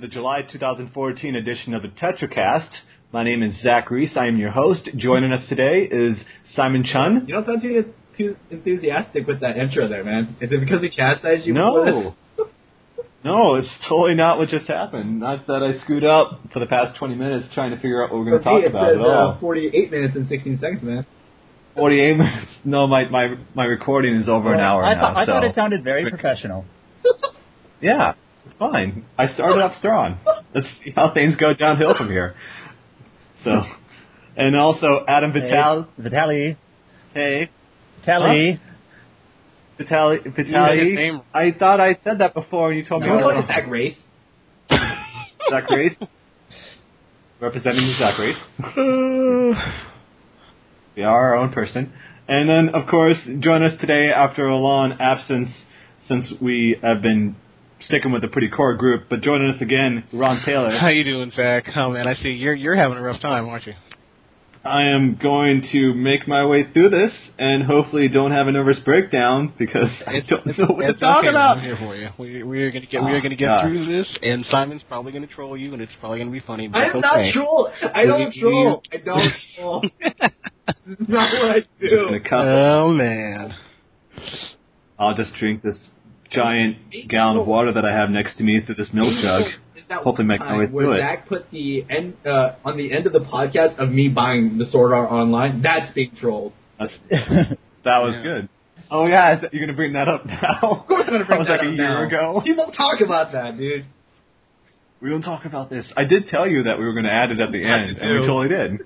the July 2014 edition of the TetraCast. My name is Zach Reese. I am your host. Joining us today is Simon Chun. You don't sound too, too enthusiastic with that intro there, man. Is it because we chastised you? No. No, it's totally not what just happened. Not that I screwed up for the past 20 minutes trying to figure out what we're going to talk For me, about it at says, uh, all. 48 minutes and 16 seconds, man. 48 minutes. No, my, my, my recording is over an hour I, now. thought, I so. thought it sounded very professional. Yeah, it's fine. I started off strong. Let's see how things go downhill from here. So, and also Adam Vital. Vitali. Hey, Vitali. Vitali. You said his Vitali. name. I thought I said that before, and you told me. Can we I call was it Zach Race? Zach Race. Representing the Zach Race. we are our own person. And then, of course, join us today after a long absence since we have been sticking with a pretty core group. But joining us again, Ron Taylor. How you doing, Zach? Oh man, I see you're you're having a rough time, aren't you? I am going to make my way through this and hopefully don't have a nervous breakdown because I don't know what to It's talk okay, about. I'm here for you. We, we're gonna get we're gonna get ah, God. through this, and Simon's probably gonna troll you, and it's probably gonna be funny. But I it's am okay. not troll. I don't troll. I don't troll. this is not what I Just gonna do. cut. Oh man. I'll just drink this giant gallon of water that I have next to me through this milk jug. Hopefully make my way where through it. Zach put the end uh, on the end of the podcast of me buying the Sword Art Online. That's being trolled. That's, that was Yeah. good. Oh yeah, is that, you're gonna bring that up now? Of course, I'm gonna bring that was that like a up year now. ago. People talk about that, dude. We don't talk about this. I did tell you that we were gonna add it at the end, to and we totally did.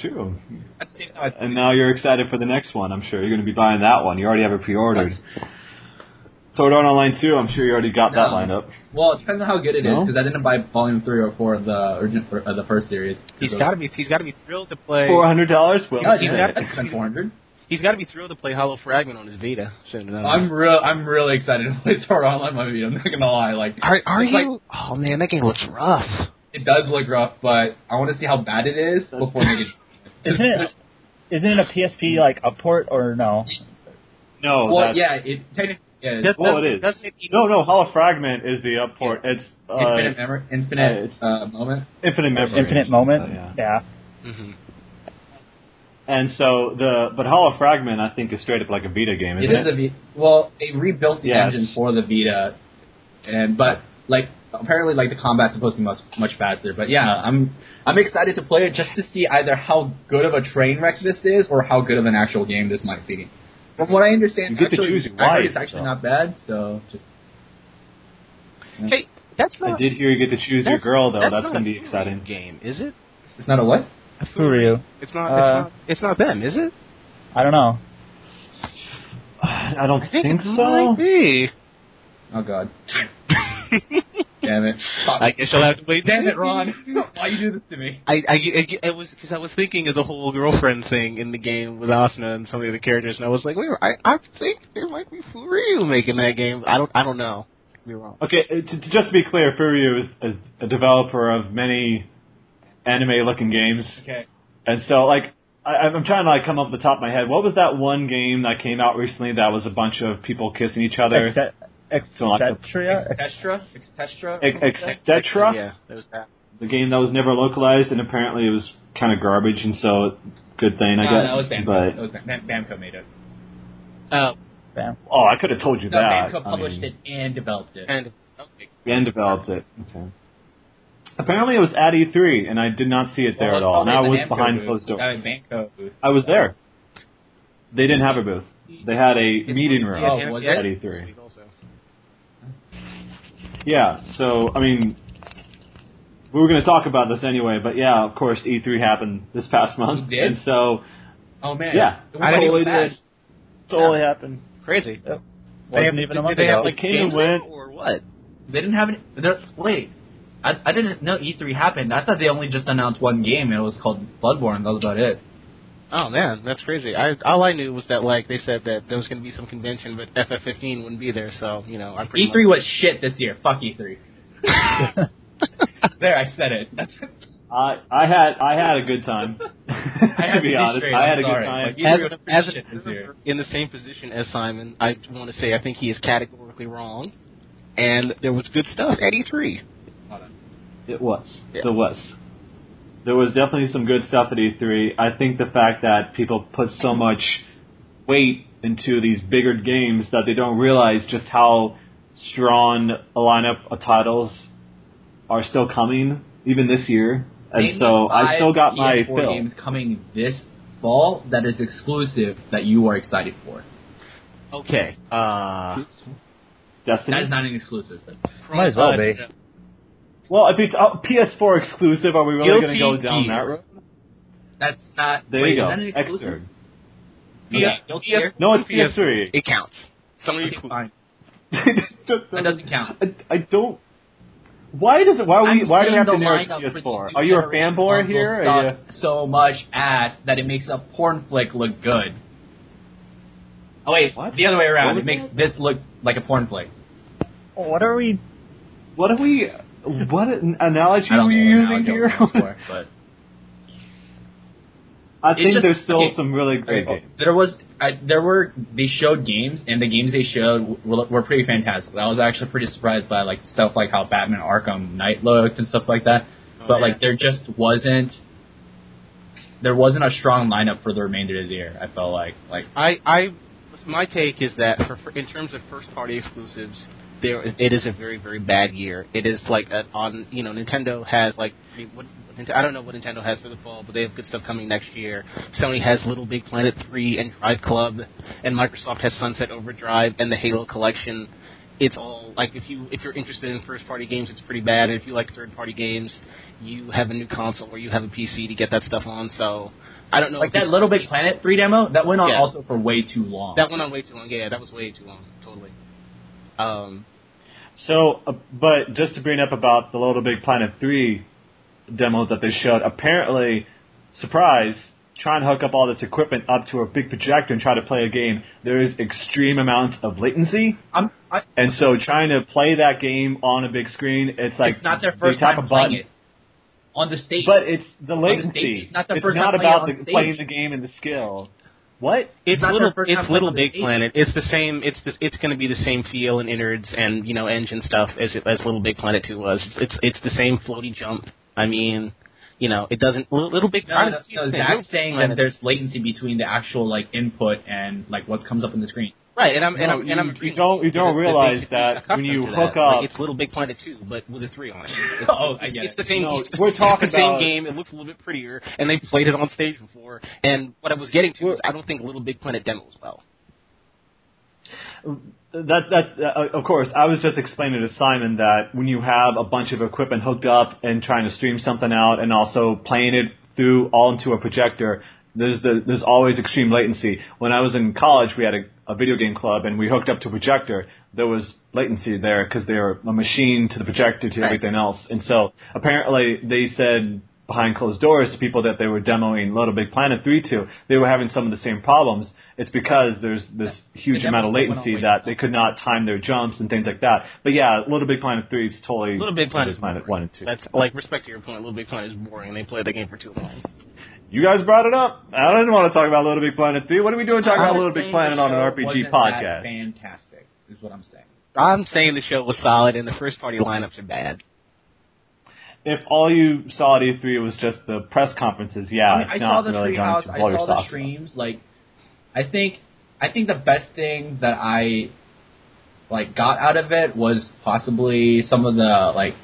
True. At the same time, And now you're excited for the next one. I'm sure you're gonna be buying that one. You already have it pre-ordered. Sword Art Online 2, I'm sure you already got that No. lined up. Well, it depends on how good it is No? because I didn't buy volume three or four of the original uh, the first series. He's got to be he's got to be thrilled to play. Four hundred dollars. Well, Yeah, he's yeah, got- I spent four hundred. He's got to be thrilled to play Hollow Fragment on his Vita soon enough. I'm real. I'm really excited to play Sword Art Online. My video. I'm not gonna lie. Like, are are you? like- oh man, that game looks rough. it does look rough, but I want to see how bad it is before I make it. Isn't it? Isn't it a PSP like a port or no? no. well, that's, yeah, it technically is. Does- Well, does- it is. doesn't it- No, no. Hollow Fragment is the up port. It's uh, infinite memory, infinite uh, it's- uh, moment. infinite memory. Infinite moment. Yeah. yeah. Mhm. And so the but Hollow Fragment I think is straight up like a Vita game, It isn't is a V. Well, they rebuilt the Yeah, engine for the Vita, and but like apparently like the combat's supposed to be much much faster. But yeah, I'm I'm excited to play it just to see either how good of a train wreck this is or how good of an actual game this might be. From what I understand, You get to actually, choose your wife, it's actually so. not bad. So just Hey, that's I did hear you get to choose your girl though. That's, not gonna be exciting. Game is it? it's not a what? Furyu. It's not. Uh, it's not. It's not them, is it? I don't know. I don't I think, think, it so. might be. Oh God, damn it! I guess you'll have to wait. Damn it, Ron! Why you do this to me? I, I, I, it was because I was thinking of the whole girlfriend thing in the game with Asuna and some of the other characters, and I was like, wait, I, I think there might be Furyu making that game. I don't, I don't know. Could be wrong. Okay, uh, to, to just to be clear, Furyu is, is a developer of many anime-looking games, Okay. and so like I, I'm trying to like come up with the top of my head. What was that one game that came out recently that was a bunch of people kissing each other? Ex- So like the- Exetria? Ex- Extra, extra, Ex- Etc. Yeah, there was that. The game that was never localized, and apparently it was kind of garbage, and so good thing I No, guess. that was Bamco. but That was Bam- Bamco made it. Uh, Bam. oh, I could have told you No, that. Bamco I published mean, it and developed it. and okay. and developed it. Okay. Apparently it was at E3, and I did not see it there Well, at all. And I was Namco behind booth. closed doors. Uh, Bamco booth. I was there. They didn't have a booth. They had a meeting room Oh, was at it? E3. Also. Yeah, so, I mean, we were going to talk about this anyway, but yeah, of course, E3 happened this past month. It did? And so, Oh man. yeah, It was I didn't totally even bad. ask. totally happened. Crazy. Wasn't even a month did they have ago. like It came and went. or what? They didn't have any. they're- Wait, I, I didn't know E3 happened. I thought they only just announced one game and it was called Bloodborne. That was about it. Oh man, that's crazy. I all I knew was that like they said that there was going to be some convention, but FF15 wouldn't be there. So you know, I pretty E3 was shit this year. Fuck E3. there, I said it. That's, I I had I had a good time. I to have be to be honest, straight, I I'm had a sorry. good time. Like, as, E3 was as shit this year. in the same position as Simon, I want to say I think he is categorically wrong. and there was good stuff at E E3. It was. Yeah. There was. There was definitely some good stuff at E3. I think the fact that people put so much weight into these bigger games that they don't realize just how strong a lineup of titles are still coming, even this year. And Name so me five I still got my PS4 fill. games coming this fall that is exclusive that you are excited for. Okay. Uh, Destiny. That is not an exclusive. But Might as well be. Well, if it's oh, PS4 exclusive, are we really going to go down Gear. that road? That's not. There wait, you go. Is that an exclusive? Yeah, PS, No, it's PS PS3. It counts. Somebody Okay, fine. that That doesn't count. I, I don't. Why does it? Why we? I'm why do we have to the narrow to PS4? Are you a fanboy here? Or are you, so much ass that it makes a porn flick look good. Oh wait, What? the other way around. What It was makes this look like a porn flick. What are we? what are we? What an analogy I don't were you using here? analogy I'm going for, but I think just- there's still okay. some really great Okay, games. There was, I, there were, they showed games, and the games they showed were, were pretty fantastic. I was actually pretty surprised by like stuff like how Batman Arkham Knight looked and stuff like that. Oh, but yeah. like there just wasn't, there wasn't a strong lineup for the remainder of the year. I felt like, like I, I, my take is that for, for in terms of first party exclusives, there it is a very very bad year. It is like a, on you know Nintendo has like I mean, what, I don't know what Nintendo has for the fall, but they have good stuff coming next year. Sony has Little Big Planet three and Drive Club, and Microsoft has Sunset Overdrive and the Halo collection. It's all like if you if you're interested in first party games, it's pretty bad. And if you like third party games, you have a new console or you have a PC to get that stuff on. So I don't know like if that Little Big Planet three demo that went on Yeah. also for way too long. That went on way too long. Yeah, that was way too long. Totally. Um, So, uh, but just to bring up about the Little Big Planet 3 demo that they showed, apparently, surprise, trying to hook up all this equipment up to a big projector and try to play a game, there is extreme amounts of latency. I'm, I, And so trying to play that game on a big screen, it's like it's not their first time a button. playing it on the stage. But it's the the latency. stage. It's not the it's first not time about on the, playing the game and the skill. What? it's not little. It's time Little Big Planet. It's the same. It's the, It's going to be the same feel and innards and you know engine stuff as it, as Little Big Planet Two was. It's it's the same floaty jump. I mean, you know, it doesn't. Little, little Big no, Planet. no, no, Zach's saying that there's latency between the actual like input and like what comes up on the screen. Right, and I'm and No, I'm and I'm you- you don't- you don't realize that when you hook that. up- like, it's Little Big Planet Two, but with a three on it. It's, Oh, I get it's it. the same. No, it's, we're talking the same game. It looks a little bit prettier, and they played it on stage before. And what I was getting to is, I don't think Little Big Planet demos well. That's that's uh, of course. I was just explaining to Simon that when you have a bunch of equipment hooked up and trying to stream something out, and also playing it through all into a projector, there's the there's always extreme latency. When I was in college, we had a, a video game club, and we hooked up to a projector. There was latency there because they were a machine to the projector to everything else, and so apparently they said behind closed doors to people that they were demoing Little Big Planet 3 to, they were having some of the same problems. It's because there's this huge The amount of demo still went on latency that they could not time their jumps and things like that. But yeah, Little Big Planet 3 is totally Little Big Planet is Planet 1 and 2. That's like respect to your point. Little Big Planet is boring. and They played the game for too long. You guys brought it up. I didn't want to talk about Little Big Planet 3. What are we doing talking about I'm Little Big Planet on an RPG wasn't that podcast? Fantastic is what I'm saying. I'm saying the show was solid, and the first party lineups are bad. If all you saw at E3 was just the press conferences, yeah, I, mean, it's I not saw the really going treehouse. to I blow your saw the socks off. streams. Like, I think, I think the best thing that I like got out of it was possibly some of the like,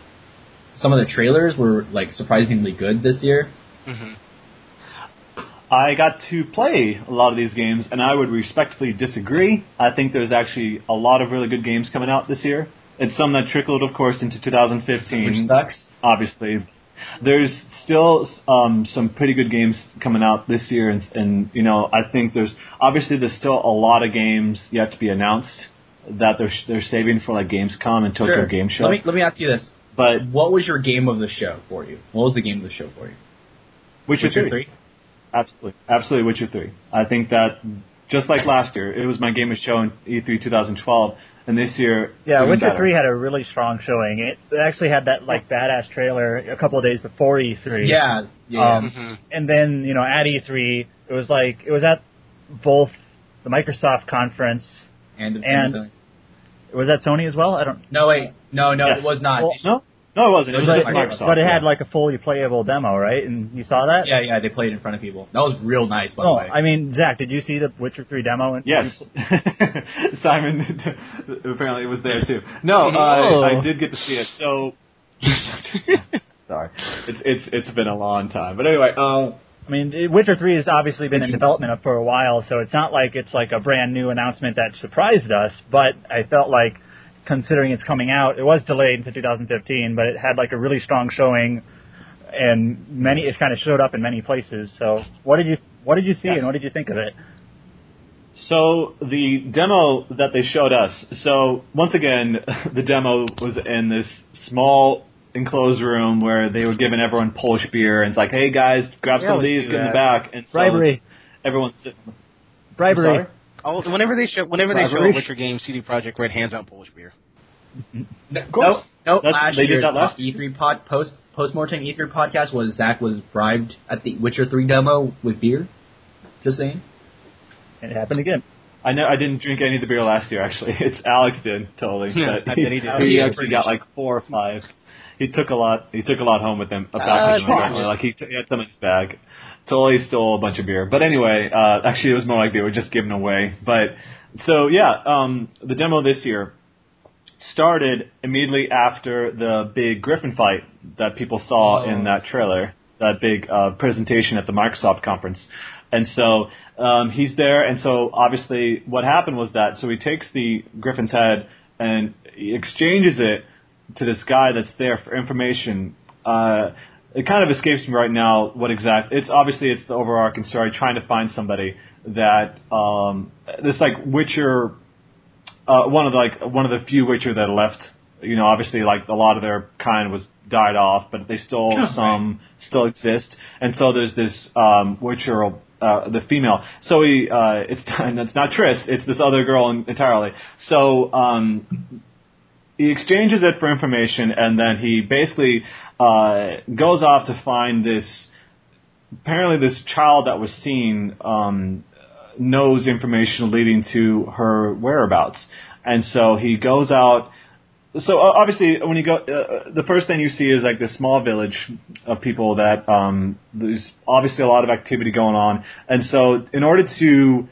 some of the trailers were like surprisingly good this year. hmm I got to play a lot of these games, and I would respectfully disagree. I think there's actually a lot of really good games coming out this year. and some that trickled, of course, into 2015. Which sucks. Obviously, there's still um, some pretty good games coming out this year, and, and you know, I think there's obviously there's still a lot of games yet to be announced that they're they're saving for like Gamescom and Tokyo Sure. Game Show. Let me let me ask you this: but What was your game of the show for you? What was the game of the show for you? Witcher, Witcher 3. Absolutely, absolutely, Witcher Three. I think that just like last year, it was my game of show in E3 2012, and this year, Yeah, even Witcher better. Three had a really strong showing. It, it actually had that like badass trailer a couple of days before E3. Yeah, yeah. Um, Mhm. and then you know at E3 it was like it was at both the Microsoft conference and and- Was that Sony as well? I don't. No, wait, no, no, Yes. it was not. Well, no, no, it wasn't. It was But, just it, Microsoft. but it had yeah. like a fully playable demo, right? And you saw that? Yeah, yeah, they played in front of people. That was real nice, by No, the way. I mean, Zach, did you see the Witcher 3 demo? And Yes, Simon apparently was there too. No, Oh. uh, I did get to see it. So sorry, it's it's it's been a long time. But anyway, um, I mean, it- Witcher 3 has obviously been in development for a while, so it's not like it's like a brand new announcement that surprised us, but I felt like considering it's coming out, it was delayed to 2015, but it had like a really strong showing and many it kind of showed up in many places. So, what did you what did you see Yes. and what did you think of it? So the demo that they showed us. So once again, the demo was in this small enclosed room where they were giving everyone Polish beer, and it's like, "Hey guys, grab Yeah, some of these, get in the back." And so Bribery. Everyone's sitting. Bribery. Sorry? Oh, whenever they show whenever they show a Witcher game, CD Projekt Red hands out Polish beer. No, course. no, That's- last they did year's that last- E3 pod, post post mortem E3 podcast was Zach was bribed at the Witcher 3 demo with beer. Just saying. And it happened again. I know I didn't drink any of the beer last year. Actually, it's Alex did totally. Yeah, but I bet he did. He actually got like four or five. He took a lot. He took a lot home with him. Back Uh, with him. Like he, t- he had some in his bag. Totally stole a bunch of beer. But anyway, uh, actually, it was more like they were just giving away. But so yeah, um, the demo this year started immediately after the big Griffin fight that people saw Oh. in that trailer, that big uh, presentation at the Microsoft conference. And so um, he's there, and so obviously what happened was that so he takes the Griffin's head and he exchanges it to this guy that's there for information. Uh, it kind of escapes me right now what exact. It's obviously it's the overarching story, trying to find somebody that um, this like Witcher uh, one of the, like one of the few Witcher that left. You know, obviously, like a lot of their kind was died off, but they still Right. some still exist. And so there's this um, Witcher, uh, the female. So he, uh, it's it's not Triss, it's this other girl entirely. So um, he exchanges it for information, and then he basically uh, goes off to find this. Apparently, this child that was seen um, knows information leading to her whereabouts, and so he goes out. So uh, obviously, when you go, uh, the first thing you see is like this small village of people that um, there's obviously a lot of activity going on, and so in order to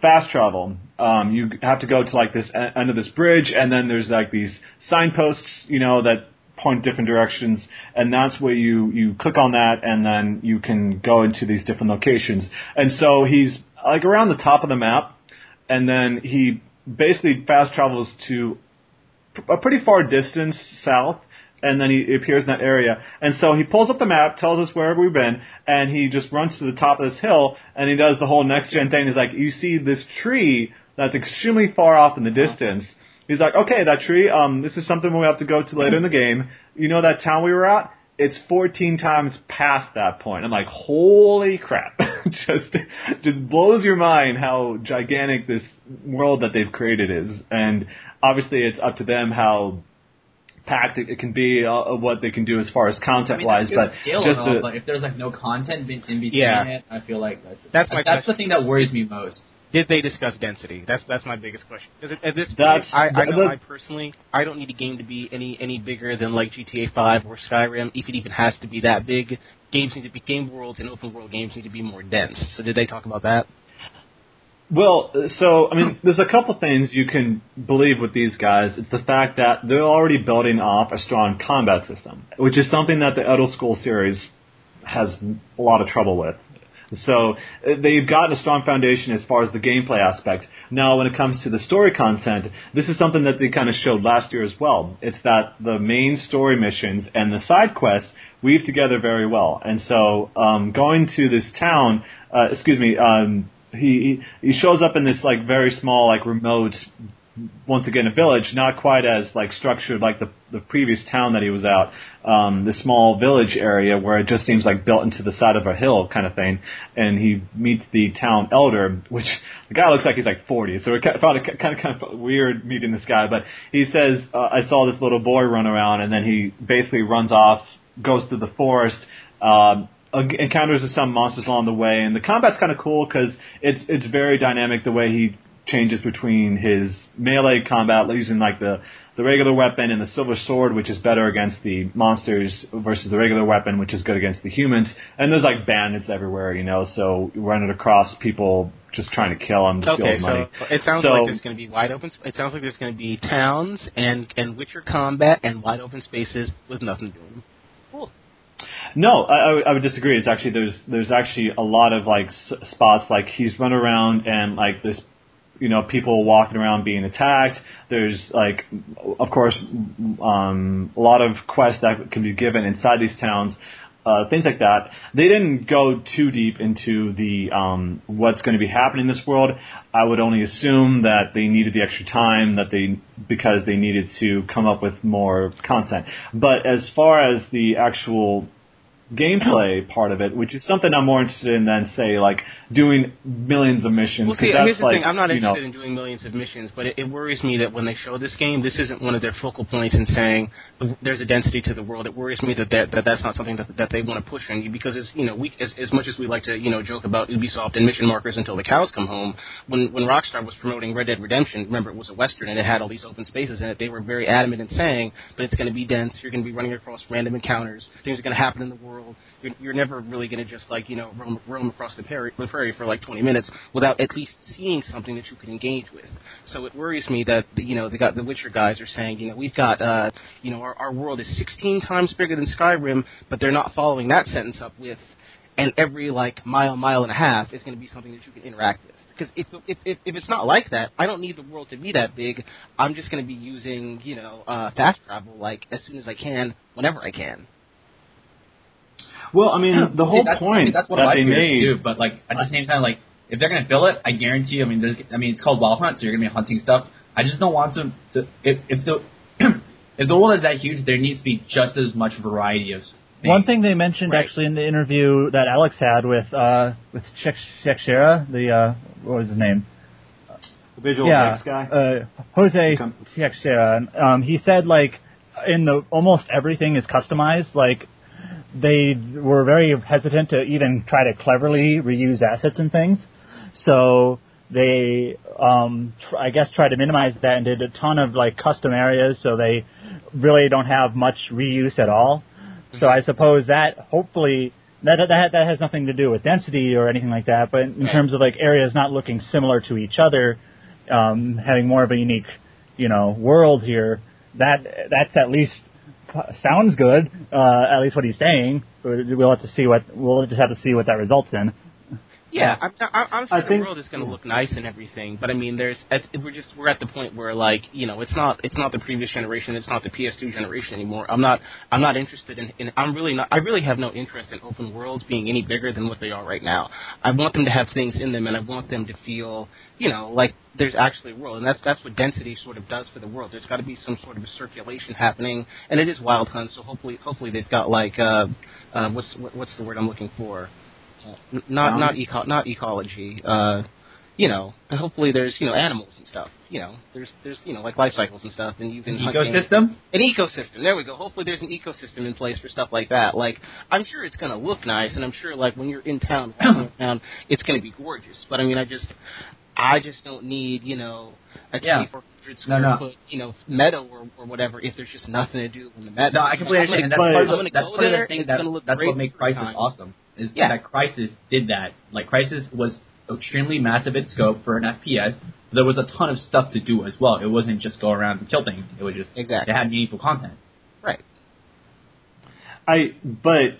fast travel, um, you have to go to like this end of this bridge, and then there's like these signposts, you know, that point different directions, and that's where you you click on that, and then you can go into these different locations. And so he's like around the top of the map, and then he basically fast travels to a pretty far distance south, and then he appears in that area. And so he pulls up the map, tells us wherever we've been, and he just runs to the top of this hill, and he does the whole next gen thing. He's like, you see this tree that's extremely far off in the distance. He's like, okay, that tree, um, this is something we have to go to later in the game. You know that town we were at? It's 14 times past that point. I'm like, holy crap. just, just blows your mind how gigantic this world that they've created is. And obviously it's up to them how packed it, it can be, uh, what they can do as far as I content mean, wise, that's but just and all, the, but if there's like no content in, in between Yeah. it, I feel like that's That's my that's the thing that worries me most. Did they discuss density? That's that's my biggest question. Because at this point, I, I know I personally, I don't need a game to be any any bigger than like GTA 5 or Skyrim. If it even has to be that big, games need to be game worlds and open world games need to be more dense. So did they talk about that? Well, uh, so I mean, there's a couple things you can believe with these guys. It's the fact that they're already building off a strong combat system, which is something that the Elder Scrolls series has a lot of trouble with. So uh, they've gotten a strong foundation as far as the gameplay aspect. Now, when it comes to the story content, this is something that they kind of showed last year as well. It's that the main story missions and the side quests weave together very well. And so, um, going to this town, uh, excuse me, um, he he he shows up in this like very small, like remote once again a village, not quite as like structured like the the previous town that he was at, um, the small village area where it just seems like built into the side of a hill kind of thing. And he meets the town elder, which the guy looks like he's like 40, so it kind of, kind of kind of weird meeting this guy. But he says, uh, "I saw this little boy run around," and then he basically runs off, goes through the forest. Um, encounters some monsters along the way, and the combat's kind of cool because it's it's very dynamic the way he changes between his melee combat using like the the regular weapon and the silver sword, which is better against the monsters, versus the regular weapon, which is good against the humans. And there's like bandits everywhere, you know, so you run across people just trying to kill them to steal Okay, money. so it sounds So- like there's going to be wide open. It sounds like there's going to be towns and and Witcher combat and wide open spaces with nothing doing them. Cool. No, I, I, would- I would disagree. It's actually there's there's actually a lot of like s- spots like he's run around and like there's you know people walking around being attacked. There's like of course um, a lot of quests that can be given inside these towns. Uh, things like that. They didn't go too deep into the um, what's going to be happening in this world. I would only assume that they needed the extra time that they because they needed to come up with more content. But as far as the actual gameplay part of it, which is something I'm more interested in than say like doing millions of missions. Well, see, here's the like, thing. I'm not you know, interested in doing millions of missions, but it, it worries me that when they show this game, this isn't one of their focal points in saying there's a density to the world. It worries me that that, that that's not something that that they want to push on you because it's you know we as, as much as we like to you know joke about Ubisoft and mission markers until the cows come home. When when Rockstar was promoting Red Dead Redemption, remember it was a western and it had all these open spaces in it. They were very adamant in saying, but it's going to be dense. You're going to be running across random encounters. Things are going to happen in the world. You're, you're never really going to just like you know roam, roam across the prairie, the prairie for like 20 minutes without at least seeing something that you can engage with. So it worries me that you know the, the Witcher guys are saying you know we've got uh, you know our, our world is 16 times bigger than Skyrim, but they're not following that sentence up with and every like mile, mile and a half is going to be something that you can interact with. Because if, if if if it's not like that, I don't need the world to be that big. I'm just going to be using you know uh, fast travel like as soon as I can, whenever I can. Well, I mean, the See, whole that's, I point mean, that's one that of my they made. too. But like at the same time, like if they're gonna fill it, I guarantee. I mean, there's. I mean, it's called Wild Hunt, so you're gonna be hunting stuff. I just don't want them to. If if the if the world is that huge, there needs to be just as much variety of. Things. One thing they mentioned Right. actually in the interview that Alex had with uh, with Shek- Shekshira, the uh, what was his name? The visual yeah, effects guy. uh, Jose Come- Um, he said like in the almost everything is customized. Like they were very hesitant to even try to cleverly reuse assets and things. So they, um, tr- I guess, tried to minimize that and did a ton of like custom areas. So they really don't have much reuse at all. So I suppose that hopefully that that that has nothing to do with density or anything like that. But in Right. terms of like areas not looking similar to each other, um, having more of a unique, you know, world here, that that's at least sounds good. Uh, at least what he's saying. We'll have to see what we'll just have to see what that results in. Yeah, I'm, I'm, I'm sure I the think- world is going to look nice and everything, but I mean, there's we're just we're at the point where like you know it's not it's not the previous generation, it's not the PS2 generation anymore. I'm not I'm not interested in, in I'm really not I really have no interest in open worlds being any bigger than what they are right now. I want them to have things in them, and I want them to feel you know like there's actually a world, and that's that's what density sort of does for the world. There's got to be some sort of a circulation happening, and it is Wild Hunt, so hopefully hopefully they've got like uh, uh, what's what, what's the word I'm looking for. N- not not eco- not ecology. Uh, you know, hopefully there's you know animals and stuff. You know, there's there's you know like life cycles and stuff, and you can ecosystem. An ecosystem. There we go. Hopefully there's an ecosystem in place for stuff like that. Like I'm sure it's gonna look nice, and I'm sure like when you're in town, around, it's gonna be gorgeous. But I mean, I just I just don't need you know a Yeah. 2,400 square no. foot you know meadow or, or whatever if there's just nothing to do in the meadow. No, I completely understand. That's but- part of the, that's part of the thing it's that that's what makes Crysis awesome. Is Yeah. that Crysis did that. Like Crysis was extremely massive in scope for an FPS. But there was a ton of stuff to do as well. It wasn't just go around and kill things. It was just Exactly. it had meaningful content. Right. I but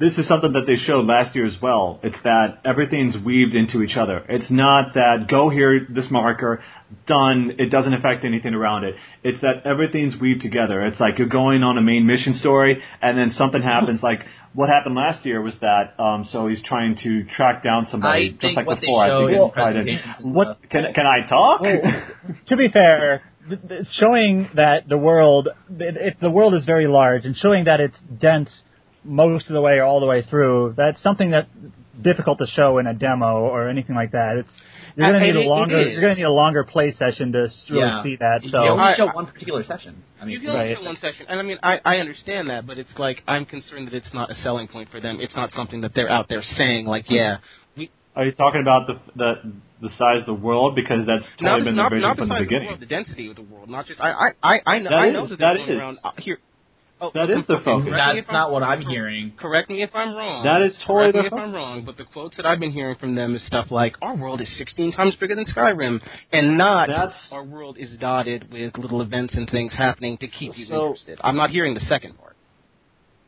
this is something that they showed last year as well. It's that everything's weaved into each other. It's not that go here, this marker, done. It doesn't affect anything around it. It's that everything's weaved together. It's like you're going on a main mission story, and then something happens. Like what happened last year was that um, so he's trying to track down somebody, I just think like what before. they show I think in it's Friday. and What can can I talk? to be fair, th- th- showing that the world, it, it, the world is very large, and showing that it's dense most of the way or all the way through, that's something that's difficult to show in a demo or anything like that. It's you're going to need a longer, you're going to need a longer play session to really Yeah. see that. you So only I- show one particular session. I mean, You can only Right. show one session, and I mean, I, I understand that, but it's like I'm concerned that it's not a selling point for them. It's not something that they're out there saying, like, yeah, we, Are you talking about the the the size of the world because that's totally not, been not, the vision not the from the size of the world, the density of the world, not just I I I, I know That I know is- that they're that going is. around uh, here. Oh, That okay, is the focus. That's if I'm- not what I'm hearing. Correct me if I'm wrong. That is totally Correct me the if I'm wrong, but the quotes that I've been hearing from them is stuff like our world is 16 times bigger than Skyrim, and not That's- our world is dotted with little events and things happening to keep you So- interested. I'm not hearing the second part.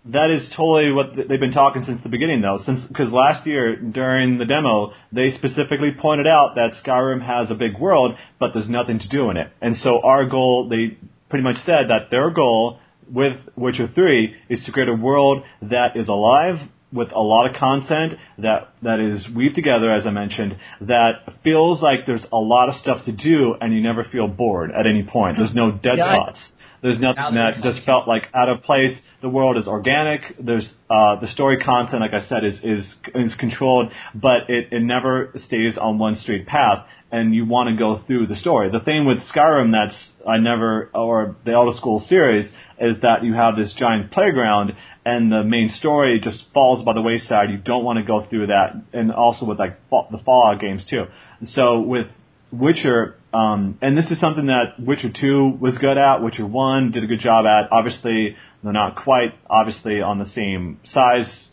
That is totally what they've been talking since the beginning, though. Since because last year during the demo, they specifically pointed out that Skyrim has a big world, but there's nothing to do in it. And so our goal, they pretty much said that their goal with Witcher 3 is to create a world that is alive with a lot of content that that is weaved together, as I mentioned, that feels like there's a lot of stuff to do, and you never feel bored at any point. There's no dead Yeah, spots. There's nothing that just felt like out of place. The world is organic. There's uh, the story content, like I said, is is is controlled, but it, it never stays on one straight path. And you want to go through the story. The thing with Skyrim that's I never or the Elder Scrolls series is that you have this giant playground, and the main story just falls by the wayside. You don't want to go through that, and also with like the Fallout games too. So with Witcher, um, and this is something that Witcher 2 was good at, Witcher 1 did a good job at. Obviously, they're not quite, obviously, on the same size,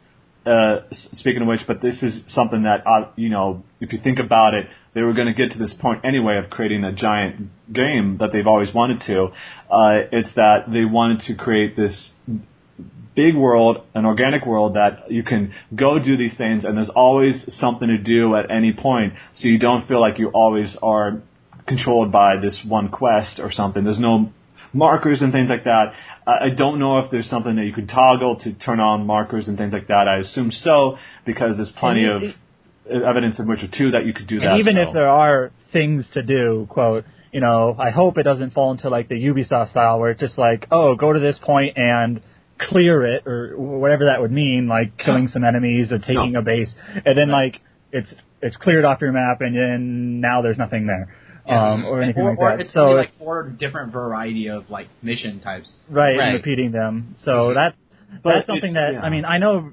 uh, speaking of which, but this is something that, uh, you know, if you think about it, they were going to get to this point anyway of creating a giant game that they've always wanted to. Uh, it's that they wanted to create this big world, an organic world that you can go do these things and there's always something to do at any point so you don't feel like you always are controlled by this one quest or something. There's no markers and things like that. I don't know if there's something that you could toggle to turn on markers and things like that. I assume so because there's plenty of evidence in Witcher 2 that you could do that. And even so. if there are things to do, quote, you know, I hope it doesn't fall into like the Ubisoft style where it's just like, oh, go to this point and clear it or whatever that would mean, like killing some enemies or taking a base, and then like it's it's cleared off your map and then now there's nothing there. Um, or anything or, like or that. it's so really like it's four different variety of like mission types. right, Right. and repeating them. So that But that's something that yeah. I mean I know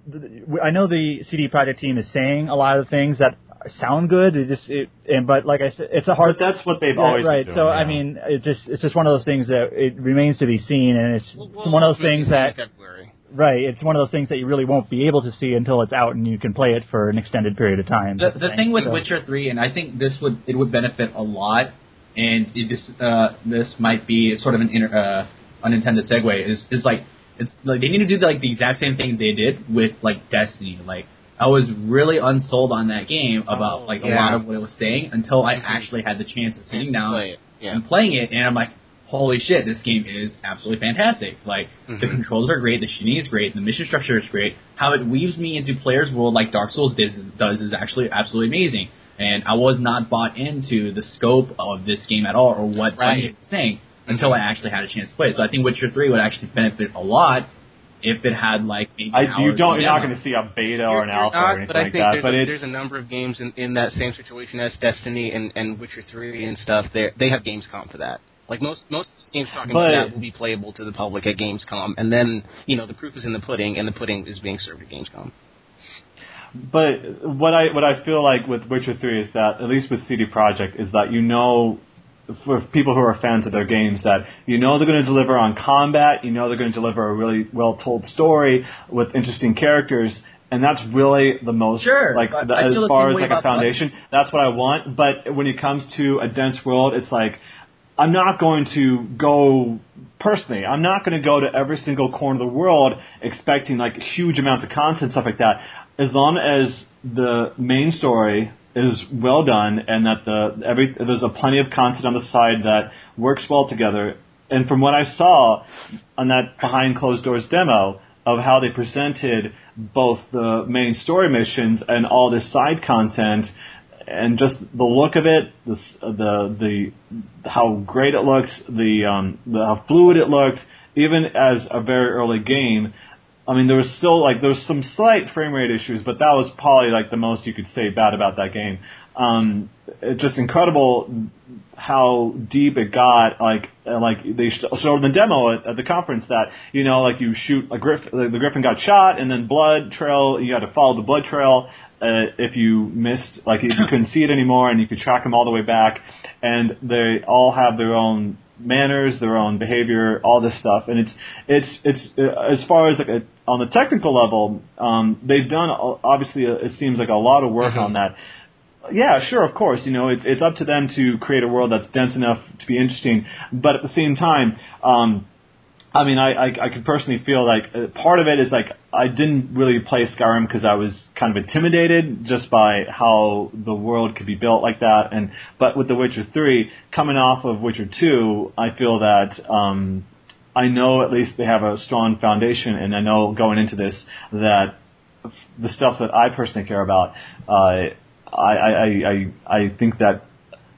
I know the CD Projekt team is saying a lot of things that sound good. It just it, and but like I said, it's a hard but that's what they've Yeah, always right. been so doing, I mean, it's just it's just one of those things that it remains to be seen, and it's Well, well, one of those things that February. right. It's one of those things that you really won't be able to see until it's out and you can play it for an extended period of time. The, the thing with So- Witcher Three, and I think this would it would benefit a lot, and it, this uh, this might be sort of an inter, uh, unintended segue. Is is like it's like they need to do like the exact same thing they did with like Destiny. Like I was really unsold on that game about Oh, like a lot of what it was saying until I actually had the chance of sitting down Play. Yeah. and playing it, and I'm like, holy shit, this game is absolutely fantastic. Like the Mhm. controls are great, the shooting is great, the mission structure is great. How it weaves me into players' world like Dark Souls does, does is actually absolutely amazing. And I was not bought into the scope of this game at all, or what Right. Bungie was saying until I actually had a chance to play. it. So I think Witcher Three would actually benefit a lot if it had like maybe I, you don't. You're not going to see a beta You're- or an alpha not, or anything but I like think that. there's, But a, it's there's a number of games in, in that same situation as Destiny and, and Witcher 3 and stuff. They they have Gamescom for that. Like most most games talking But- about that will be playable to the public at Gamescom, and then you know the proof is in the pudding, and the pudding is being served at Gamescom. But what I what I feel like with Witcher Three is that at least with CD Projekt is that you know for people who are fans of their games that you know they're going to deliver on combat, you know they're going to deliver a really well told story with interesting characters. And that's really the most Sure, like the, as far as like a foundation. That's what I want. But when it comes to a dense world, it's like I'm not going to go personally. I'm not going to go to every single corner of the world expecting like huge amounts of content stuff like that. As long as the main story is well done and that the every there's a plenty of content on the side that works well together. And from what I saw on that behind closed doors demo of how they presented both the main story missions and all this side content and just the look of it, the the the how great it looks, the um the, how fluid it looked, even as a very early game, I mean, there was still like there was some slight frame rate issues, but that was probably like the most you could say bad about that game. Um, it's just incredible how deep it got. Like, like they showed in the demo at, at the conference that you know, like you shoot a griffin, the griffin got shot, and then blood trail. You had to follow the blood trail. Uh, if you missed, like if you couldn't see it anymore, and you could track them all the way back, and they all have their own manners, their own behavior, all this stuff, and it's it's it's uh, as far as like a, on the technical level, um, they've done uh, obviously uh, it seems like a lot of work on that. Yeah, sure, of course. You know, it's it's up to them to create a world that's dense enough to be interesting, but at the same time, um, I mean, I, I I could personally feel like uh, part of it is like I didn't really play Skyrim because I was kind of intimidated just by how the world could be built like that, and but with The Witcher Three coming off of Witcher Two, I feel that um, I know at least they have a strong foundation, and I know going into this that the stuff that I personally care about, uh, I, I I I think that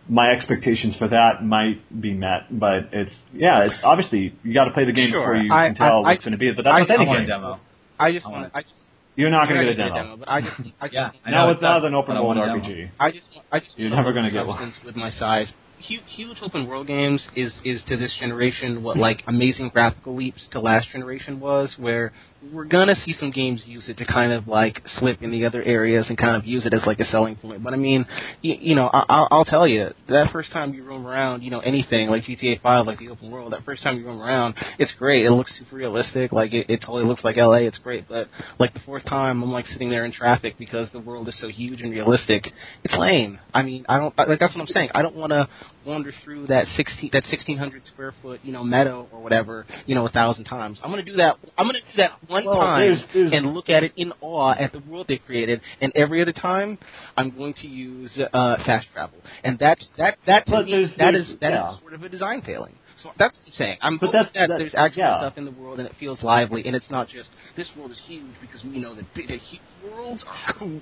my expectations for that might be met, but it's yeah, it's obviously you got to play the game Sure. before you I- can tell I- I what's going to be. But that's I- with any I want a game. demo. I just want. want- I just. You're not going to get a gonna demo. But I just. I just Yeah, I No, know it's not an open world want a demo. RPG. I just, I just You're never gonna get one. with my size. Huge, huge open world games is is to this generation what like amazing graphical leaps to last generation was, where we're gonna see some games use it to kind of like slip in the other areas and kind of use it as like a selling point. But I mean, you, you know, I, I'll, I'll tell you that first time you roam around, you know, anything like GTA Five, like the open world, that first time you roam around, it's great. It looks super realistic. Like it, it totally looks like LA. It's great. But like the fourth time, I'm like sitting there in traffic because the world is so huge and realistic. It's lame. I mean, I don't like. That's what I'm saying. I don't want to wander through that sixteen that sixteen hundred square foot you know meadow or whatever you know a thousand times. I'm gonna do that. I'm gonna do that one Well, time there's- there's- and look at it in awe at the world they created. And every other time, I'm going to use uh, fast travel. And that's that that to But me there's- that is that is yeah. sort of a design failing. So that's what I'm saying. I'm But that's- that that- there's actual yeah. stuff in the world and it feels lively and it's not just this world is huge because we know that big, huge worlds are cool.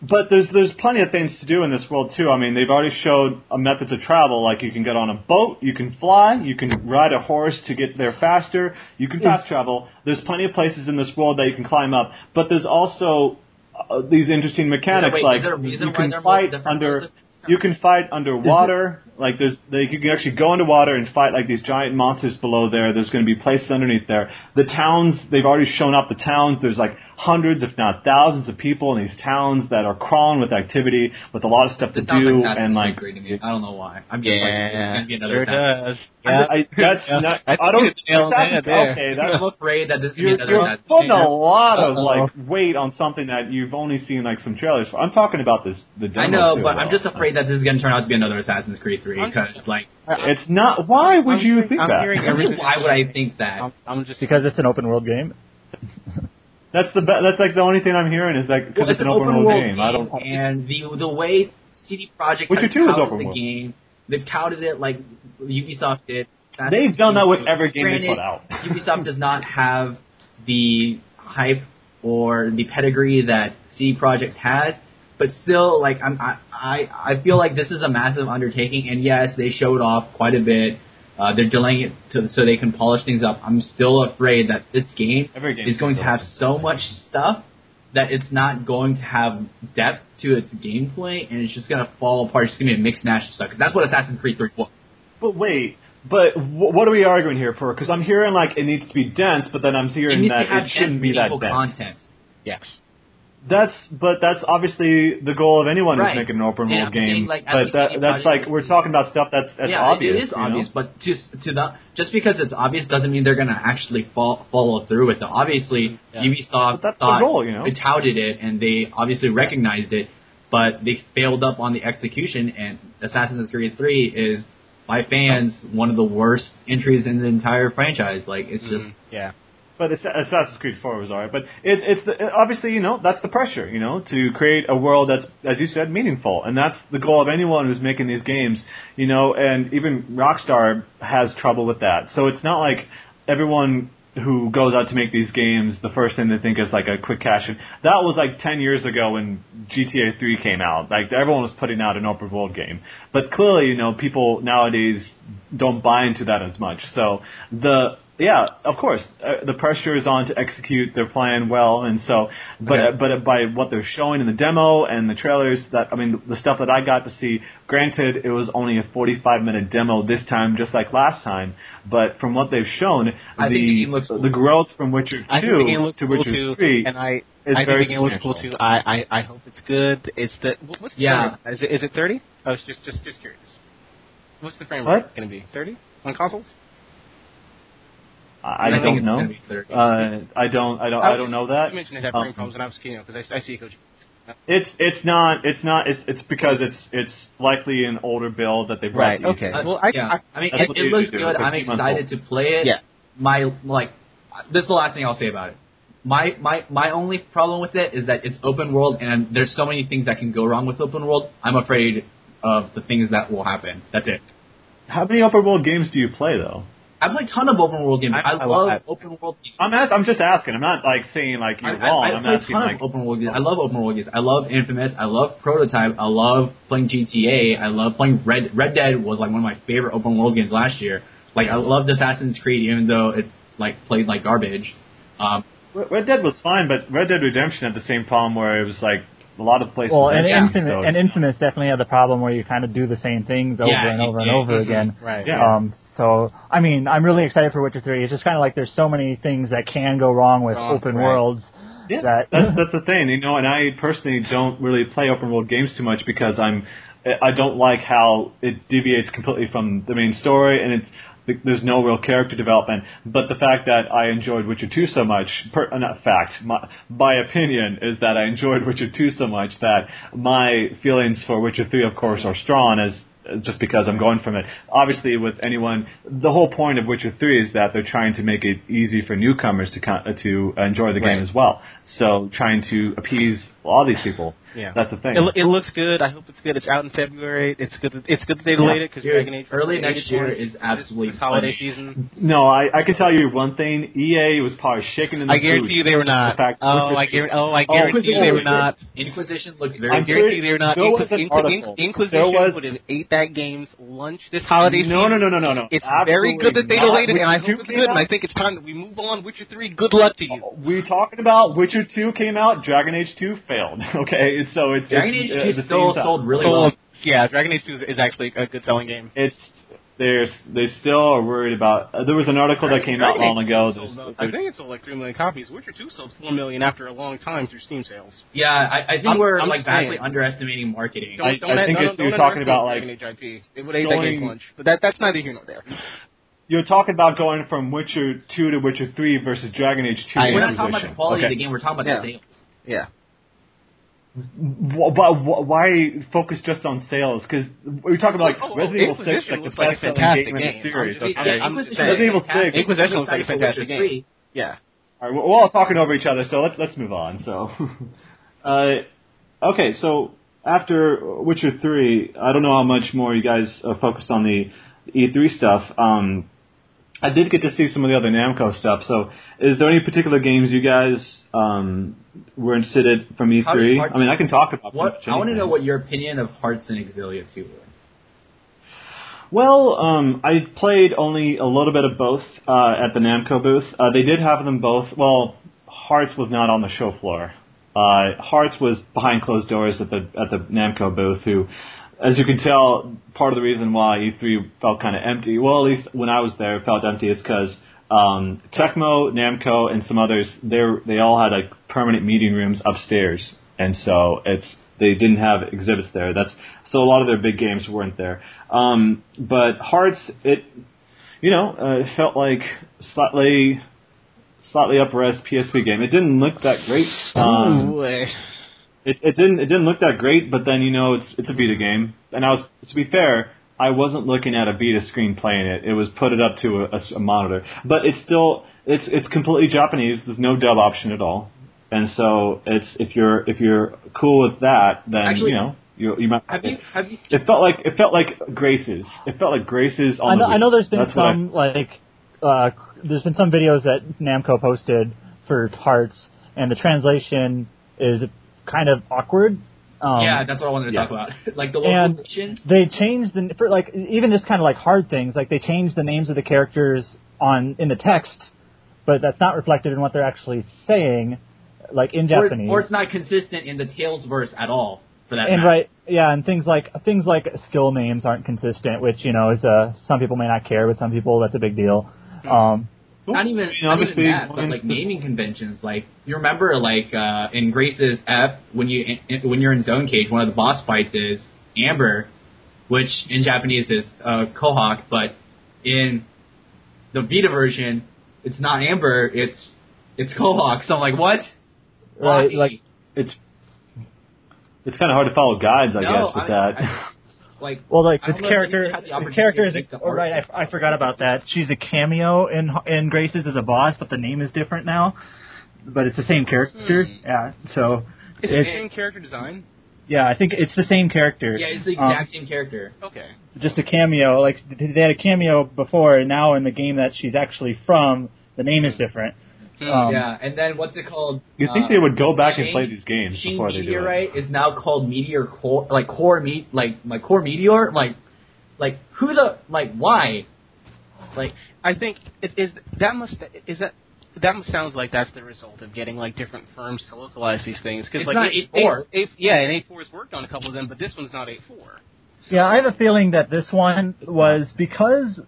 But there's there's plenty of things to do in this world too. I mean, they've already showed a method to travel. Like you can get on a boat, you can fly, you can ride a horse to get there faster. You can fast travel. There's plenty of places in this world that you can climb up. But there's also uh, these interesting mechanics, wait, like is there a reason you can fight under. You can fight underwater. Like there's, they, you can actually go underwater and fight like these giant monsters below there. There's going to be places underneath there. The towns, they've already shown up the towns. There's like hundreds, if not thousands, of people in these towns that are crawling with activity, with a lot of stuff to This sounds do, like and like Creed to me. I don't know why. I'm just like, it's gonna be another sure Assassin's does. Yeah. just- I, that's not. I I, don't. it's nailed on the Assassin's- head there. Okay, I'm that's afraid that this is you're, another you're Assassin's putting a lot of Uh-oh. like weight on something that you've only seen like some trailers for. I'm talking about this the demo I know, too, but though. I'm just afraid that this is gonna turn out to be another Assassin's Creed 3 because, like, It's not. Why would I'm you think I'm that? hearing why would I think that? I'm, I'm just because it's an open world game. That's the be- that's like the only thing I'm hearing is like because Well, it's, an open, world, game. I don't. And the the way CD Projekt Witcher has 2 is touted open the world. game, they've touted it like Ubisoft did. They've done that with every game they Granted, put out. Ubisoft does not have the hype or the pedigree that CD Projekt has, but still, like I'm, I, I, I feel like this is a massive undertaking. And yes, they showed off quite a bit. Uh, they're delaying it to, so they can polish things up. I'm still afraid that this game game is going to have so much stuff that it's not going to have depth to its gameplay, and it's just gonna fall apart. It's gonna be a mixed mash of stuff. Because that's what Assassin's Creed 3 was. But wait. But wh- what are we arguing here for? Because I'm hearing like it needs to be dense, but then I'm hearing needs that it shouldn't be that dense. content. yes. That's but that's obviously the goal of anyone Right. who's making an open world I'm saying, game. like, but that, that's like we're talking about stuff that's that's yeah, obvious. it is you know? obvious, but just to the just because it's obvious doesn't mean they're gonna actually fol- follow through with it. Obviously, Yeah. Ubisoft But that's the thought goal, you know? they touted it and they obviously recognized it, but they failed up on the execution. And Assassin's Creed 3 is by fans one of the worst entries in the entire franchise. Like it's just Mhm. Yeah. But Ass- Assassin's Creed 4 was alright. But it's it's the, obviously you know that's the pressure you know to create a world that's as you said meaningful, and that's the goal of anyone who's making these games. You know, and even Rockstar has trouble with that. So it's not like everyone who goes out to make these games, the first thing they think is like a quick cash. That was like 10 years ago when GTA 3 came out. Like everyone was putting out an open world game. But clearly, you know, people nowadays don't buy into that as much. So the yeah, of course, uh, the pressure is on to execute their plan well, and so, but Okay. but uh, by what they're showing in the demo and the trailers, that I mean, the stuff that I got to see. Granted, it was only a 45 minute demo this time, just like last time. But from what they've shown, I the think the game looks cool. the growth from Witcher I think the game two looks to cool Witcher too, three and I is I very think the game looks cool too. I, I I hope it's good. It's the what- what's the Yeah. frame? Is it is it thirty? I was just just just curious. What's the frame rate going to be? Thirty on consoles? I, I don't know. gonna be 30. Uh, I don't. I don't. I don't know that. You mentioned it had Um, frame problems, and I was you know because I, I see Coach. It's it's not it's not it's it's because it's it's likely an older build that they brought Right, to okay. YouTube. Well, I- yeah. I- I, mean, it, it looks good. I'm excited to play it. Yeah. My like, this is the last thing I'll say about it. My my my only problem with it is that it's open world, and there's so many things that can go wrong with open world. I'm afraid of the things that will happen. That's it. How many open world games do you play though? I play a ton of open world games. I- I, I love love- open world games. I'm ask, I'm just asking. I'm not like saying like you're I, wrong. I am play a ton like of open world games. I love open world games. I love Infamous. I love Prototype. I love playing GTA. I love playing Red. Red Dead was like one of my favorite open world games last year. Like I loved Assassin's Creed, even though it like played like garbage. Um, Red Dead was fine, but Red Dead Redemption had the same problem where it was like a lot of places. Well, and empty, Infamous, so and it's- Infamous definitely had the problem where you kind of do the same things over Yeah, and over and over mhm, again. Right. Yeah. Um, so, I mean, I'm really excited for Witcher 3. It's just kind of like there's so many things that can go wrong with Wrong, open right. worlds. Yeah, that that's that's the thing, you know. And I personally don't really play open world games too much because I'm I don't like how it deviates completely from the main story, and it's there's no real character development. But the fact that I enjoyed Witcher 2 so much, per, uh, not fact, my, my opinion is that I enjoyed Witcher 2 so much that my feelings for Witcher 3, of course, are strong as just because I'm going from it. Obviously, with anyone, the whole point of Witcher 3 is that they're trying to make it easy for newcomers to uh, to enjoy the game as well. So trying to appease all these people. Yeah. That's the thing. It, it looks good. I hope it's good. It's out in February. It's good. That, it's good that they delayed it because Dragon Age early Dragon next Age year is absolutely this holiday plenty. season. no, I, I can tell you one thing. EA was probably shaking in the I guarantee you they were the not. fact Oh, I 3 guarantee. Oh, I Oh, guarantee you they were not. Inquisition looks very I'm guarantee pretty- they were not. there was an article. Inquisition There was- would have ate that game's lunch this holiday No, season. no, no, no, no, no. It's very good that they Absolutely delayed it, and I hope it's good. And I think it's time that we move on. Witcher Three. Good luck to you. we talking about Witcher 2 came out, Dragon Age 2 failed. Okay, so it's Dragon it's, Age uh, 2 the still same time. sold really So, well. yeah, Dragon Age Two is, is actually a good selling game. It's there's they still are worried about. Uh, there was an article that came out long ago. 2 There's, sold, uh, I think it sold like three million copies. Witcher Two sold four million after a long time through Steam sales. Yeah, I, I think I'm- we're I'm like just saying. vastly underestimating marketing. Don't, I- don't, I think don't, it's- don't you're talking about, underestimate like, Dragon Age IP. It would ate that game's going- lunch, but that that's neither here nor there. you're talking about going from Witcher 2 to Witcher 3 versus Dragon Age 2. I we're not talking about the quality okay. of the game. We're talking about Yeah. the sales. Yeah. Wh- But why focus just on sales? Because we talk about like Oh, oh, Resident Evil 6, Inquisition like the looks like a best selling fantastic game in the series. I'm just- okay? I'm Inquisition saying. Resident Evil 6. Inquisition I'm looks like a fantastic game. 3. Yeah. All right, we're we're all talking over each other, so let's let's move on. So, uh, okay, so after Witcher three, I don't know how much more you guys are focused on the E3 stuff. Um, I did get to see some of the other Namco stuff. So, is there any particular games you guys um, were interested in from E3? Hearts- I mean, I can talk about What I want to know what your opinion of Hearts and Xillia 2 were. Well, um, I played only a little bit of both uh, at the Namco booth. Uh, they did have them both. Well, Hearts was not on the show floor. Uh, Hearts was behind closed doors at the at the Namco booth. Who, as you can tell, part of the reason why E3 felt kind of empty. Well, at least when I was there, it felt empty. Is because um, Tecmo, Namco, and some others they they all had like permanent meeting rooms upstairs, and so it's they didn't have exhibits there. That's so a lot of their big games weren't there. Um, but Hearts, it you know, uh, it felt like slightly slightly up res PSP game. It didn't look that great. Um, Ooh, eh. it, it didn't it didn't look that great, but then you know it's it's a Vita game, and I was to be fair, I wasn't looking at a Vita screen playing it. It was put it up to a, a monitor, but it's still it's it's completely Japanese. There's no dub option at all, and so it's if you're if you're cool with that, then Actually, you know you you might. Have you have you It felt like it felt like Graces. It felt like Graces on I know, the I know there's been That's what I- some like uh, there's been some videos that Namco posted for Hearts, and the translation is kind of awkward. Um, yeah, that's what I wanted to yeah. talk about. like the And- they changed the for like even just kind of like hard things like they changed the names of the characters on in the text, but that's not reflected in what they're actually saying, like in Or, Japanese. or it's not consistent in the Tales verse at all. For that and matter. right, yeah, and things like things like skill names aren't consistent, which you know is uh some people may not care, but some people that's a big deal. Um, Not even, I mean, not even that, but like naming conventions. Like you remember, like uh, in Grace's F, when you in, when you're in Zone Cage, one of the boss fights is Amber, which in Japanese is uh, Kohawk, but in the Vita version, it's not Amber, it's it's Kohawk. So I'm like, what? right, Why? like It's it's kind of hard to follow guides, I No, guess, with I- that. I- like Well, like the don't know if character, the the, character is make the a, oh, right. I, I forgot about that. She's a cameo in in Graces as a boss, but the name is different now. But it's the same character. Hmm. Yeah. So Is it the same character design? yeah, I think it's the same character. yeah, it's the Um, exact same character. Okay. just a cameo. Like they had a cameo before, and now in the game that she's actually from, the name is different. Hmm. Um, yeah, and then what's it called? you think Uh, they would go back and play these games Shin before they do it? Meteorite is now called Meteor Core, like Core Meet, like like Core Meteor, like like who the like why? Like I think it is that must is that that sounds like that's the result of getting like different firms to localize these things because like not eight- 8.4. eight- eight- yeah, and eight four has worked on a couple of them, but this one's not eight four. Yeah, I have a feeling that this one was because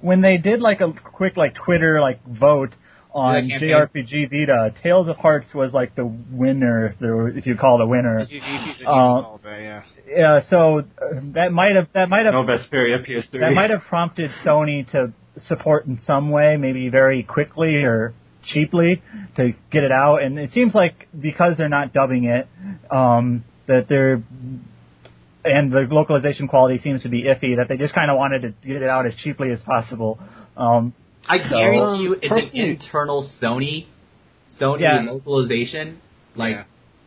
when they did like a quick like Twitter like vote on JRPG Vita, Tales of Hearts was like the winner, if there were- if you call it a winner. Uh, yeah. Yeah, so uh, that might have that might have No Vesperia PS3. that might have prompted Sony to support in some way, maybe very quickly or cheaply to get it out. And it seems like because they're not dubbing it, um, that they're and the localization quality seems to be iffy. That they just kind of wanted to get it out as cheaply as possible. Um, I guarantee you, it's an internal Sony Sony Yeah. localization like Yeah.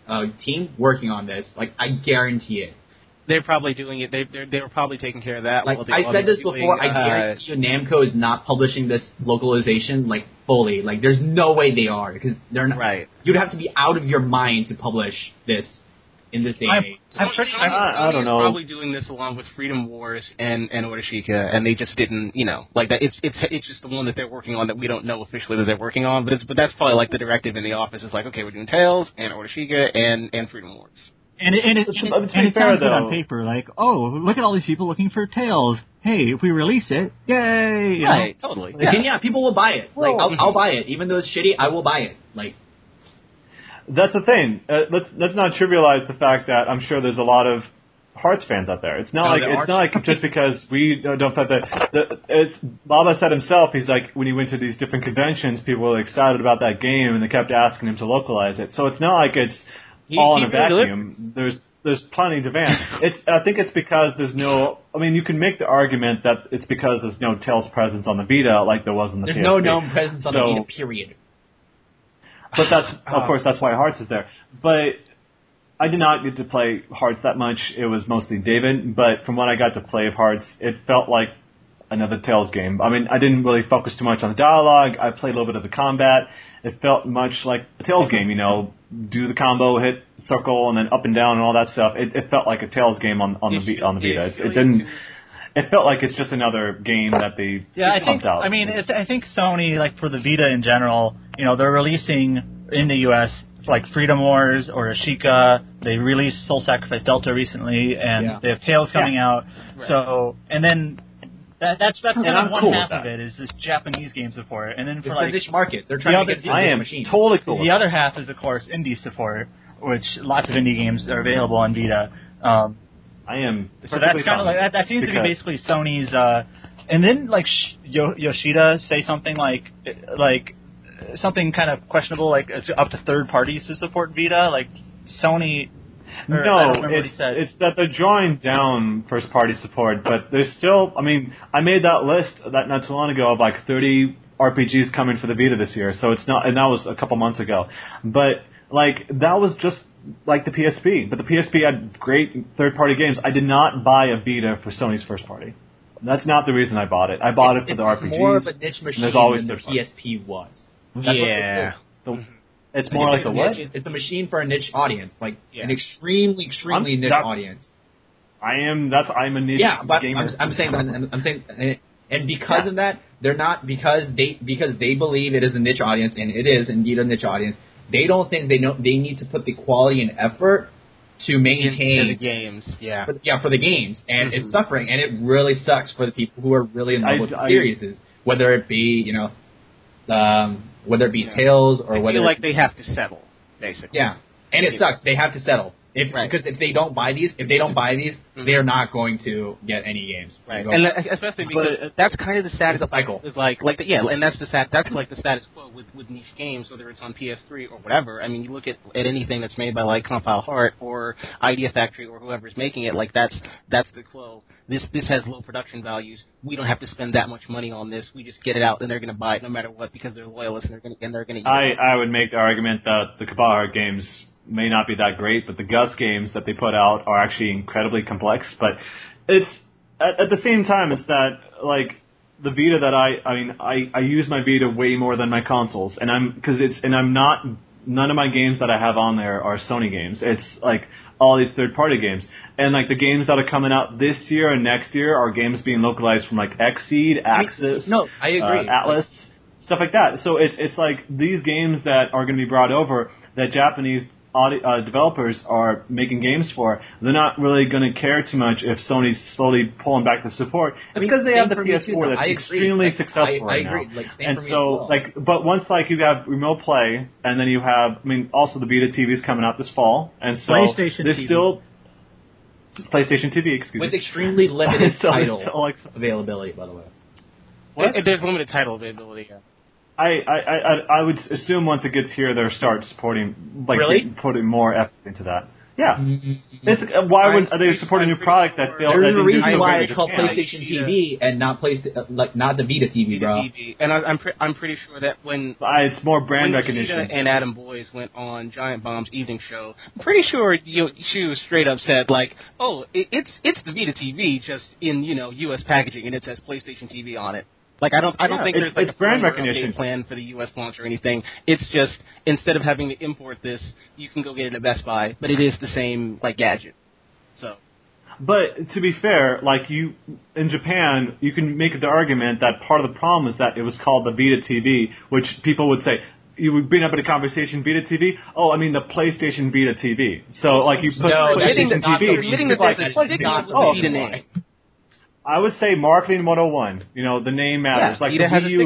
uh, team working on this. Like I guarantee it. They're probably doing it. They they're, they were probably taking care of that. Like while I said this were before, doing, I uh, guarantee you Namco is not publishing this localization like fully. Like there's no way they are because they're not. Right. You'd have to be out of your mind to publish this in this day and I'm- age. I'm Sony- pretty- I'm- I- I don't know. Probably doing this along with Freedom Wars and and Oreshika, and they just didn't, you know, like that. It's it's it's just the one that they're working on that we don't know officially that they're working on. But it's but that's probably like the directive in the office is like, okay, we're doing Tales and Oreshika and and Freedom Wars. and it, and it, To- and to it, be and it fair, sounds good on paper, like oh, look at all these people looking for Tales. Hey, if we release it, yay! you know? Right, totally. Like, and yeah, people will buy it. Like Well- I'll, I'll buy it, even though it's shitty. I will buy it. Like That's the thing. Uh, let's let's not trivialize the fact that I'm sure there's a lot of Hearts fans out there. It's not No, like it's not like just because we don't don't that. The, it's Baba said himself. He's like when he went to these different conventions, people were excited about that game and they kept asking him to localize it. So it's not like it's He- all he in a vacuum. There's there's plenty of demand. it's I think it's because there's no. I mean, you can make the argument that it's because there's no Tales presence on the Vita like there was in the there's PSP. no known presence on So- the Vita. Period. But that's uh-huh. of course that's why Hearts is there. But I did not get to play Hearts that much. It was mostly David. But from what I got to play of Hearts, it felt like another Tales game. I mean, I didn't really focus too much on the dialogue. I played a little bit of the combat. It felt much like a Tales game. You know, do the combo, hit circle, and then up and down and all that stuff. It, it felt like a Tales game on on the on the Vita. It, it didn't. You- It felt like it's just another game that they Yeah, I think. out. I mean, it's, I think Sony, like for the Vita in general, you know, they're releasing in the U.S. like Freedom Wars or Ashika. They released Soul Sacrifice Delta recently, and Yeah. they have Tales coming out. Right. So, and then that, that's that's And I'm one cool with half of it is this Japanese game support, and then for a like niche market. They're trying other- to get into I am machine. totally cool. the other half is of course indie support, which lots of indie games are available on Vita. Um, I am. so that's kind of like that. That seems to be basically Sony's. Uh, and then like Sh- Yo- Yoshida say something like like something kind of questionable, like it's up to third parties to support Vita. Like Sony. or No, it's, it's that they're drawing down first party support, but there's still. I mean, I made that list that not too long ago of like 30 RPGs coming for the Vita this year. So it's not, and that was a couple months ago. But like that was just like the PSP. But the PSP had great third party games. I did not buy a Vita for Sony's first party. That's not the reason I bought it. I bought it's, it for the it's RPGs. more of a niche machine there's always than the. PSP was. Yeah. The- mm-hmm. it's more like it's a what? niche- It's a machine for a niche audience, like Yeah. an extremely, extremely I'm- niche audience. I am. That's I'm a niche Yeah, but gamer. I'm, I'm saying, I'm, I'm saying, and- and because Yeah. of that, they're not because they because they believe it is a niche audience and it is indeed a niche audience. They don't think they know they need to put the quality and effort to maintain the games. Yeah. for, yeah, for the games, and Mhm. it's suffering, and it really sucks for the people who are really in love I- with the I- series, whether it be you know, um, whether it be Yeah. Tales or I whether feel like they have to settle, basically. yeah, and it sucks. They have to settle if Right. because if they don't buy these, if they don't buy these, Mhm. they are not going to get any games. Right, and especially because But- that's kind of the status It's a cycle. Is like, like the, yeah, and that's the stat. That's like the status quo with with niche games, whether it's on PS3 or whatever. I mean, you look at at anything that's made by like Compile Heart or Idea Factory or whoever's making it. Like that's that's the quo. This this has low production values. We don't have to spend that much money on this. We just get it out, and they're going to buy it no matter what because they're loyalists and they're going to and they're going to. I, I would make the argument that the Compile Heart games may not be that great, but the Gust games that they put out are actually incredibly complex. But it's at, at the same time, it's that like the Vita that I I mean I I use my Vita way more than my consoles, and I'm because it's and I'm not none of my games that I have on there are Sony games. It's like all these third party games. And like the games that are coming out this year and next year are games being localized from like Xseed, I Aksys, no, I agree. uh, Atlus, stuff like that. So it's it's like these games that are going to be brought over that Japanese audi- uh, developers are making games for. They're not really going to care too much if Sony's slowly pulling back the support I mean, because they have the PS4 too, that's extremely Like, successful I- I right agree. now. Like, same and so well. like, but once like you have remote play, and then you have, I mean, also the Vita TV is coming out this fall, and so PlayStation there's TV. still PlayStation TV, excuse with me. extremely limited So title still, like, availability, by the way. What? If there's limited title availability. Yeah. I, I, I, I would assume once it gets here, they'll start supporting, like, Really? putting more effort into that. Yeah. Mm-hmm. It's, uh, why I'm would they support a I'm new pretty product that sure- failed? There's that a reason why it's called Japan. PlayStation Yeah. TV and not PlayStation, uh, like not the Vita TV, Vita bro. TV. And I, I'm pre- I'm pretty sure that when Uh, It's more brand when recognition. Yoshida and Adam Boyes went on Giant Bomb's evening show, I'm pretty sure you, she was straight up said like, "Oh, it, it's it's the Vita TV, just in you know U.S. packaging, and it says PlayStation TV on it." Like I don't I don't Yeah, think it's- there's like it's a brand recognition. plan for the U.S. launch or anything. It's just instead of having to import this, you can go get it at Best Buy, but it is the same like gadget. So But to be fair, like you in Japan, you can make the argument that part of the problem is that it was called the Vita TV, which people would say you would bring up in a conversation Vita TV. Oh, I mean the PlayStation Vita TV. So like you put No, that PlayStation is not the TV. reason. admitting that there's a that's stigma not with oh, the Vita name. I would say marketing 101. You know, the name matters. Yeah, like Vita the Wii U.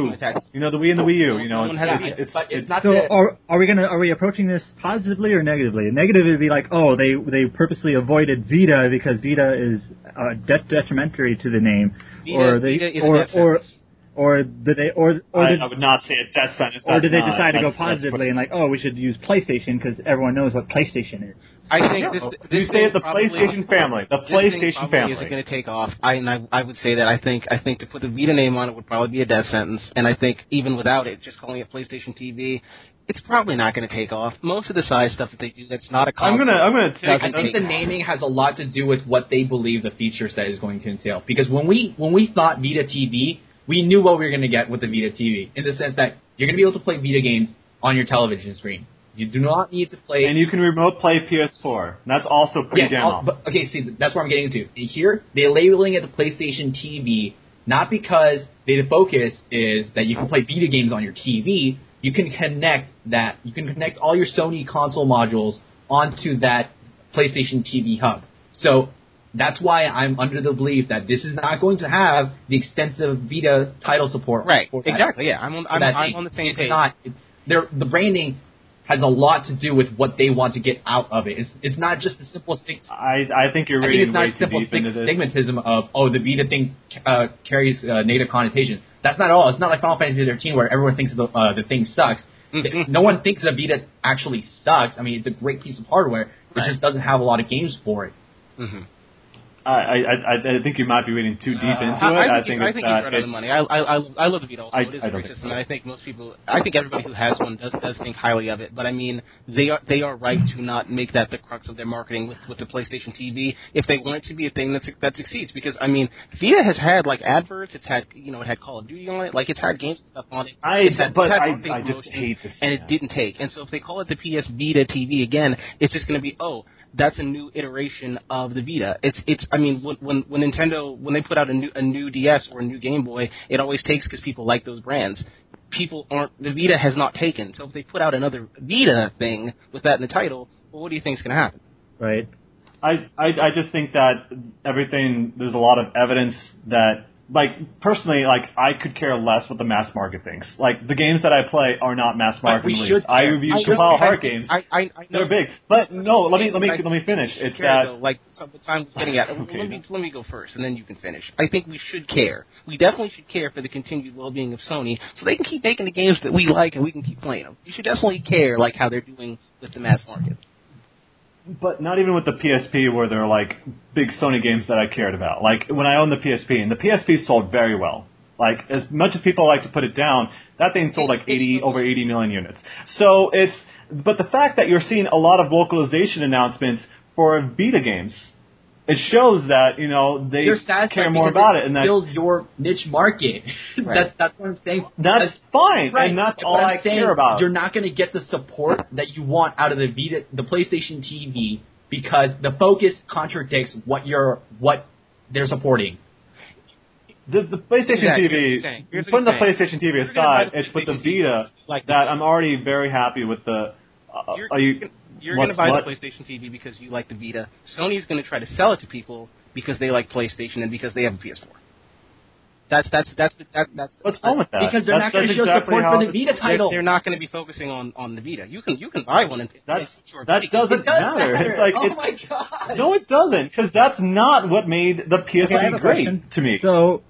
You know, the Wii and the Wii U. You know, one it's, it's, it's, it's it's not So that- are are we gonna are we approaching this positively or negatively? Negative would be like, oh, they they purposely avoided Vita because Vita is uh, de- detrimentary to the name, Vita- or they Vita is or death or sentence. Or did they or or I, did, I would not say a death sentence. or That's did they not- decide to go that's- that's positively and like, oh, we should use PlayStation because everyone knows what PlayStation is? I think this, You say the probably- PlayStation family. The PlayStation family. isn't going to take off. I, and I, I would say that I think I think to put the Vita name on it would probably be a death sentence. And I think even without it, just calling it PlayStation TV, it's probably not going to take off. Most of the size stuff that they do, that's not a I'm gonna I'm gonna take. I think the naming has a lot to do with what they believe the feature set is going to entail. Because when we when we thought Vita TV, we knew what we were going to get with the Vita TV in the sense that you're going to be able to play Vita games on your television screen. You do not need to play. and you can remote play PS4. That's also pretty damn all- uh, but, okay, see, that's what I'm getting into. Here, they're labeling it the PlayStation TV, not because the focus is that you can play Vita games on your TV. You can connect that. You can connect all your Sony console modules onto that PlayStation TV hub. So that's why I'm under the belief that this is not going to have the extensive Vita title support. right. for that- Exactly. Yeah, I'm on. I'm, I'm on the same it's page. Not, it's, they're- the branding has a lot to do with what they want to get out of it. It's, it's not just a simple stig- I I think you're I think it's not way a simple deep stig- into stigmatism of oh the Vita thing uh, carries uh, negative connotation. That's not all. It's not like Final Fantasy 13 where everyone thinks the uh, the thing sucks. Mhm. no one thinks the Vita actually sucks. I mean, it's a great piece of hardware. It Right. just doesn't have a lot of games for it. hmm I, I I I think you might be reading too deep uh, into I, it. I I think, think I it's think he's right on the money. I, I, I, I love the Vita also. I- it is I a great think system, so. and I think most people, I think everybody who has one does does think highly of it. But I mean, they are they are right to not make that the crux of their marketing with with the PlayStation TV if they want it to be a thing that that succeeds. Because I mean, Vita has had like adverts. It's had you know it had Call of Duty on it. Like it's had games and stuff on it. I it's had, but it's had I I just hate this. and it didn't take. And so if they call it the PS Vita TV again, it's just going to be oh that's a new iteration of the Vita. It's it's I mean when when, Nintendo when they put out a new a new DS or a new Game Boy, it always takes because people like those brands. People aren't the Vita has not taken. So if they put out another Vita thing with that in the title, well, what do you think is going to happen? Right. I, I I just think that everything there's a lot of evidence that like personally like I could care less what the mass market thinks. Like the games that I play are not mass market. released. should I review compile I- games. I, I, I They're big, but no. Let me let me let me finish. It's care, that though, like what Simon's getting at. Okay, let me let me go first, and then you can finish. I think we should care. We definitely should care for the continued well-being of Sony, so they can keep making the games that we like and we can keep playing them. You should definitely care, like how they're doing with the mass market. But not even with the PSP, where there are like big Sony games that I cared about. Like when I owned the PSP, and the PSP sold very well. Like as much as people like to put it down, that thing sold like eighty over eighty million units. So it's but the fact that you're seeing a lot of localization announcements for Vita games, it shows that you know they You're care more about it, and that fills your niche market. Right. that, that's what I'm saying. that's fine, Right. and that's But all I'm I saying care about. You're not going to get the support that you want out of the Vita, the PlayStation TV, because the focus contradicts what you're what they're supporting. The, the PlayStation Exactly. TV, he's. Here's what putting the. PlayStation TV You're gonna buy aside, the it's with the PlayStation Vita like that I'm already very happy with the. Uh, You're, are you? You're going to buy what? the PlayStation TV because you like the Vita. Sony's going to try to sell it to people because they like PlayStation and because they have a PS4. That's that's that's that's that's. What's wrong with that? Because they're That's- not going to show exactly support for the it- Vita They're, title. they're not going to be focusing on on the Vita. You can you can buy one and That's- sure, that doesn't It does matter. matter. It's like oh it's, my god. no, it doesn't, because that's not what made the PSP Okay, I have a great to me. So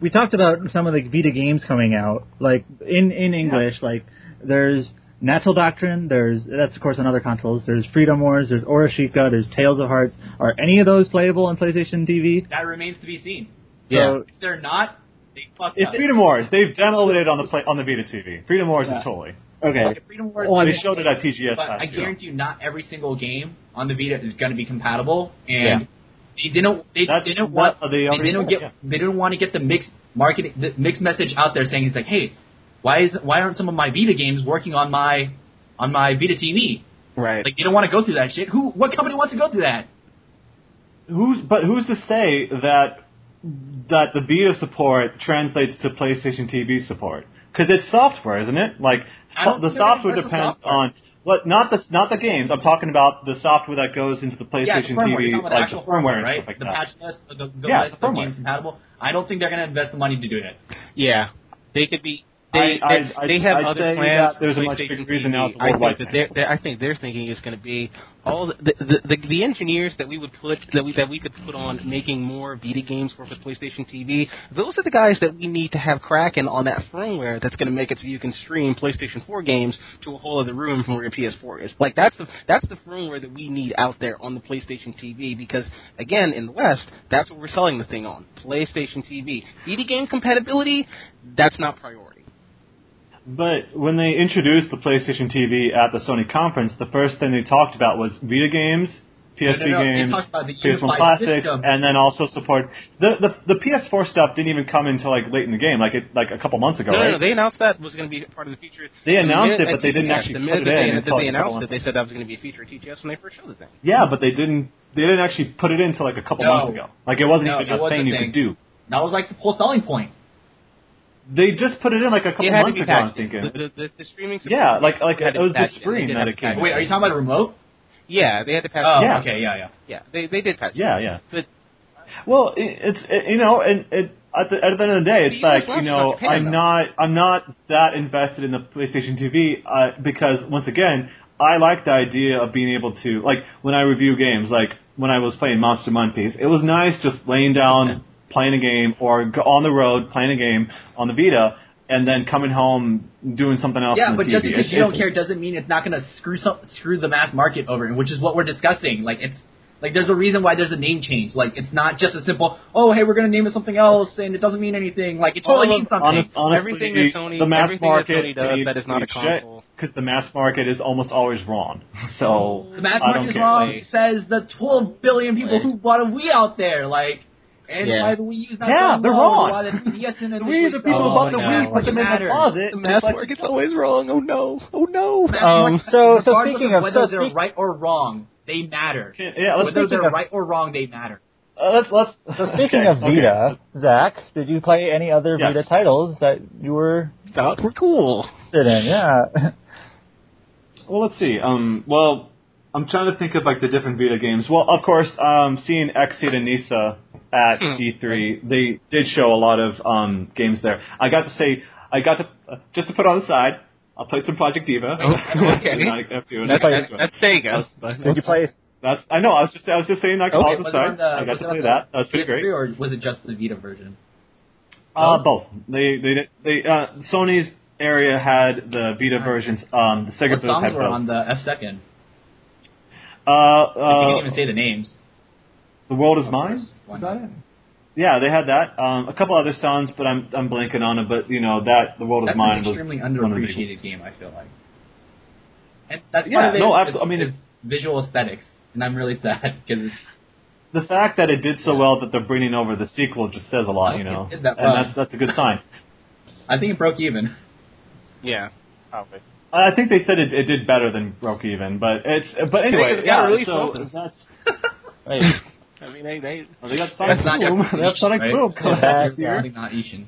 we talked about some of the Vita games coming out, like in in English. Like there's Natural Doctrine. There's that's of course on other consoles. There's Freedom Wars. There's Oreshika. There's Tales of Hearts. Are any of those playable on PlayStation TV? That remains to be seen. Yeah. So, If they're not, they fucked it's up. It's Freedom Wars. They've demoed it on the play, on the Vita TV. Freedom Wars Yeah. is totally. okay. Freedom Wars, oh, Well, They showed it at TGS but last I year. guarantee you, not every single game on the Vita is going to be compatible, and Yeah. they didn't. They That's didn't want. they they didn't get. yeah. They didn't want to get the mixed marketing, the mixed message out there saying, "It's like, hey, why is why aren't some of my Vita games working on my on my Vita TV?" right. Like they don't want to go through that shit. Who? What company wants to go through that? Who's but who's to say that that the Vita support translates to PlayStation TV support? Because it's software, isn't it? Like I don't the software depends software. on what not the not the games. I'm talking about the software that goes into the yeah, PlayStation the firmware. You're TV, talking the like actual the firmware and right? stuff like the that. patch list, the, the Yeah, list the of firmware. games compatible. I don't think they're going to invest the money to do that. Yeah, they could be. They, I- I'd- they have I'd other plans. there's a much bigger reason now I think that they're, they're, I think their thinking is going to be all the the, the the engineers that we would put that we that we could put on making more Vita games for the PlayStation TV. Those are the guys that we need to have cracking on that firmware that's going to make it so you can stream PlayStation 4 games to a whole other room from where your PS4 is. Like that's the that's the firmware that we need out there on the PlayStation TV because again in the West that's what we're selling the thing on PlayStation TV. Vita game compatibility that's not priority. But when they introduced the PlayStation TV at the Sony conference, the first thing they talked about was Vita games, PSP No, no, no, games, talked about the PS1 classics, system. and then also support the, the the PS4 stuff didn't even come until like late in the game, like it like a couple months ago, No, right? no, no, they announced that was going to be part of the feature. They announced minute it, but they didn't actually the put it they, in until they announced it, they said that was going to be a feature at TGS when they first showed the thing. yeah, but they didn't they didn't actually put it in until like a couple months ago. Like it wasn't even it a was thing a you could do. That was like the whole selling point. They just put it in like a couple It months ago. I'm thinking. The, the, the, the streaming yeah, like like had it was be the spring that it came. Wait, are you talking about a remote? Yeah, they had to patch. Oh. Yeah. okay, yeah, yeah. yeah, they they did patch. Yeah, yeah. But Well, it, it's it, you know, and it, at the at the end of the day, it's like you know, Japan, I'm though. not I'm not that invested in the PlayStation TV uh, because once again, I like the idea of being able to like when I review games, like when I was playing Monster Monkeys, it was nice just laying down playing a game or on the road playing a game on the Vita. And then coming home doing something else. Yeah, on the but just because It's- you don't care doesn't mean it's not going to screw some, screw the mass market over, which is what we're discussing. Like it's like there's a reason why there's a name change. Like it's not just a simple oh hey we're going to name it something else and it doesn't mean anything. Like it totally All means something. honest- honestly, Everything that Sony- the mass everything that market Sony does that is not a console. because the mass market is almost always wrong. So the mass I market don't is care. wrong. Says the 12 billion people Like- who bought a Wii out there. Like and Yeah. why the Wii U's not Yeah, selling they're well, wrong. Why the 3DS and We, the people Oh, who bought the no. Wii, put them in the Matter. closet. the mass market's always wrong. Oh no. Oh no. Um, So- so speaking of of- whether so they're speak- right or wrong, They matter. Yeah, let's Whether they're of- right or wrong, they matter. Uh, let's let's. So speaking okay, of okay. Vita, Zach, did you play any other Yes. Vita titles that you were Thought we're cool. interested in? Yeah. Well, let's see. Um, well, I'm trying to think of like the different Vita games. Well, of course, um, seeing Xseed and Nisa at Hmm. E3, they did show a lot of um, games there. I got to say, I got to uh, just to put on the side. I played some Project Diva. Oh, okay. Not That's, that's, that's Sega. But did you play? That's I know. I was just I was just saying like Okay, all the was on side. the, I got was to it play on that. That was pretty great. Or was it just the Vita version? Uh, both. They they they uh, Sony's area had the Vita versions. Um, the Sega What songs had were both. on the F second? Uh, you uh, can't even say the names. The world is mine. course. Is that it? Yeah, they had that. Um, a couple other songs, but I'm I'm blanking on it. But you know that the world That's is mine an was extremely one of the underappreciated game. I feel like, and that's Yeah, part of it. no, is- abso- I mean, is visual aesthetics, and I'm really sad because the fact that it did so well that they're bringing over the sequel just says a lot, you know, it did that and that's that's a good sign. I think it broke even. yeah. probably. I think they said it, it did better than Broke Even, but it's but anyway, Sega got yeah. released so that's Wait, I mean, they, they well, they got Sonic That's not Boom. your They have Sonic right? Boom coming Yeah, out this year. probably not Ishin.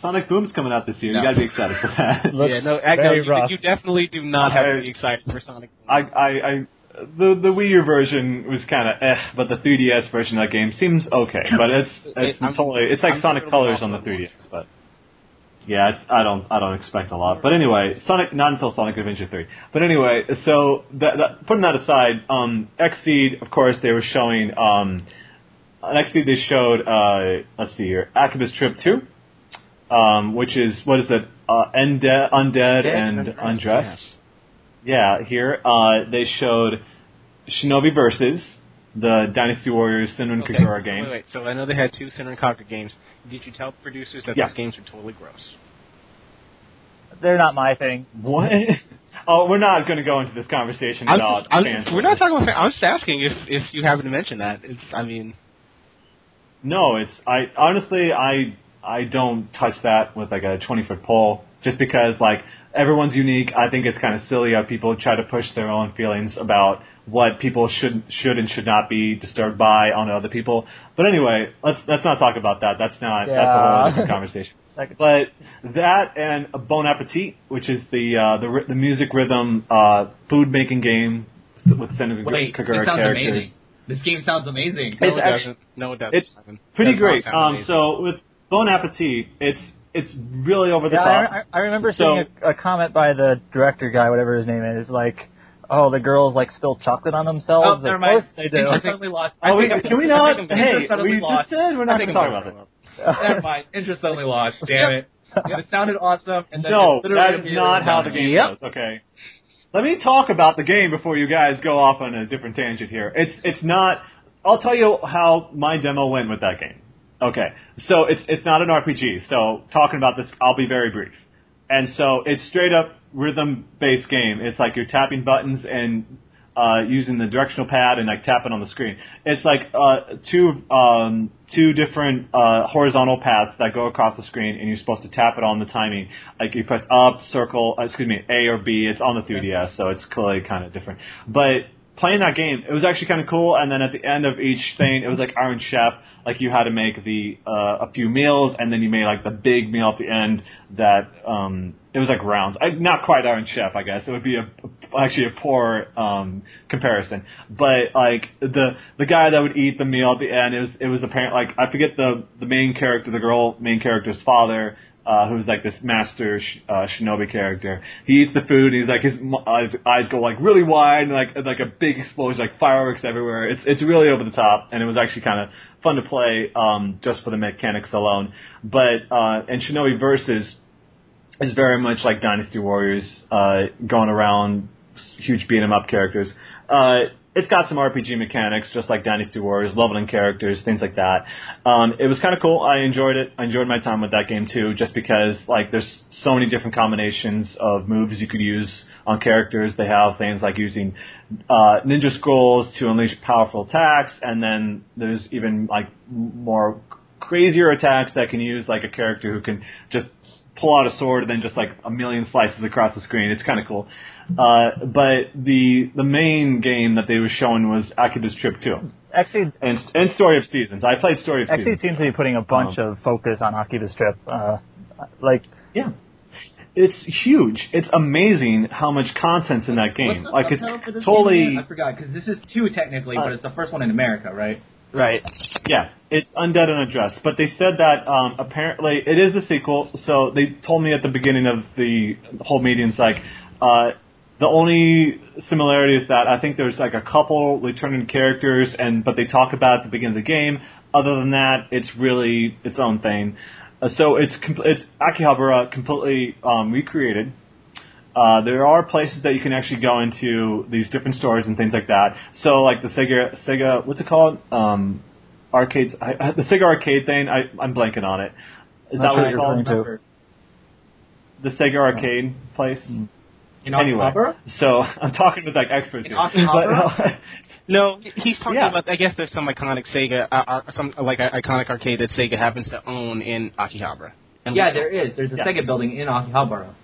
Sonic Boom's coming out this year. No. You got to be excited for that. Looks yeah, no, act- no you, you definitely do not have I- to be excited for Sonic. Boom. I, I, I, the the Wii U version was kind of eh, but the 3DS version of that game seems okay. But it's it's I'm- totally it's like I'm Sonic Colors on the 3DS, but yeah, it's I don't I don't expect a lot. But anyway, Sonic not until Sonic Adventure 3. But anyway, so that, that putting that aside, um, Xseed of course they were showing um, on Xseed they showed uh, let's see here, Akiba's Trip 2. Um, which is what is it? Uh, Undead, Undead and Undressed. Yeah, here uh, they showed Shinovi Versus, the Dynasty Warriors Sin and Okay, Kagura so game. Wait, wait. So I know they had two Senran Kagura games. Did you tell producers that Yeah. these games are totally gross? they're not my thing. What? oh, we're not going to go into this conversation I'm about just, I'm fans. just, we're not talking about. fan- I'm just asking if if you happen to mention that. It's, I mean, No, it's I honestly I I don't touch that with like a twenty foot pole just because like everyone's unique. I think it's kind of silly how people try to push their own feelings about what people should should and should not be disturbed by on other people. But anyway, let's let's not talk about that. That's not that's a whole different conversation. Like, But that and Bon Appetit, which is the uh, the the music rhythm uh, food making game with Senator Wait, Kagura it sounds characters. amazing. This game sounds amazing. no, It's it actu- doesn't. No, it doesn't. it's Simon. Pretty Does great. Um, so with Bon Appetit, it's it's really over the yeah, top. I, I I remember So- seeing a, a comment by the director guy, whatever his name is, like, "Oh, the girls like spilled chocolate on Oh, themselves." never of mind. course they do. Interest suddenly lost. Oh, we, can we I'm- not? I think Hey, we lost. just said we're not think going to I'm talk gonna about this. Never mind. Interest suddenly lost. Damn it. It sounded awesome. And then No, it that is not how the game Yep. goes. Okay. Let me talk about the game before you guys go off on a different tangent here. It's it's not. I'll tell you how my demo went with that game. Okay, so it's it's not an RPG. So talking about this, I'll be very brief. And so it's straight up rhythm based game. It's like you're tapping buttons and uh, using the directional pad and like tapping on the screen. It's like uh, two um, two different uh, horizontal paths that go across the screen, and you're supposed to tap it on the timing. Like you press up, circle, uh, excuse me, A or B. It's on the 3DS, so it's clearly kind of different. But playing that game, it was actually kind of cool. And then at the end of each thing, it was like Iron Chef. Like you had to make the uh, a few meals, and then you made like the big meal at the end. That um, it was like rounds. I, not quite Iron Chef, I guess. It would be a actually a poor um, comparison. But like the the guy that would eat the meal at the end, it was it was apparent. Like I forget the the main character, the girl main character's father uh, who's like this master sh- uh, shinobi character. He eats the food. And he's like his m- eyes, eyes go like really wide, and like like a big explosion, like fireworks everywhere. It's it's really over the top, and it was actually kind of fun to play um, just for the mechanics alone. But uh, and Shinovi Versus is very much like Dynasty Warriors, uh, going around huge beat 'em up characters. Uh, it's got some RPG mechanics, just like Dynasty Warriors, leveling characters, things like that. Um, it was kind of cool. I enjoyed it. I enjoyed my time with that game too, just because like there's so many different combinations of moves you could use on characters. They have things like using uh, ninja scrolls to unleash powerful attacks, and then there's even like more crazier attacks that can use like a character who can just pull out a sword and then just like a million slices across the screen. It's kind of cool. Uh, but the the main game that they were showing was Akiba's Trip 2 Actually, and and Story of Seasons. I played Story of Seasons. actually, it seems to be putting a bunch Um, of focus on Akiba's trip. Uh, like, Yeah. It's huge. It's amazing how much content's in that game. What's the like it's for this totally game? I forgot because this is two technically, Uh, but it's the first one in America, right? Right. Yeah, it's Undead and. But they said that um, apparently it is the sequel. So they told me at the beginning of the whole meeting, it's like uh, the only similarity is that I think there's like a couple returning characters, and but they talk about at the beginning of the game. Other than that, it's really its own thing. Uh, so it's it's Akihabara completely um, recreated. Uh, there are places that you can actually go into these different stores and things like that. So like the Sega Sega what's it called? Um, arcades. I, I- the Sega arcade thing. I, I'm blanking on it. Is Not that what it's you're called? referring to. The Sega arcade place. In Anyway, Akihabara? so I'm talking with like experts In here. But, No, he's talking Yeah. about. I guess there's some iconic Sega, uh, uh, some like uh, iconic arcade that Sega happens to own in Akihabara. And Yeah, we- there is. There's a Yeah. Sega building in Akihabara.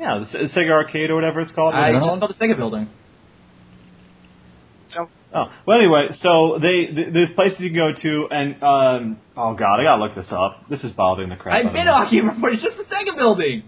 Yeah, the S- Sega arcade or whatever it's called. I just called? called the Sega building. Oh, well, anyway, so they th- there's places you can go to, and um, oh god, I gotta look this up. This is bothering the crap. I've out been of me. to Akihabara, it's just the Sega building.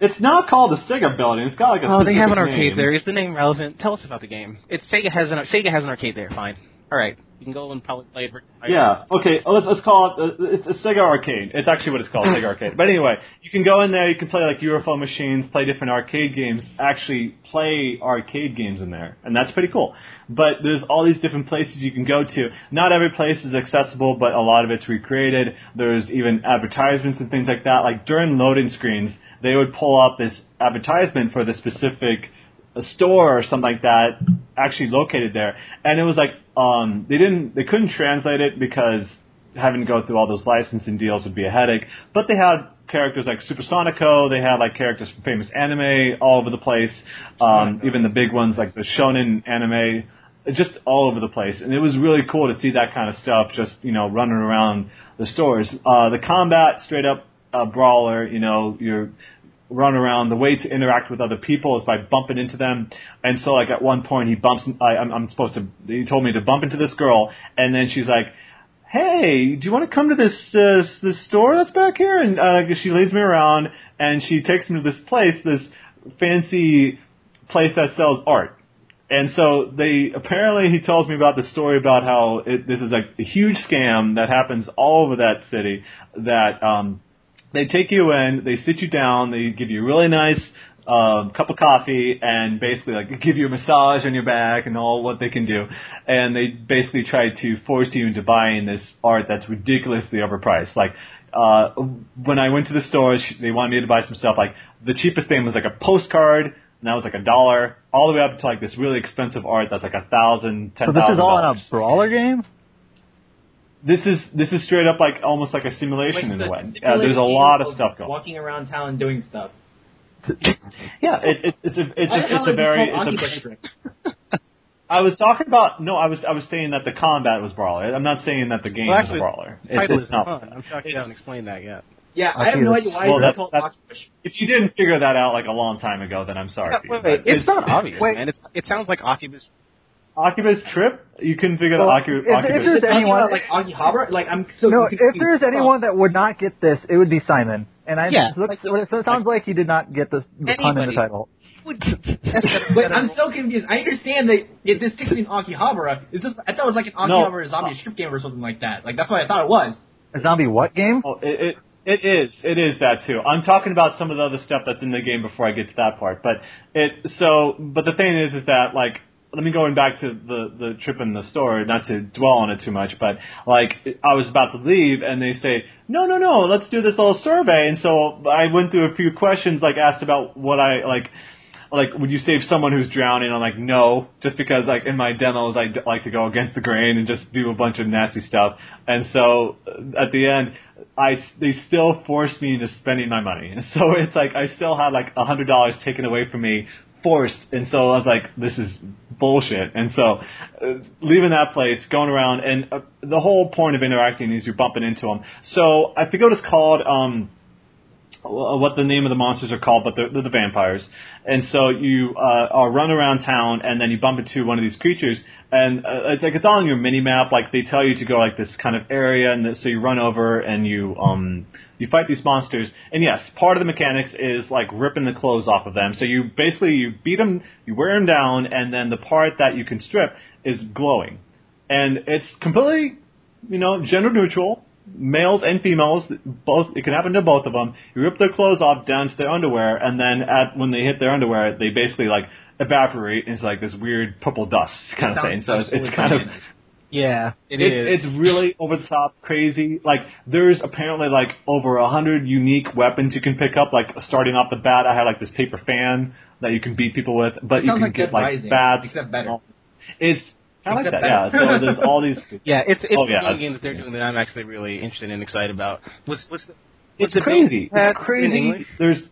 It's not called the Sega building. It's got like a. Oh, they have an arcade name. there. Is the name relevant? Tell us about the game. It's Sega has an Sega has an arcade there. Fine. All right. You can go and probably play it. For, Yeah. Okay. oh, Let's, let's call it. Uh, it's a Sega Arcade. It's actually what it's called, Sega Arcade. But anyway, you can go in there. You can play like UFO machines, play different arcade games. Actually, play arcade games in there, and that's pretty cool. But there's all these different places you can go to. Not every place is accessible, but a lot of it's recreated. There's even advertisements and things like that. Like during loading screens, they would pull up this advertisement for the specific a store or something like that actually located there and it was like um they didn't they couldn't translate it because having to go through all those licensing deals would be a headache. But they had characters like Supersonico they had like characters from famous anime all over the place um even the big ones like the shonen anime just all over the place. And it was really cool to see that kind of stuff just you know running around the stores. Uh the combat straight up uh, brawler you know you're run around. The way to interact with other people is by bumping into them. And so, like at one point, he bumps. I, I'm, I'm supposed to. He told me to bump into this girl, and then she's like, "Hey, do you want to come to this this store that's back here?" And uh, she leads me around, and she takes me to this place, this fancy place that sells art. And so they apparently he tells me about the story about how it, this is a huge scam that happens all over that city. That um, they take you in, they sit you down, they give you a really nice um, cup of coffee, and basically like give you a massage on your back and all what they can do, and they basically try to force you into buying this art that's ridiculously overpriced. Like uh, when I went to the store, they wanted me to buy some stuff. Like the cheapest thing was like a postcard, and that was like a dollar, all the way up to like this really expensive art that's like a thousand, ten So this is all in a brawler game. This is this is straight up like almost like a simulation in a way. Uh, there's a lot of stuff going. Walking around town doing stuff. Yeah, it, it, it's a it's Why the a, it's a very it's Akiba a, Strip? I was talking about no, I was I was saying that the combat was brawler. I'm not saying that the game Well, is actually, a brawler. the title it's not. fun. I'm shocked you haven't explained that yet. Yeah, I have no idea why well, it's that's- called that's- Akiba If you didn't figure that out like a long time ago, then I'm sorry. Yeah, wait, wait, but it's not obvious, wait. man. It's, it sounds like Akiba's. Akiba's trip. You couldn't figure Well, out Akiba, if- if there's Talking anyone- about, like Akihabara, like I'm so No, confused. if there's anyone that would not get this, it would be Simon. And I Yeah, looks, like- so it sounds like he did not get this the pun in the title. Would, that's I'm so confused. I understand that if this takes in Akihabara, is this? I thought it was like an No. Akihabara zombie strip game or something like that. Like that's what I thought it was. A zombie what game? Oh, it, it it is it is that too. I'm talking about some of the other stuff that's in the game before I get to that part. But it so but the thing is is that like let me going back to the the trip in the store, not to dwell on it too much, but like I was about to leave and they say, "No, no, no, let's do this little survey." And so I went through a few questions like asked about what I like like would you save someone who's drowning? I'm like no, just because like in my demos I d- like to go against the grain and just do a bunch of nasty stuff. And so uh, at the end, I they still forced me into spending my money. And so it's like I still had like a hundred dollars taken away from me forced, and so I was like, this is bullshit. And so, uh, leaving that place, going around, and uh, the whole point of interacting is you're bumping into them. So I forget what it's called. Um, what the name of the monsters are called, but they're, they're the vampires. And so you uh, are run around town, and then you bump into one of these creatures, and uh, it's like it's all on your mini map. Like they tell you to go like this kind of area, and so you run over and you um you fight these monsters. And yes, part of the mechanics is like ripping the clothes off of them. So you basically you beat them, you wear them down, and then the part that you can strip is glowing, and it's completely you know gender neutral males and females, both it can happen to both of them. You rip their clothes off down to their underwear, and then at when they hit their underwear, they basically like evaporate into like this weird purple dust kind of thing. So it's, it's kind of Yeah, it it's, is. it's really over the top, crazy. Like there's apparently like over a hundred unique weapons you can pick up. Like starting off the bat, I had like this paper fan that you can beat people with, but you can like get like Rising, bats. except better. It's kind of like that, yeah. So there's all these. yeah, it's it's Oh, yeah, one it's- game that they're doing that I'm actually really interested and excited about. Was was the, It's the crazy. build It's crazy. There's.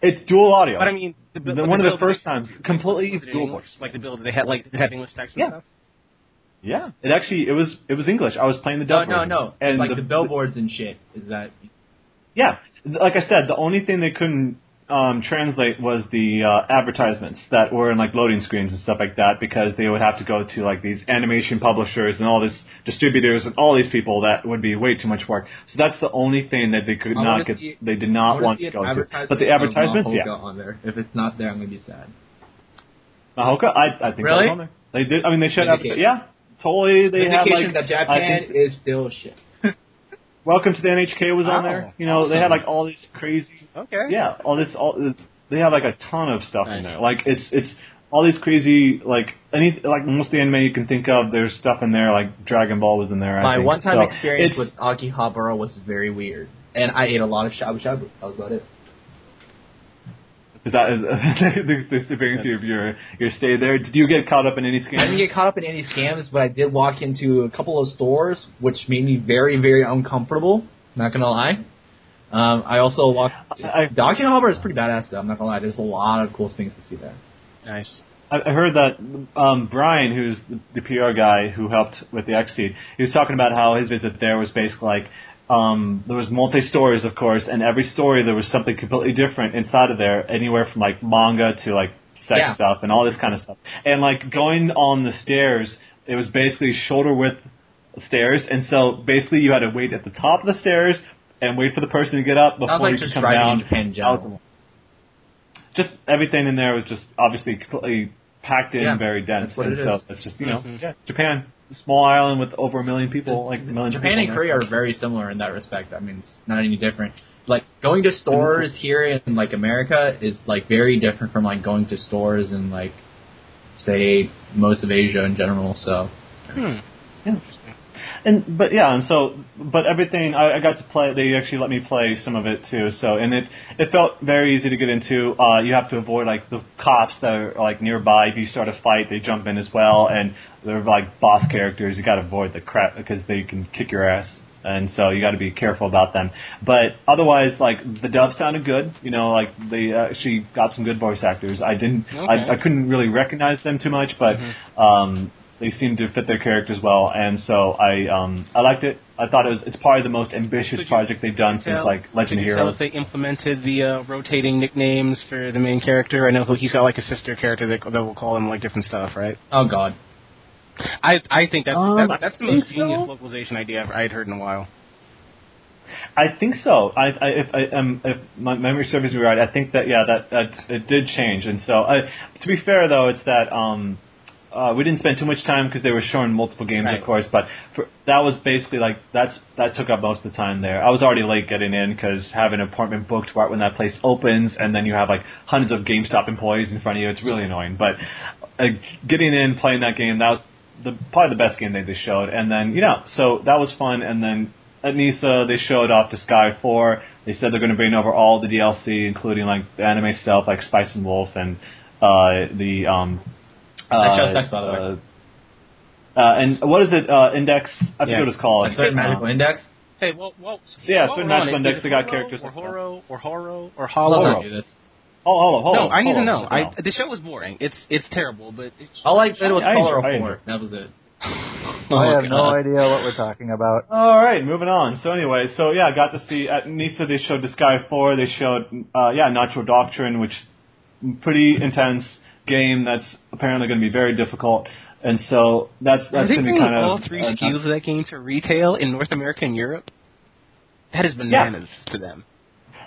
It's dual audio. But I mean, the, build- The- one the of the build- first times, completely was it in dual English? Like the build they had like they had English text and Yeah. stuff. Yeah, it actually it was it was English. I was playing the No, dub no, version. no. And like the, billboards and shit. Is that Yeah, like I said, the only thing they couldn't um, translate was the uh, advertisements that were in like loading screens and stuff like that because they would have to go to like these animation publishers and all this distributors and all these people that would be way too much work. So that's the only thing that they could I not get. see- they did not wanna want see to an go to. But the advertisements, Mahoka yeah. on there. If it's not there, I'm gonna be sad. Mahoka, I I think Really? that's on there. They did. I mean, they should have. Yeah, totally. They have Indication like. that I Japan think- is still shit. Welcome to the NHK was on Oh, there. You know, they had like all these crazy Okay. yeah, all this, all they have like a ton of stuff in there. Like it's it's all these crazy like any like most of the anime you can think of. There's stuff in there like Dragon Ball was in there. I My one-time So experience with Akihabara was very weird, and I ate a lot of shabu shabu. That was about it. Is that the, the, the beginning of your your stay there. Did you get caught up in any scams? I didn't get caught up in any scams, but I did walk into a couple of stores, which made me very, very uncomfortable. Not gonna lie. Um, I also walked. I- The Akihabara is pretty badass, though. I'm not gonna lie. There's a lot of cool things to see there. Nice. I I heard that um, Brian, who's the, the PR guy who helped with the Xseed, he was talking about how his visit there was basically like um, there was multi stories, of course, and every story there was something completely different inside of there, anywhere from like manga to like sex Yeah. stuff and all this kind of stuff. And like going on the stairs, it was basically shoulder width stairs, and so basically you had to wait at the top of the stairs and wait for the person to get up before like you could come down. in Japan in That was- general. just everything in there was just obviously completely packed in, Yeah, very dense. and it so is. it's just you know, Mhm. yeah, Japan, small island with over a million people, like a million Japan people and Korea are very similar in that respect. I mean, it's not any different. Like going to stores here in like America is like very different from like going to stores in like say most of Asia in general. So Hmm. Yeah. And but yeah, and so but everything I, I got to play. They actually let me play some of it too. So and it it felt very easy to get into. Uh, you have to avoid like the cops that are like nearby. If you start a fight, they jump in as well, and they're like boss characters. You got to avoid the crap because they can kick your ass. And so you got to be careful about them. But otherwise, like the dub sounded good. You know, like they actually got some good voice actors. I didn't, Okay. I, I couldn't really recognize them too much, but um, they seemed to fit their characters well, and so I um I liked it. I thought it was it's probably the most ambitious you- project they've done since Tell- like Legend could you of tell Heroes. if they implemented the uh, rotating nicknames for the main character? I know he's got like a sister character that, that will call him like different stuff, right? oh god, I I think that's Um, that, that's the most think genius so. localization idea I've, I'd heard in a while. I think so. I, I if I um if my memory serves me right, I think that yeah that that it did change, and so I, to be fair though, it's that um. Uh, we didn't spend too much time because they were showing multiple games, Right. of course. But for, that was basically like that's that took up most of the time there. I was already late getting in because having an appointment booked right when that place opens, and then you have like hundreds of GameStop employees in front of you. It's really annoying. But uh, getting in, playing that game, that was the probably the best game they just showed. And then you know, so that was fun. And then at NISA, they showed off Disgaea 4. They said they're going to bring over all the DLC, including like the anime stuff, like Spice and Wolf and uh, the um. That uh, show sucks, by the way. uh, uh, and what is it? Uh, Index. I forget Yeah. what it's called. a certain magical index. Hey, well, well, Yeah, certain we're on magical index, is they got characters or like that. Horo or Horo or I'll Hollow. Holo. not do. Oh, hold on, no, on. I need hold to know. hold. I, the show was boring. It's it's terrible, but it's, I like that it was I- I color enjoy- I four. enjoy. That was it. Oh, I have no idea what we're talking about. All right, moving on. So anyway, so yeah, I got to see at NISA. They showed Disgaea Four. They showed uh, yeah, Natural Doctrine, which pretty intense game that's apparently going to be very difficult. And so that's that's going to be bringing kind of all three uh, SKUs of that game to retail in North America and Europe? That is bananas to them.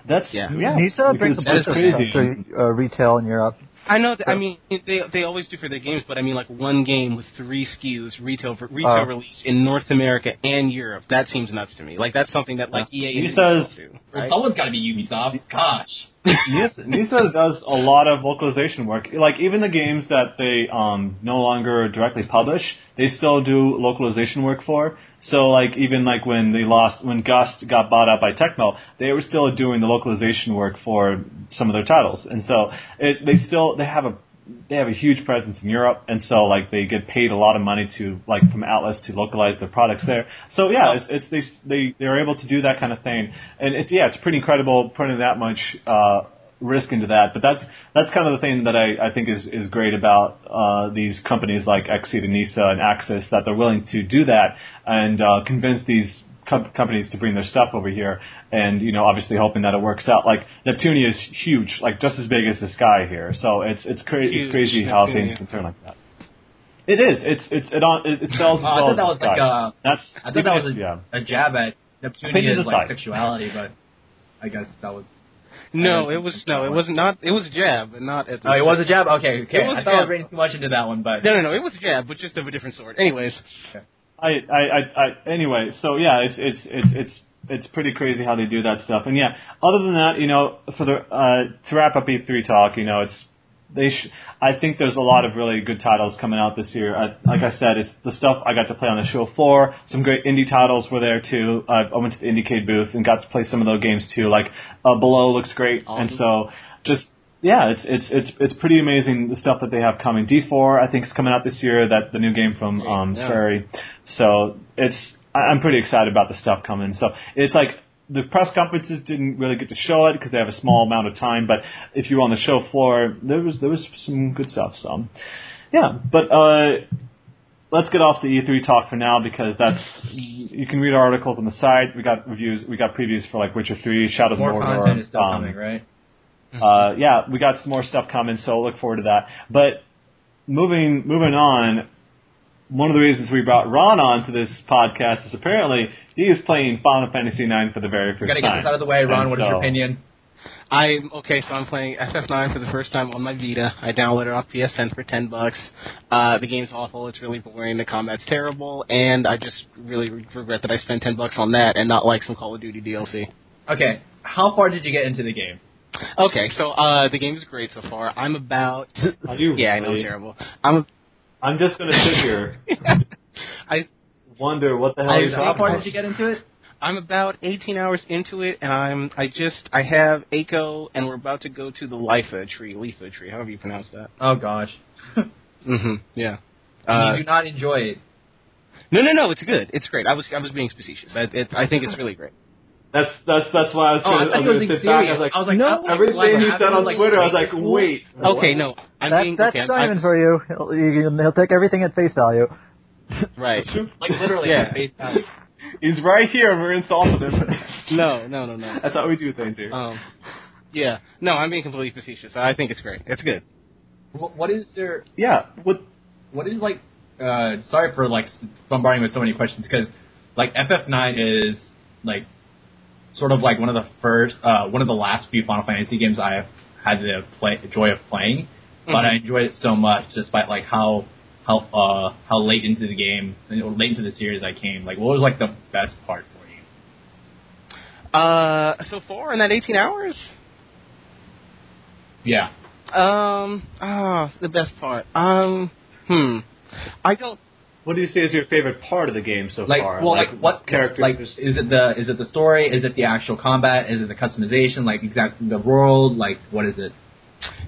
That's Yeah. yeah. Nisa because brings a that's bunch of crazy. to uh, retail in Europe. I know. That, I mean, they they always do for their games, but I mean, like one game with three SKUs retail for retail Uh. release in North America and Europe. That seems nuts to me. Like that's something that like EA Ubisoft says- do. Well, Right? someone's got to be Ubisoft. Gosh. Nisa, Nisa does a lot of localization work. Like even the games that they um, no longer directly publish, they still do localization work for. So like even like when they lost when Gust got bought out by Tecmo, they were still doing the localization work for some of their titles. And so it, they still they have a they have a huge presence in Europe, and so like they get paid a lot of money to like from Atlus to localize their products there. So yeah, it's, it's they they they're able to do that kind of thing, and it's yeah, it's pretty incredible putting that much uh, risk into that. But that's that's kind of the thing that I, I think is is great about uh, these companies like Xseed and Nisa and Aksys that they're willing to do that and uh, convince these com- companies to bring their stuff over here, and you know, obviously hoping that it works out. Like Neptunia is huge, like just as big as Disgaea here. So it's it's crazy. Huge, It's crazy how things can turn like that. It is. It's it's it on it, it sells as Oh, I thought as that was sky. like a- That's I thought that was a, yeah. a jab at Opinions Neptunia's like sexuality, but I guess that was. no, it was no, it was- was not. It was a jab, but not at. The Oh, it was a jab. Okay, okay. It was I a thought I was jab. reading too much into that one, but No, no, no. It was a jab, but just of a different sort. Anyways, I, I, I, I, anyway, so yeah, it's, it's, it's, it's, it's pretty crazy how they do that stuff. And yeah, other than that, you know, for the, uh, to wrap up E3 talk, you know, it's, they sh- I think there's a lot of really good titles coming out this year. I, like I said, it's the stuff I got to play on the show floor. Some great indie titles were there too. I, I went to the IndieCade booth and got to play some of those games too. Like uh, Below looks great, and so just yeah, it's it's it's it's pretty amazing the stuff that they have coming. D4 I think is coming out this year. That the new game from um, Yeah. Swery. So it's I'm pretty excited about the stuff coming. So it's like the press conferences didn't really get to show it because they have a small amount of time. But if you were on the show floor, there was there was some good stuff. So yeah, but uh, let's get off the E3 talk for now because that's you can read our articles on the site. We got reviews, we got previews for like Witcher 3, Shadows more of Mordor. content is still um, coming, right? Uh, yeah, we got some more stuff coming, so look forward to that. But moving moving on, one of the reasons we brought Ron on to this podcast is apparently he is playing Final Fantasy IX for the very We first gotta time. get this out of the way, Ron. And What is your opinion? I'm okay. So I'm playing FF9 for the first time on my Vita. I downloaded it off PSN for ten bucks. Uh, the game's awful. It's really boring. The combat's terrible, and I just really re- regret that I spent ten bucks on that and not like some Call of Duty DLC. Okay, how far did you get into the game? Okay, so uh, the game is great so far. I'm about. Are you yeah, I know terrible. I'm. I'm just gonna sit here, I wonder what the hell I- you're So talking how far did you get into it? I'm about 18 hours into it, and I'm. I just. I have Eiko, and we're about to go to the Lifa tree, Lifa tree, however you pronounce that. Oh gosh, Mm-hmm. Yeah. and Uh, you do not enjoy it. no, no, no. It's good. It's great. I was. I was being facetious. I, it, I think it's really great. That's that's that's why I was Oh, I gonna, thought I you was being sit back. I was like, I was like, no, everything like, he having, said on like, Twitter, I was like, wait. Okay, no. I'm That, being that's okay. Simon I'm- for you. He'll, he'll take everything at face value. Right. Like literally, Yeah. face value. He's right here. and We're insulting him. No, no, no, no. That's how we do things here. Um, yeah. No, I'm being completely facetious. I think it's great. It's good. What, what is there? yeah. What What is like? Uh, sorry for like bombarding with so many questions because like FF9 is like sort of like one of the first, uh, one of the last few Final Fantasy games I have had the play joy of playing, but Mhm. I enjoyed it so much despite like how how uh how late into the game or late into the series I came. Like, what was like the best part for you? Uh, so far in that 18 hours, Yeah. um, ah, the best part. Um, hmm. I don't. What do you say is your favorite part of the game so like far? well like, what characters? like is it the is it the story is it the actual combat is it the customization like exactly the world like what is it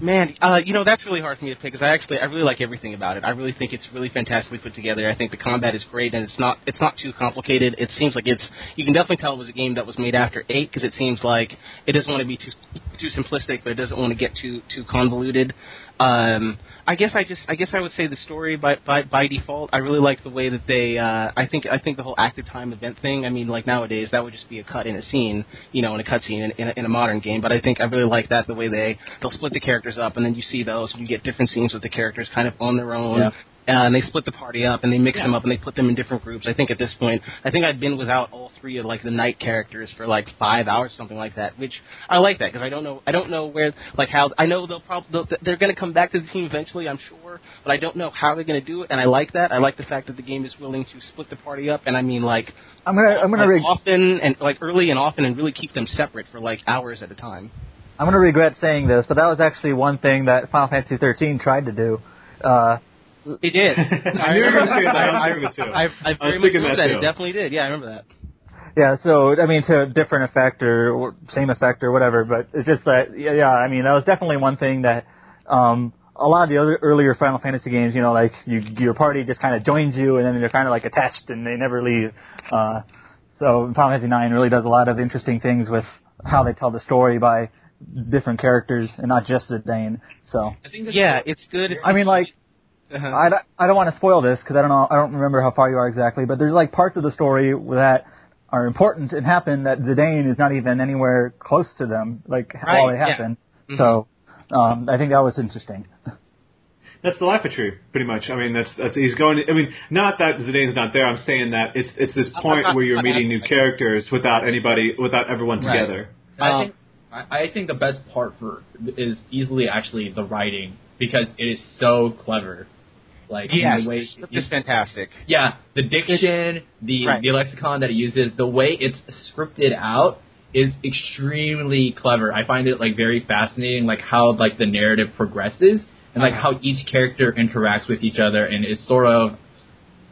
Man, uh, you know that's really hard for me to pick because I actually I really like everything about it. I really think it's really fantastically put together. I think the combat is great and it's not it's not too complicated. It seems like it's you can definitely tell it was a game that was made after eight because it seems like it doesn't want to be too too simplistic, but it doesn't want to get too too convoluted. Um, I guess I just I guess I would say the story by by, by default. I really like the way that they. Uh, I think I think the whole active time event thing. I mean, like nowadays that would just be a cut in a scene, you know, in a cut scene in, in, a, in a modern game. But I think I really like that the way they they'll split the characters up, and then you see those, and you get different scenes with the characters kind of on their own. Yeah. Uh, and they split the party up and they mix Yeah. them up and they put them in different groups. I think at this point, I think I'd been without all three of like the night characters for like five hours, something like that. Which I like that because I don't know, I don't know where, like how I know they'll probably they're going to come back to the team eventually, I'm sure, but I don't know how they're going to do it. And I like that. I like the fact that the game is willing to split the party up, and I mean like I'm gonna I'm gonna like, re- often and like early and often, and really keep them separate for like hours at a time. I'm gonna regret saying this, but that was actually one thing that Final Fantasy 13 tried to do. Uh, They did. I knew you were gonna say that. I was thinking too. I, I, I was very much thinking remember that that. It definitely did. Yeah, I remember that. Yeah, so I mean, to a different effect or, or same effect or whatever, but it's just that, yeah, yeah, I mean, that was definitely one thing that um, a lot of the other earlier Final Fantasy games, you know, like you, your party just kind of joins you and then they're kind of like attached and they never leave. Uh, so Final Fantasy IX really does a lot of interesting things with how they tell the story by different characters and not just Zidane. So I think that's Yeah, it's good. It's, I mean, like uh-huh. I, don't- I don't want to spoil this because I don't know I don't remember how far you are exactly, but there's like parts of the story that are important and happen that Zidane is not even anywhere close to them, like while Right, they yeah. happen. Mhm. So um, I think that was interesting. That's the life of Tree, pretty much. I mean, that's that's he's going. I mean, not that Zidane's not there. I'm saying that it's it's this point where you're meeting new characters without anybody, without everyone Right. together. I Um, think I, I think the best part for is easily actually the writing because it is so clever. Like yes, the way the script is fantastic. yeah, the diction, the Right. the lexicon that it uses, the way it's scripted out is extremely clever. I find it like very fascinating, like how like the narrative progresses and like Uh-huh. how each character interacts with each other, and it's sort of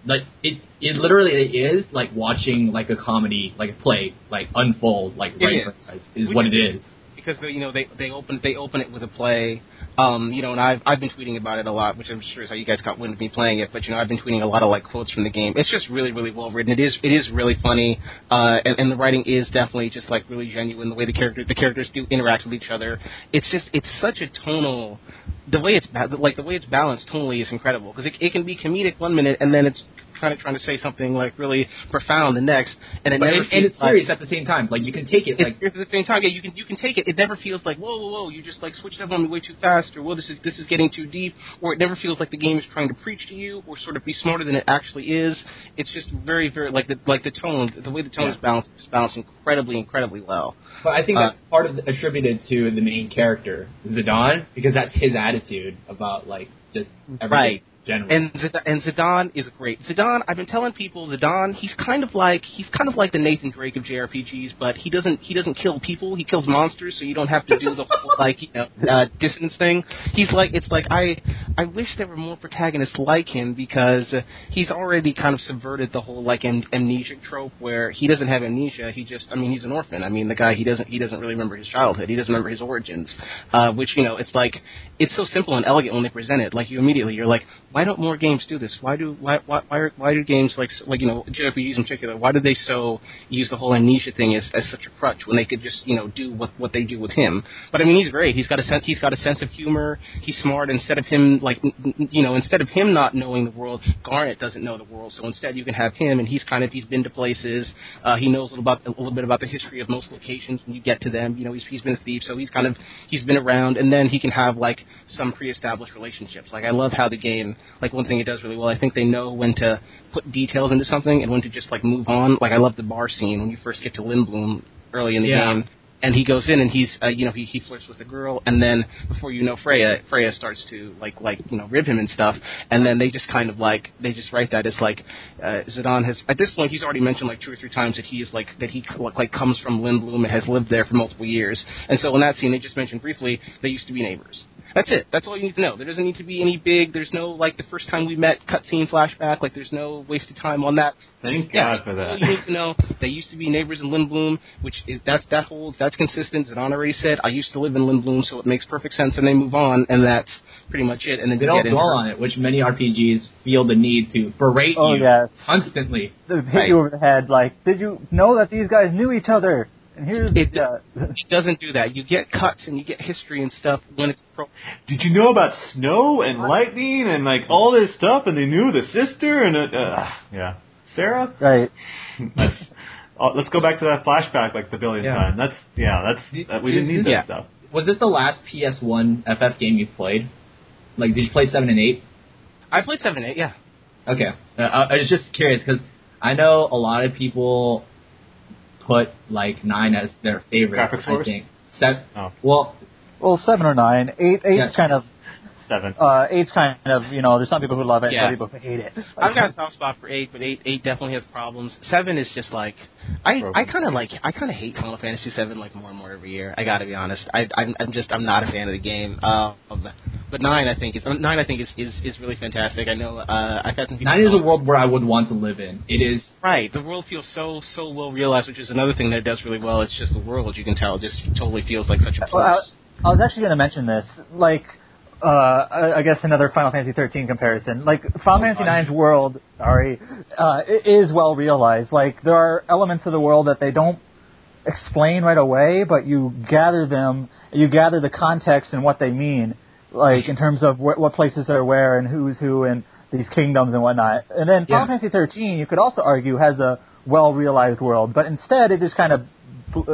like it. It literally is like watching like a comedy, like a play, like unfold, like right is. in front of us, is what it is. because they, you know they they open they open it with a play. Um, you know, and I've I've been tweeting about it a lot, which I'm sure is how you guys got wind of me playing it. But you know, I've been tweeting a lot of like quotes from the game. It's just really really well written. It is it is really funny, uh, and, and the writing is definitely just like really genuine. The way the characters the characters do interact with each other. It's just it's such a tonal. The way it's like the way it's balanced tonally is incredible because it, it can be comedic one minute and then it's kind of trying to say something like really profound the next, and it But never and, and it's like- serious at the same time. Like you can take it like serious at the same time. Yeah, you can you can take it. It never feels like whoa whoa whoa. You just like switched up on me way too fast, or whoa this is this is getting too deep, or it never feels like the game is trying to preach to you, or sort of be smarter than it actually is. It's just very very like the like the tone, the way the tone is balanced is balanced incredibly incredibly well. But I think Uh, that's part of the, attributed to the main character, Zidane, because that's his attitude about like just everything Right. Generally. And Zid- and Zidane is great. Zidane, I've been telling people Zidane, he's kind of like he's kind of like the Nathan Drake of JRPGs, but he doesn't he doesn't kill people. He kills monsters, so you don't have to do the whole like you know, uh, dissonance thing. He's like it's like I I wish there were more protagonists like him because he's already kind of subverted the whole like am- amnesic trope where he doesn't have amnesia. He just I mean he's an orphan. I mean the guy he doesn't he doesn't really remember his childhood. He doesn't remember his origins, uh, which you know it's like it's so simple and elegant when they present it. Like you immediately you're like why don't more games do this? Why do why why why, are, why do games like like you know JRPGs in particular? Why do they so use the whole amnesia thing as, as such a crutch when they could just you know do what what they do with him? But I mean he's great. He's got a sense he's got a sense of humor. He's smart. Instead of him like you know instead of him not knowing the world, Garnet doesn't know the world. So instead you can have him and he's kind of he's been to places. Uh, he knows a little about a little bit about the history of most locations when you get to them. You know he's he's been a thief, so he's kind of he's been around, and then he can have like some pre-established relationships. Like I love how the game like one thing it does really well. I think they know when to put details into something and when to just like move on. Like I love the bar scene when you first get to Lindblom early in the Yeah. game. And he goes in and he's, uh, you know, he, he flirts with a girl, and then before you know, Freya, Freya starts to like, like, you know, rib him and stuff, and then they just kind of like, they just write that as like, uh, Zidane has, at this point, he's already mentioned like two or three times that he is like, that he like comes from Lindblom and has lived there for multiple years, and so in that scene, they just mentioned briefly they used to be neighbors. That's it. That's all you need to know. There doesn't need to be any big. There's no like the first time we met cutscene flashback. Like there's no wasted time on that. Thank Yeah, God for that. All you need to know they used to be neighbors in Lindblom, which is that's that holds that's consistent. Zidane already said I used to live in Lindblom, so it makes perfect sense. And they move on, and that's pretty much it. And then they don't dwell on it, which many RPGs feel the need to berate Oh you yes, constantly. they hit Right. you over the head. Like, did you know that these guys knew each other? And here's It- yeah. It doesn't do that. You get cuts and you get history and stuff when it's pro. Did you know about snow and lightning and like all this stuff? And they knew the sister and uh, uh, yeah, Serah. right. That's, uh, let's go back to that flashback like the billionth Yeah. time. That's yeah, that's that, we didn't need that Yeah. stuff. Was this the last PS1 FF game you played? Like, did you play seven and eight? I played seven and eight. Yeah. Okay, uh, I, I was just curious because I know a lot of people put like nine as their favorite. Graphics I Wars? think. Set, Oh. Well, Well, seven or nine. Eight. Eight's Yeah. kind of. Seven. Uh, eight's kind of. You know, there's some people who love it, Yeah. and some people who hate it. I've got a soft spot for eight, but eight eight definitely has problems. Seven is just like I Broken. I kind of like I kind of hate Final Fantasy seven like more and more every year. I got to be honest. I I'm, I'm just I'm not a fan of the game. Um, but nine I think is nine I think is is, is really fantastic. I know uh, I've had some people. nine is a world where I would want to live in. It is. Right, the world feels so so well realized, which is another thing that it does really well. It's just the world you can tell just totally feels like such a place. Well, I, I was actually going to mention this. Like, uh, I, I guess another Final Fantasy 13 comparison. Like, Final Fantasy fine. 9's world, sorry, uh, is well realized. Like, there are elements of the world that they don't explain right away, but you gather them, you gather the context and what they mean, like in terms of wh- what places are where and who's who and these kingdoms and whatnot. And then Final Yeah. Fantasy 13, you could also argue has a well realized world, but instead it just kind of,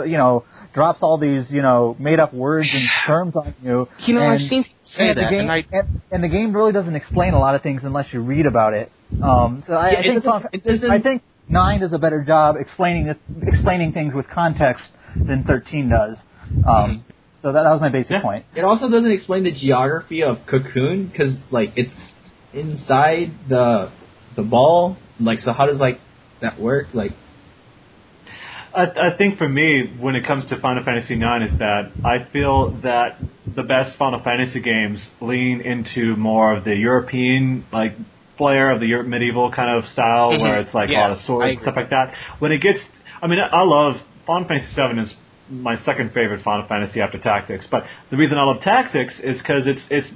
you know, drops all these, you know, made up words and terms on you. you know, and, I've seen say and the that, game, and I and, and the game really doesn't explain a lot of things unless you read about it. Um, so I, Yeah, I think I think nine does a better job explaining explaining things with context than thirteen does. Um, so that, that was my basic Yeah. point. It also doesn't explain the geography of Cocoon because like it's inside the the ball. Like, so how does like that work? Like, I, I think for me, when it comes to Final Fantasy IX, is that I feel that the best Final Fantasy games lean into more of the European like flair of the Europe medieval kind of style, Mhm. where it's like a lot of swords and stuff like that. When it gets, I mean, I, I love Final Fantasy VII is my second favorite Final Fantasy after Tactics, but the reason I love Tactics is because it's it's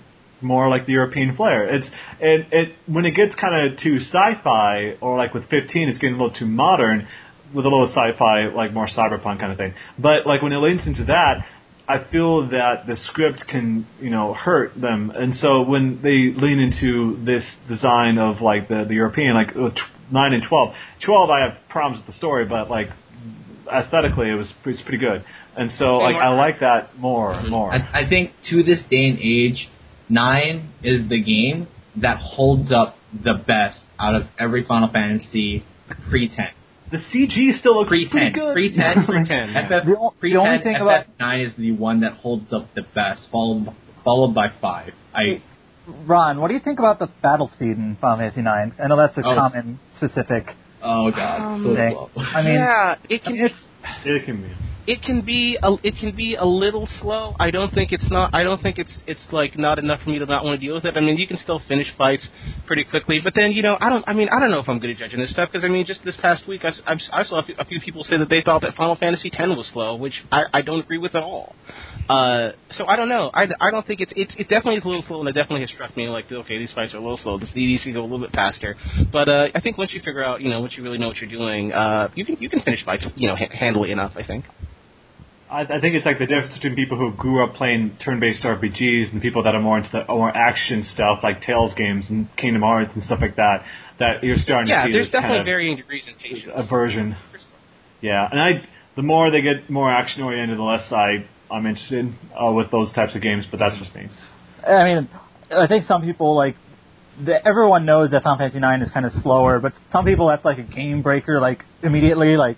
more like the European flair. It's it it when it gets kind of too sci-fi or like with 15, it's getting a little too modern with a little sci-fi, like more cyberpunk kind of thing. But like when it leans into that, I feel that the script can, you know, hurt them. And so when they lean into this design of like the the European, like uh, tw- nine and twelve, twelve, I have problems with the story, but like aesthetically, it was it's pretty good. And so like I like that more and more. I, I think to this day and age, nine is the game that holds up the best out of every Final Fantasy pre ten. The CG still looks Pre pretty good. pre ten, Pre 10, yeah. FF The o- pre the only thing FF about- nine is the one that holds up the best, followed followed by five. I Ron, what do you think about the battle speed in Final Fantasy IX? I know that's a Oh. common specific. oh god, Um, so slow. I mean, yeah, it I can mean, it's It can be. It can be a, it can be a little slow. I don't think it's not. I don't think it's it's like not enough for me to not want to deal with it. I mean, you can still finish fights pretty quickly, but then you know, I don't. I mean, I don't know if I'm good at judging this stuff because I mean, just this past week, I, I've- I saw a few, a few people say that they thought that Final Fantasy X was slow, which I, I don't agree with at all. Uh, so I don't know. I, I don't think it's it's it definitely is a little slow, and it definitely has struck me like okay, these fights are a little slow. The can go a little bit faster, but uh, I think once you figure out, you know, once you really know what you're doing, uh, you can you can finish fights, you know, ha- handily enough. I think. I, I think it's like the difference between people who grew up playing turn-based RPGs and people that are more into the more action stuff like Tales games and Kingdom Hearts and stuff like that. That you're starting Yeah, to see Yeah, there's this kind definitely of varying degrees in patience. aversion. Yeah, and I the more they get more action oriented, the less I I'm interested uh, with those types of games. But that's just me. I mean, I think some people like the, everyone knows that Final Fantasy IX is kind of slower, but some people that's like a game breaker, like immediately, like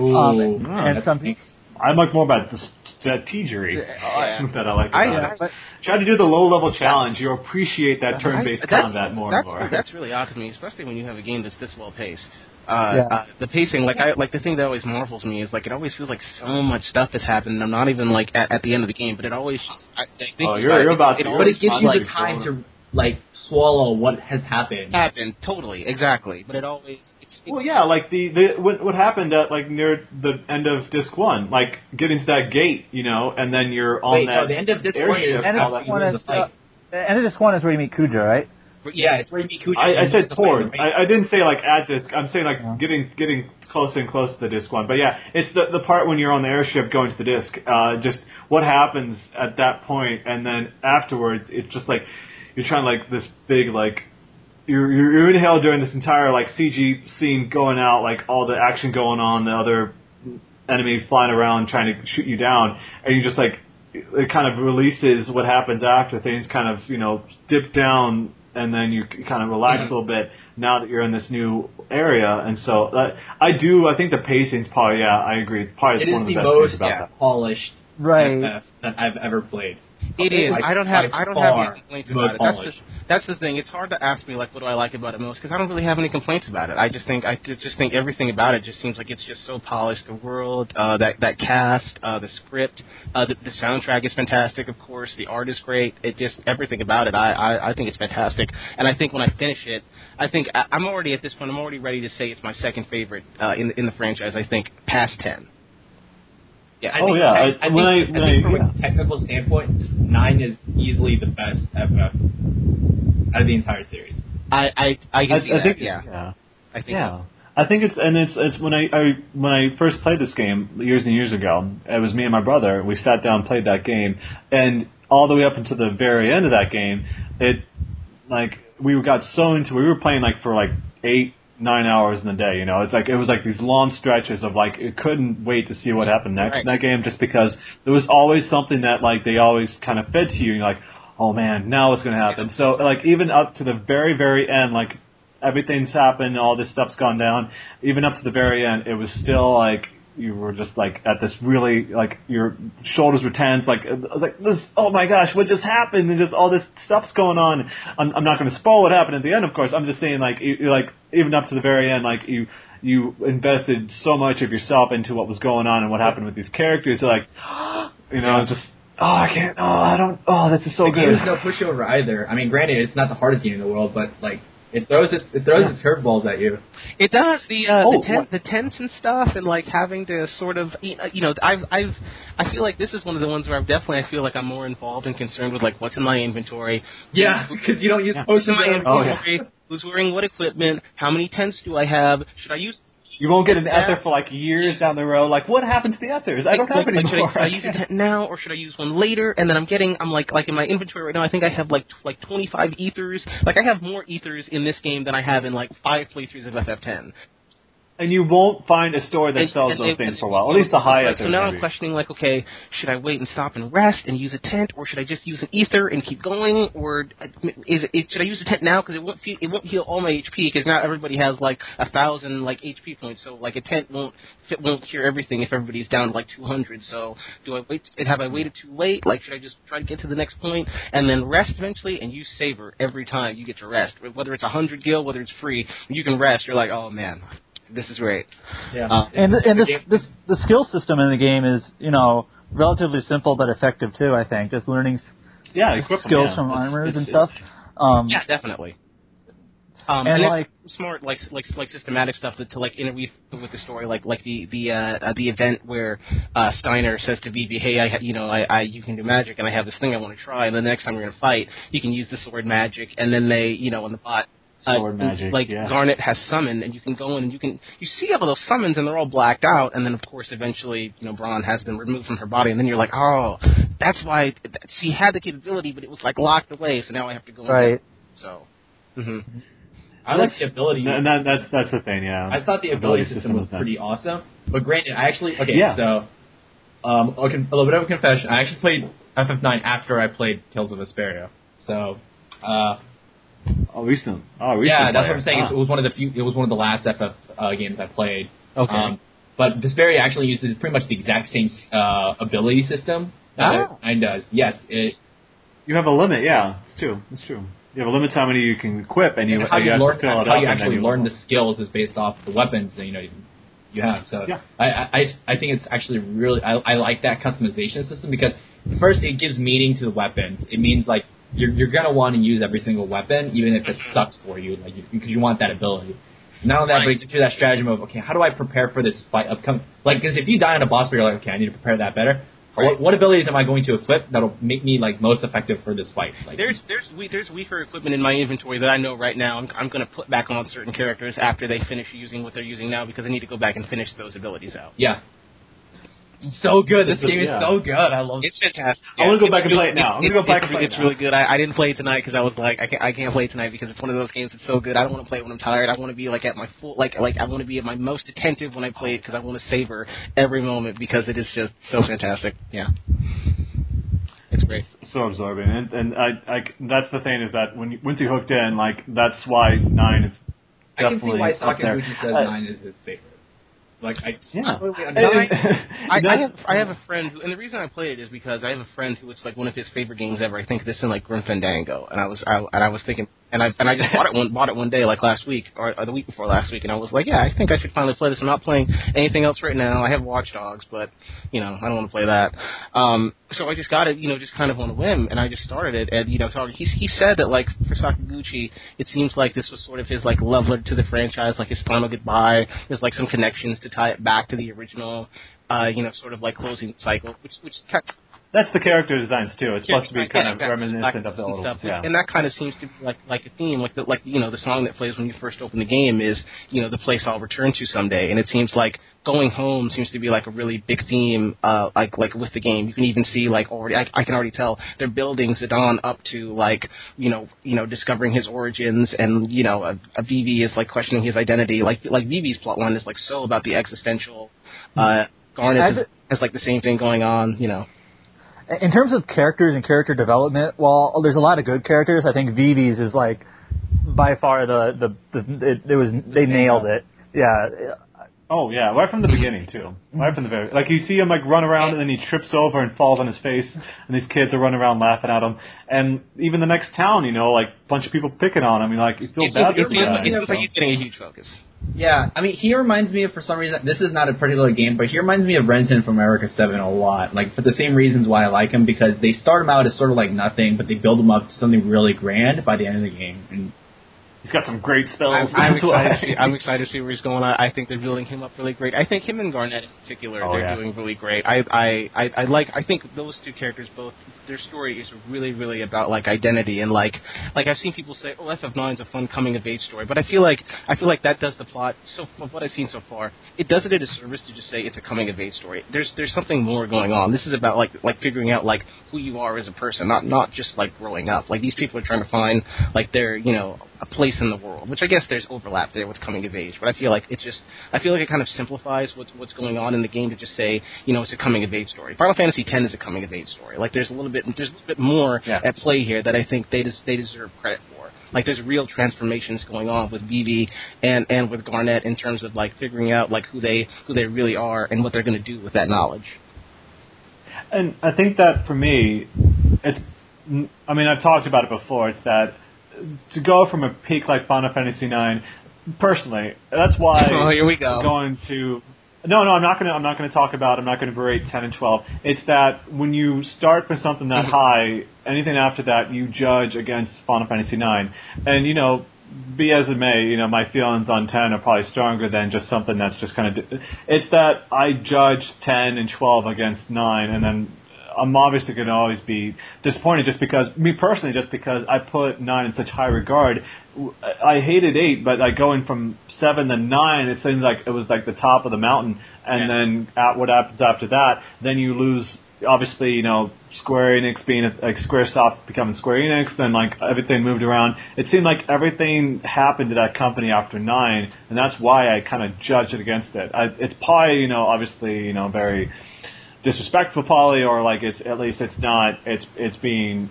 Ooh, Um, and that's some neat. I like more about the strategery Yeah. that I like. I- About I- it. Try to do the low level challenge. You'll appreciate that turn based combat more that's, and more. That's really odd to me, especially when you have a game that's this well paced. Uh, Yeah. uh, the pacing, like I like the thing that always marvels me is like it always feels like so much stuff has happened. and I'm not even like at, at the end of the game, but it always just. I, I think Oh, you're- you're about to- it, But always it gives you the Like, time to like swallow what has happened. happened totally exactly, but it always. It's, it, Well, yeah, like the, the what, what happened at like near the end of disc one, like getting to that gate, you know, and then you're on Wait, that. no, the end of disc one is and how this you one is the fight. uh, and this one is where you meet Kuja, right? Yeah, it's where you meet Kuja. I, I said the fight towards. I, I didn't say like at disc. I'm saying like Yeah. getting getting close and close to the disc one. But yeah, it's the the part when you're on the airship going to the disc. Uh, just what happens at that point, and then afterwards, it's just like you're trying like this big like. You're, you're you're in hell during this entire like CG scene going out, like all the action going on, the other enemy flying around trying to shoot you down, and you just like it kind of releases what happens after things kind of you know dip down and then you kind of relax a little bit now that you're in this new area and so that, I do I think the pacing's probably yeah I agree it's probably It is one of the, the best most things about yeah, that. polished Right. FF that I've ever played. It is. I don't have. I don't have any complaints about it. That's the, that's the thing. It's hard to ask me like what do I like about it most because I don't really have any complaints about it. I just think I just think everything about it just seems like it's just so polished. The world, uh, that that cast, uh, the script, uh, the, the soundtrack is fantastic. Of course, the art is great. It just everything about it. I, I I think it's fantastic. And I think when I finish it, I think I, I'm already at this point. I'm already ready to say it's my second favorite uh, in in the franchise. I think past ten. Yeah. I Oh, think, yeah, I, I- I think, when I- I when think I- from yeah. a technical standpoint, nine is easily the best FF out of the entire series. I I I can I, see I that. think yeah. yeah I think. yeah. I think it's and it's it's when I, I when I first played this game years and years ago. It was me and my brother. We sat down and played that game, and all the way up until the very end of that game, it like we got so into. We were playing like for like eight nine hours in the day. You know, it's like it was like these long stretches of like it couldn't wait to see what happened next in that game, just because there was always something that like they always kind of fed to you. And you're like, oh man, now what's going to happen? So like even up to the very very end, like everything's happened, all this stuff's gone down. Even up to the very end, it was still like you were just like at this really like your shoulders were tense. Like I was like, this, oh my gosh, what just happened? And just all this stuff's going on. I'm, I'm not going to spoil what happened at the end, of course. I'm just saying like you, like even up to the very end, like you you invested so much of yourself into what was going on and what happened with these characters. You're like, you know, just oh I can't, oh I don't, oh this is so the good. game is no pushover either. I mean, granted, it's not the hardest game in the world, but like it throws its it throws Yeah. its curveballs at you. It does the uh, Oh, the, ten, the tents and stuff, and like having to sort of you know, I've I've I feel like this is one of the ones where I've definitely I feel like I'm more involved and concerned with like what's in my inventory, Yeah, because you don't use Yeah. who's in my on- Oh, yeah. inventory, who's wearing what equipment, how many tents do I have, should I use You won't get an Yeah. ether for like years down the road. Like, what happened to the ethers? I don't have like, any should. I, should I use tent now or should I use one later? And then I'm getting, I'm like, like in my inventory right now, I think I have like tw- like 25 ethers. Like I have more ethers in this game than I have in like five playthroughs of FF10. And you won't find a store that And- sells and- those and- things for a while. At least the high like- ethers. So now I'm questioning, like, okay, should I wait and stop and rest and use a tent, or should I just use an ether and keep going, or is it, should I use a tent now because it won't feel, it won't heal all my HP because now everybody has like a thousand like HP points, so like a tent won't fit, won't cure everything if everybody's down to like 200. So do I wait? And have I waited too late? Like, should I just try to get to the next point and then rest eventually and use saver every time you get to rest, whether it's a hundred gil, whether it's free, you can rest. You're like, oh man, this is great. Yeah. Uh, And and this game- this the skill system in the game is you know relatively simple but effective too. I think just learning yeah, equip 'em, skills yeah. from It's- armors it's- and stuff. Um, Yeah, definitely. Um, And and, like- it's smart, like like like systematic stuff that to like interweave with the story, like like the the uh, uh, the event where uh, Steiner says to Vivi, "Hey, I ha- you know I, I you can do magic, and I have this thing I want to try." And then the next time you're gonna fight, you can use the sword magic, and then they you know on the bot. Uh, magic, like yeah. Garnet has summoned, and you can go in and you can you see all those summons, and they're all blacked out, and then of course eventually you know Brahne has them removed from her body, and then you're like, oh, that's why she had the capability, but it was like locked away, so now I have to go in Right. there. So, hmm I like the ability. And that, that's that's the thing, yeah. I thought the ability system was is nice. pretty awesome. But granted, I actually okay. Yeah. So, um, okay, a little bit of a confession. I actually played FF9 after I played Tales of Vesperia. So, uh, Oh, recent. Oh, recent. yeah, that's player. what I'm saying. Ah. It was one of the few. It was one of the last FF uh, games I played. Okay. Um, but Vesperia actually uses pretty much the exact same uh, ability system that Oh. F9 does. Yes, it, You have a limit, yeah. It's true. It's true. You have a limit to how many you can equip, and you, and how you you have learn to fill it how up, you actually you learn the skills is based off the weapons that you know you, you have. So Yeah. I, I I- I think it's actually really I, I like that customization system because first it gives meaning to the weapons. It means like you're you're gonna want to use every single weapon even if it mm-hmm. sucks for you like you, because you want that ability. Not only that, but Right. gives you that stratagem of okay, how do I prepare for this fight upcoming? Like, because if you die on a boss, fight, you're like, okay, I need to prepare that better. Right. What, what abilities am I going to equip that'll make me like most effective for this fight? Like, There's there's we, there's weaker equipment in my inventory that I know right now I'm, I'm going to put back on certain characters after they finish using what they're using now because I need to go back and finish those abilities out. yeah, so good. This It's a- game yeah. is so good. I love. It. It's fantastic. I wanna go back and really- play it now. I'm gonna go back and play it It's now. really good. I, I didn't play it tonight because I was like, I can't, I can't play it tonight because it's one of those games that's so good. I don't want to play it when I'm tired. I want to be like at my full, like, like I want to be at my most attentive when I play it because I want to savor every moment because it is just so fantastic. Yeah, it's great. so absorbing, and and I, I that's the thing is that when you, once you hooked in, like that's why nine is I can see why up there. Sakaguchi says Uh, nine is his favorite. Like I Yeah. totally And- understand. I, I that's- have I have a friend, who, and the reason I played it is because I have a friend who it's like one of his favorite games ever. I think this in like Grim Fandango, and I was I, and I was thinking, and I and I just bought it one bought it one day like last week or, or the week before last week, and I was like, yeah, I think I should finally play this. I'm not playing anything else right now. I have Watch Dogs, but you know I don't want to play that. Um, so I just got it, you know, just kind of on a whim, and I just started it. And you know, talking, he he said that like for Sakaguchi, it seems like this was sort of his like love letter to the franchise, like his final goodbye. There's like some connections to tie it back to the original, uh, you know, sort of like closing cycle, which which That's the character designs too. It's supposed to be yeah, kind of exactly. reminiscent of the old stuff. yeah. And that kind of seems to be like like a theme, like the like you know the song that plays when you first open the game is you know the place I'll return to someday, and it seems like going home seems to be like a really big theme, uh, like like with the game. You can even see like already, I, I can already tell they're building Zidane up to like you know you know discovering his origins, and you know a, a Vivi is like questioning his identity. Like like Vivi's plot line is like so about the existential. Uh, Garnet As has, has like the same thing going on, you know. In terms of characters and character development, while there's a lot of good characters, I think Vivi's is like by far the the, the it, it was they nailed it. Yeah, Oh yeah, right from the beginning too. Right from the very like you see him like run around and then he trips over and falls on his face, and these kids are running around laughing at him. And even the next town, you know, like a bunch of people picking on him. You like you feel It bad feels, for it the feels, guy. like, it feels so. like he's getting a huge focus. Yeah, I mean, he reminds me of, for some reason, this is not a particular game, but he reminds me of Renton from Eureka 7 a lot. Like, for the same reasons why I like him, because they start him out as sort of like nothing, but they build him up to something really grand by the end of the game. And He's got some great spells. I'm, I'm excited. To see, I'm excited to see where he's going. I, I think they're building him up really great. I think him and Garnet in particular, Oh, they're yeah. doing really great. I, I, I, I like. I think those two characters both. Their story is really, really about like identity and like, like I've seen people say, "Oh, FF9 is a fun coming of age story," but I feel like I feel like that does the plot. So from what I've seen so far, it does it a disservice to just say it's a coming of age story. There's there's something more going on. This is about like like figuring out like who you are as a person, not not just like growing up. Like these people are trying to find like their you know a place in the world, which I guess there's overlap there with coming of age. But I feel like it just I feel like it kind of simplifies what's what's going on in the game to just say you know it's a coming of age story. Final Fantasy X is a coming of age story. Like there's a little bit there's a little bit more Yeah. at play here that I think they des- they deserve credit for. Like there's real transformations going on with Vivi and and with Garnet in terms of like figuring out like who they who they really are and what they're going to do with that knowledge. And I think that for me, it's. I mean, I've talked about it before. It's that to go from a peak like Final Fantasy IX, personally, that's why. Oh, here we go. Going to. No, no, I'm not gonna. I'm not gonna talk about. I'm not gonna berate 10 and 12. It's that when you start from something that mm-hmm. high, anything after that, you judge against Final Fantasy IX, and you know, be as it may, you know, my feelings on 10 are probably stronger than just something that's just kind of. It's that I judge 10 and 12 against 9, and then I'm obviously going to always be disappointed just because, me personally, just because I put 9 in such high regard. I hated 8, but like going from 7 to 9, it seems like it was like the top of the mountain, and Yeah. then at what happens after that, then you lose obviously, you know, Square Enix being a, like SquareSoft becoming Square Enix, then like everything moved around. It seemed like everything happened to that company after nine, and that's why I kind of judged it against it. I, it's probably, you know, obviously, you know, very disrespectful, probably, or like it's at least it's not. It's it's being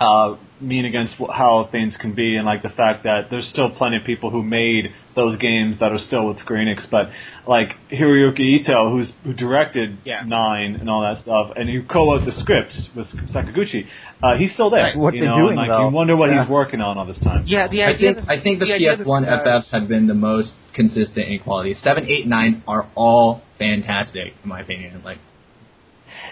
uh, mean against how things can be, and like the fact that there's still plenty of people who made those games that are still with Square Enix, but like Hiroyuki Ito, who's who directed Yeah. Nine and all that stuff, and who co-wrote the scripts with Sakaguchi, uh, he's still there. Right. What you they know, doing, and, like though? you wonder what Yeah. he's working on all this time. Yeah, the I idea. think, I think the, idea that- PS1 uh, FFs have been the most consistent in quality. Seven, eight, nine are all fantastic, in my opinion. Like,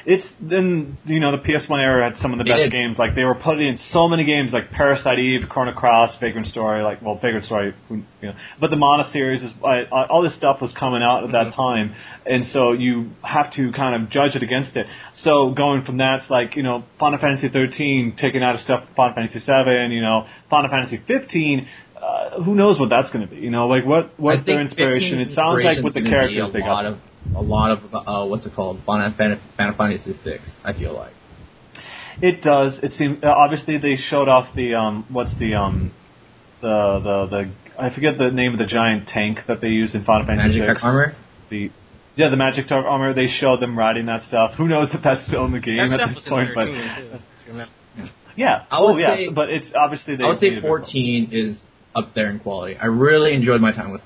It's then you know the PS1 era had some of the best games. Like they were putting in so many games like Parasite Eve, Chrono Cross, Vagrant Story. Like well, Vagrant Story, you know, but the Mana series is I, I, all this stuff was coming out at that Mm-hmm. time, and so you have to kind of judge it against it. So going from that, like you know, Final Fantasy 13 taking out of stuff, Final Fantasy 7, you know, Final Fantasy 15. Uh, who knows what that's going to be? You know, like what what's their inspiration? It sounds like with the characters they got. of a lot of uh, what's it called? Final Fan- Final Fantasy Six. I feel like. It does. It seems uh, obviously they showed off the um what's the um the the the I forget the name of the giant tank that they used in Final Fantasy Magic VI. armor. The yeah, the Magitek armor. They showed them riding that stuff. Who knows if that's still in the game That at this point? But too, if yeah, I would oh yes, say- but it's obviously they. I would say 14 is up there in quality. I really enjoyed my time with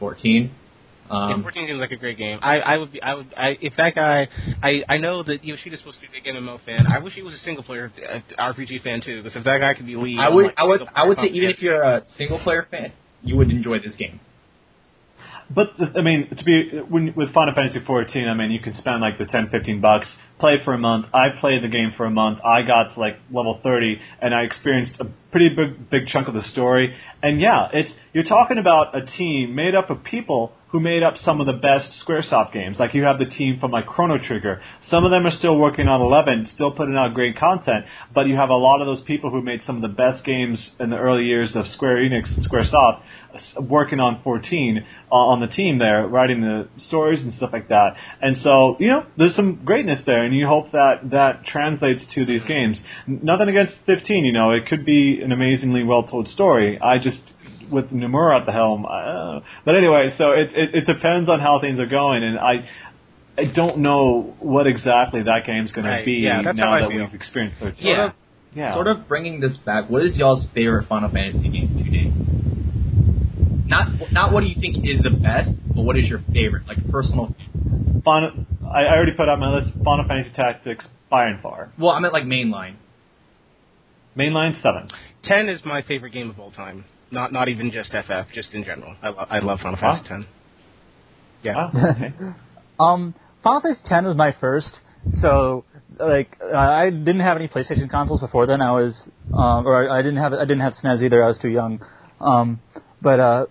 14. Yeah, Um, 14 seems like a great game. I, I would be, I would, I, if that guy, I, I know that Yoshida's supposed to be a big MMO fan. I wish he was a single player uh, RPG fan too, because if that guy could be lead, I would, like, I would, I would say even if you're a single player fan, you would enjoy this game. But I mean, to be when with Final Fantasy 14, I mean, you can spend like the 10, 15 bucks, play for a month. I played the game for a month. I got to like level 30, and I experienced a pretty big, big chunk of the story. And yeah, it's you're talking about a team made up of people who made up some of the best SquareSoft games. Like you have the team from like Chrono Trigger. Some of them are still working on 11, still putting out great content. But you have a lot of those people who made some of the best games in the early years of Square Enix and SquareSoft working on 14 uh, on the team there, writing the stories and stuff like that. And so, you know, there's some greatness there, and you hope that that translates to these games. Nothing against 15, you know, it could be an amazingly well told story. I just with Nomura at the helm. Uh, but anyway, so it, it it depends on how things are going, and I I don't know what exactly that game's going Right, to be yeah, now that feel. we've experienced 13. Yeah. Sort of, yeah. sort of bringing this back. What is y'all's favorite Final Fantasy game to date? Not, not what do you think is the best, but what is your favorite, like personal? Final, I, I already put out my list. Final Fantasy Tactics by and far. Well, I meant like mainline. Mainline seven. 10 is my favorite game of all time. Not, not even just FF, just in general. I, lo- I love Final Fantasy 10. Yeah. Wow. Okay. Um, Final Fantasy X was my first, so like uh, I didn't have any PlayStation consoles before then. I was, um, or I I didn't have I didn't have SNES either. I was too young. Um, but uh,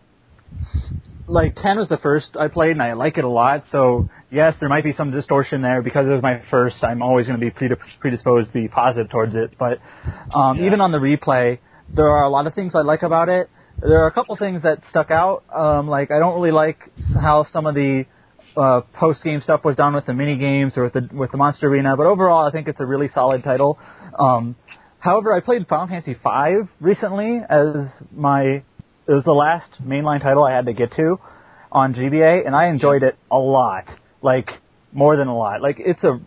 like ten was the first I played, and I like it a lot. So yes, there might be some distortion there because it was my first. I'm always going to be predisposed to be positive towards it. But um, Yeah. even on the replay, there are a lot of things I like about it. There are a couple things that stuck out. Um, like I don't really like how some of the uh, post game stuff was done with the mini games or with the with the Monster Arena, but overall I think it's a really solid title. Um, however, I played Final Fantasy V recently as my it was the last mainline title I had to get to on GBA, and I enjoyed it a lot, like more than a lot. Like it's a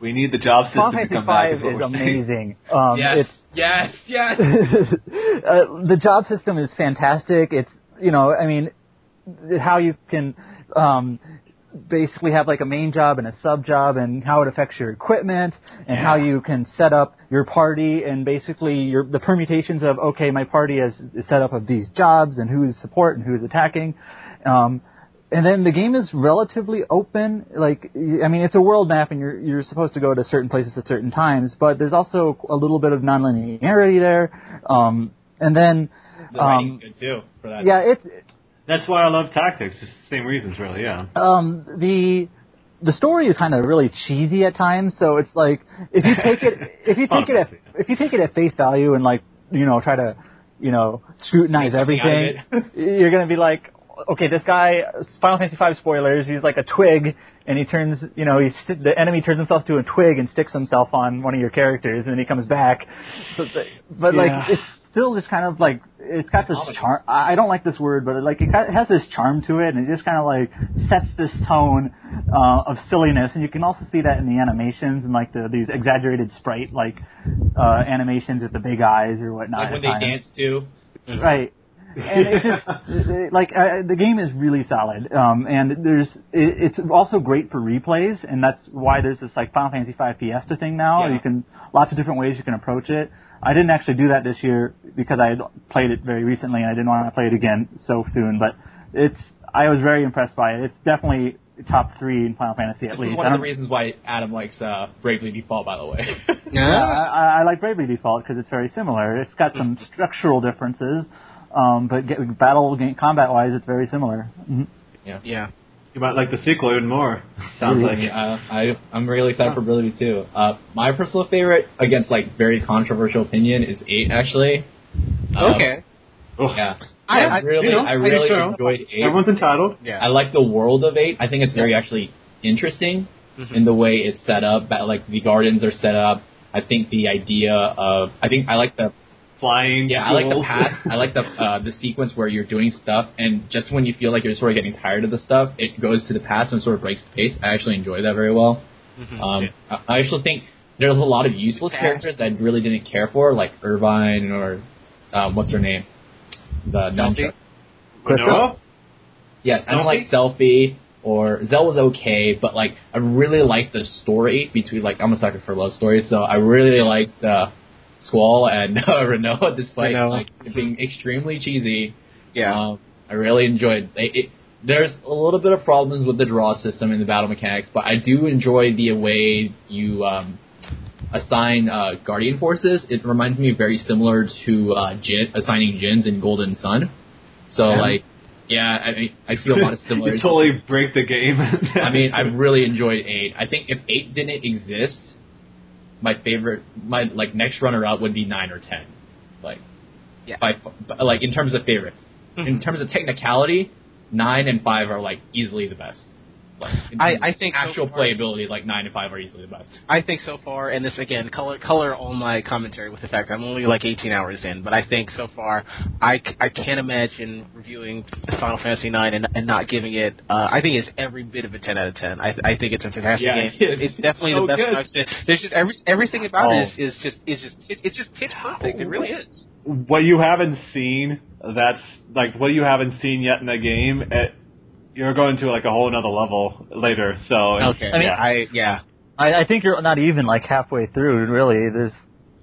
We need the job system Final to come back. V Is, what is we're saying. amazing. Um, yes, it's yes, yes. uh, the job system is fantastic. It's you know, I mean, how you can um, basically have like a main job and a sub job, and how it affects your equipment, and how you can set up your party, and basically your the permutations of okay, my party is, is set up of these jobs, and who is support and who is attacking. Um, and then the game is relatively open. Like, I mean, it's a world map, and you're you're supposed to go to certain places at certain times. But there's also a little bit of nonlinearity there. Um, and then, The um, good too for that. yeah, it's That's why I love Tactics. It's the same reasons, really. Yeah. um, the the story is kind of really cheesy at times. So it's like if you take it if you take it at if you take it at face value and like you know try to you know scrutinize Make something out of everything, you're gonna be like, okay, this guy Final Fantasy V spoilers. He's like a twig, and he turns you know he st- the enemy turns himself to a twig and sticks himself on one of your characters, and then he comes back. So, but Yeah. like it's still just kind of like it's got this charm. I I don't like this word, but it, like it, got, it has this charm to it, and it just kind of like sets this tone uh, of silliness. And you can also see that in the animations and like the these exaggerated sprite like uh, animations with the big eyes or whatnot. like when they dance too. Right. And it just it- it- like uh, the game is really solid, um, and there's it, it's also great for replays, and that's why there's this like Final Fantasy V Fiesta thing now. Yeah. You can lots of different ways you can approach it. I didn't actually do that this year because I had played it very recently, and I didn't want to play it again so soon. But it's I was very impressed by it. It's definitely top three in Final Fantasy at This least. is one of the reasons why Adam likes uh, Bravely Default, by the way. Yeah, I, I like Bravely Default because it's very similar. It's got some structural differences, um, but get, battle game, combat wise, it's very similar. Mhm. Yeah. You might like the sequel even more. Sounds like. uh, I I'm really excited for Bravely too. Uh, my personal favorite, against like very controversial opinion, is eight actually. Um, Okay. Oh, Yeah. I- I, I- really, you know, I really I enjoyed eight. Everyone's entitled. Yeah. I like the world of eight. I think it's very actually interesting Mhm. in the way it's set up. Like the gardens are set up. I think the idea of I think I like the Flying. yeah I like the schools. path. I like the uh, the sequence where you're doing stuff and just when you feel like you're sort of getting tired of the stuff, it goes to the past and sort of breaks the pace. I actually enjoy that very well. Mhm. Um, Yeah. I I actually think there's a lot of useless Past. characters that I really didn't care for, like Irvine or um, what's her name, the Selphie? nunchuck. Noah? Yeah, I don't like Selphie or Zell was okay, but like I really liked the story between like I'm a sucker for love stories, so I really liked the Squall and uh, Rinoa, despite Rinoa. like being extremely cheesy. Yeah. Um, I really enjoyed. It, it, there's a little bit of problems with the draw system and the battle mechanics, but I do enjoy the way you um, assign uh, guardian forces. It reminds me very similar to uh, Djinn, assigning Djinns in Golden Sun. So Yeah. like, yeah, I mean, I feel a lot of you similarities. totally break the game. I mean, I really enjoyed eight. I think if eight didn't exist, my favorite, my like next runner up would be nine or ten. Like, Yeah. by, like in terms of favorite. In mm-hmm. terms of technicality, nine and five are like easily the best. Like, I- I of think so actual far- playability, like nine and five are easily the best. I think so far, and this again, color color all my commentary with the fact that I'm only like 18 hours in, but I think so far, I, I can't imagine reviewing Final Fantasy IX and, and not giving it. Uh, I think it's every bit of a 10 out of 10. I, I think it's a fantastic Yeah, game. it is. It's definitely So the best. I've seen. There's just every everything about Oh. it is, is just is just it, it's just pitch perfect. It really is. what you haven't seen, that's like what you haven't seen yet in the game. It, you're going to like a whole another level later. So Okay, I mean- yeah. I yeah. I, I think you're not even like halfway through. Really, there's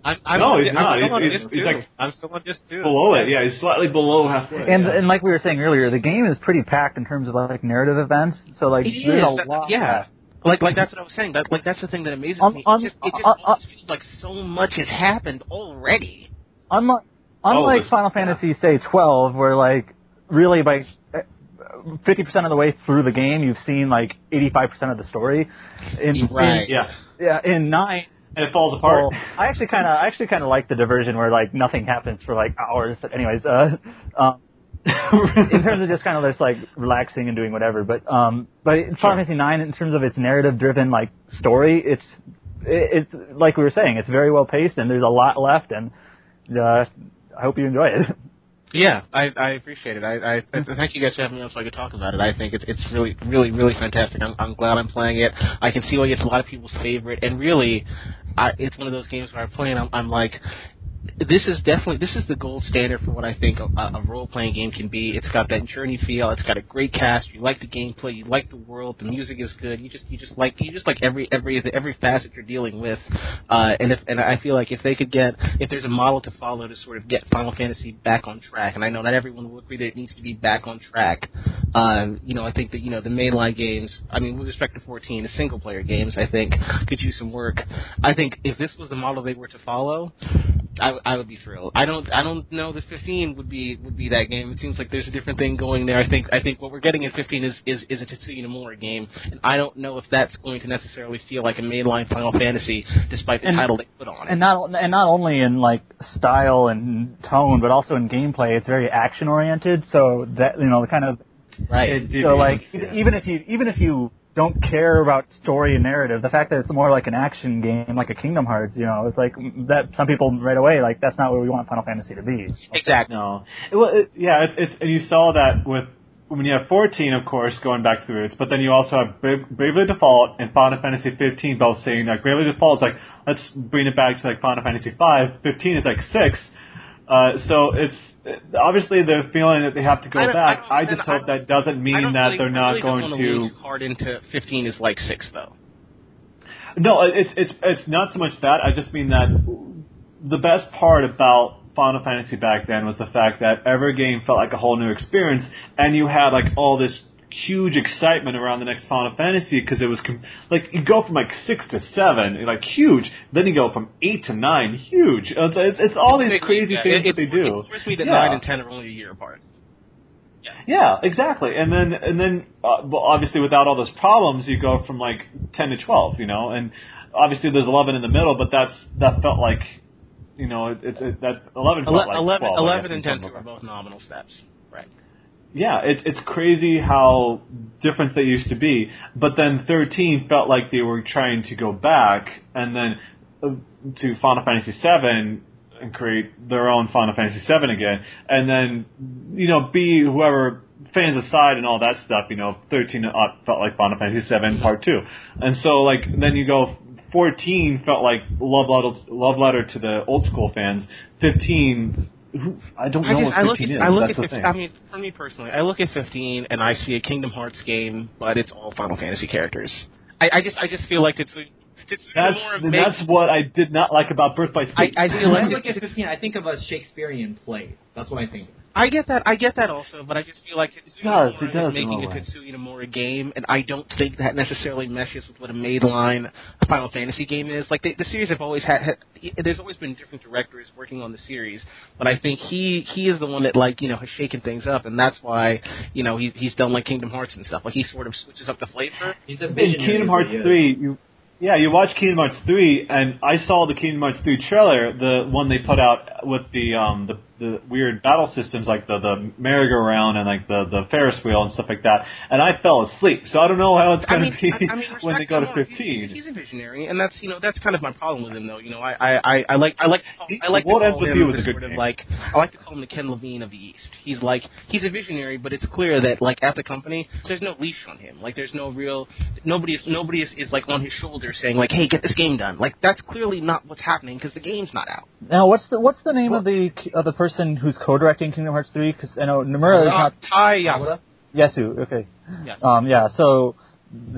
I'm, I'm No, on, he's I'm not. still on He's- disc he's two. like I'm still on disc two. below it. Yeah, he's slightly below halfway. and yeah. and like we were saying earlier, the game is pretty packed in terms of like narrative events. So like It there's is. a That- lot. yeah. Like, like that's what I was saying. That, like, that's the thing that amazes Um, me. um, it just, it just uh, uh, feels like so much has happened already. Unlike unlike this- Final Fantasy say 12, where like really by uh, 50% of the way through the game, you've seen like 85% of the story. In, Right. yeah, In, yeah. In nine. and it falls apart. Well, I actually kind of, I actually kind of like the diversion where like nothing happens for like hours. But anyways, uh, um, in terms of just kind of just like relaxing and doing whatever. But um, but in Final Fantasy Nine, in terms of its narrative-driven like story, it's it, it's like we were saying, it's very well paced and there's a lot left, and uh, I hope you enjoy it. Yeah, I, I appreciate it. I, I, I thank you guys for having me on so I could talk about it. I think it's it's really really really fantastic. I'm, I'm glad I'm playing it. I can see why it's a lot of people's favorite, and really, I, it's one of those games where I play and I'm, I'm like, this is definitely this is the gold standard for what I think a, a role playing game can be. It's got that journey feel. It's got a great cast. You like the gameplay. You like the world. The music is good. You just you just like you just like every every every facet you're dealing with. Uh, and if and I feel like if they could get if there's a model to follow to sort of get Final Fantasy back on track, and I know not everyone will agree that it needs to be back on track. Um, you know, I think that you know the mainline games. I mean, with respect to 14, the single player games, I think could use some work. I think if this was the model they were to follow, I, I would be thrilled. I don't I don't know that 15 would be would be that game. It seems like there's a different thing going there. I think I think what we're getting in 15 is is, is a Tetsuya Nomura game, and I don't know if that's going to necessarily feel like a mainline Final Fantasy, despite the And- title they put on it. and not and not only in like style and tone, but also in gameplay. It's very action oriented. So that you know the kind of right. It so like yeah. even if you even if you don't care about story and narrative, the fact that it's more like an action game, like a Kingdom Hearts, you know, it's like that. Some people right away like that's not what we want Final Fantasy to be. exactly. No. It, well, it, yeah, it's, it's and you saw that with when you have 14, of course, going back to the roots, but then you also have Bra- Bravely Default and Final Fantasy 15 both saying like Bravely Default is like let's bring it back to like Final Fantasy 5. 15 is like six. Uh, so it's obviously they're feeling that they have to go I back. I I, just hope don't- that doesn't mean that really- they're I not really going to. lean too hard into 15 is like six though. No, it's it's it's not so much that. I just mean that the best part about Final Fantasy back then was the fact that every game felt like a whole new experience, and you had like all this huge excitement around the next Final Fantasy because it was com- like you go from like six to seven, like huge. Then you go from eight to nine, huge. It's, it's, it's all these crazy things it, that they do. It forced me that Yeah. nine and ten are only a year apart. Yeah, exactly. And then and then uh, well, obviously without all those problems, you go from like ten to twelve, you know, and obviously there's eleven in the middle, but that's that felt like, you know, it, it's it, that eleven felt Ele- like 11, 12, 11 and ten are both nominal steps. Right. Yeah, it, it's crazy how different they used to be. But then 13 felt like they were trying to go back, and then uh, to Final Fantasy 7 and create their own Final Fantasy 7 again, and then you know be whoever fans aside and all that stuff. You know, 13 uh, felt like Final Fantasy 7 Part 2, and so like then you go. 14 felt like love letter, love letter to the old school fans. 15, who, I don't I know just what I look at is. I look That's at the 15, thing. I mean for me personally I look at 15 and I see a Kingdom Hearts game but it's all Final Fantasy characters. I, I just I just feel like it's it's That's more and that's what I did not like about Birth by I, Sleep. I feel When I look at 15, I think of a Shakespearean play. That's what I think. I get that I get that also but I just feel like does, Tetsuya it Nomura does is in a making a. Tetsuya Nomura game and I don't think that necessarily meshes with what a mainline Final Fantasy game is. Like the, the series have always had, had there's always been different directors working on the series but I think he he is the one that like you know has shaken things up and that's why you know he, he's done like Kingdom Hearts and stuff like he sort of switches up the flavor. He's a in. Kingdom Hearts he 3, you yeah, you watch Kingdom Hearts 3, and I saw the Kingdom Hearts 3 trailer, the one they put out with the um the, the weird battle systems like the the merry-go-round and like the the Ferris wheel and stuff like that, and I fell asleep. So I don't know how it's I going mean, to be I, I mean, when they go to to 15. He's, he's a visionary, and that's you know that's kind of my problem with him, though. You know, I I, I, I like I like I like What to Ends call With him You was the a good sort of game. like I like to call him the Ken Levine of the East. He's like he's a visionary, but it's clear that like at the company, there's no leash on him. Like there's no real nobody is nobody is, is like on his shoulder saying like, hey, get this game done. Like that's clearly not what's happening because the game's not out. Now, what's the what's the name of the of the person who's co-directing Kingdom Hearts 3? Because I know Nomura is not Tai Yasue. Yasue. Okay. Yes. Um, yeah. So,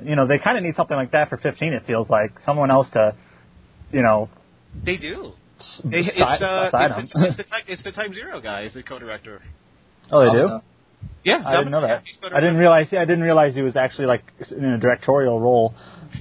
you know, they kind of need something like that for 15. It feels like someone else to, you know, They do. s- They, it's, side, uh, side it's, them. the, it's, the type, it's the Type Zero guy is the co-director. oh, they do. Uh, Yeah, I didn't know that. I didn't realize. I didn't realize he was actually like in a directorial role.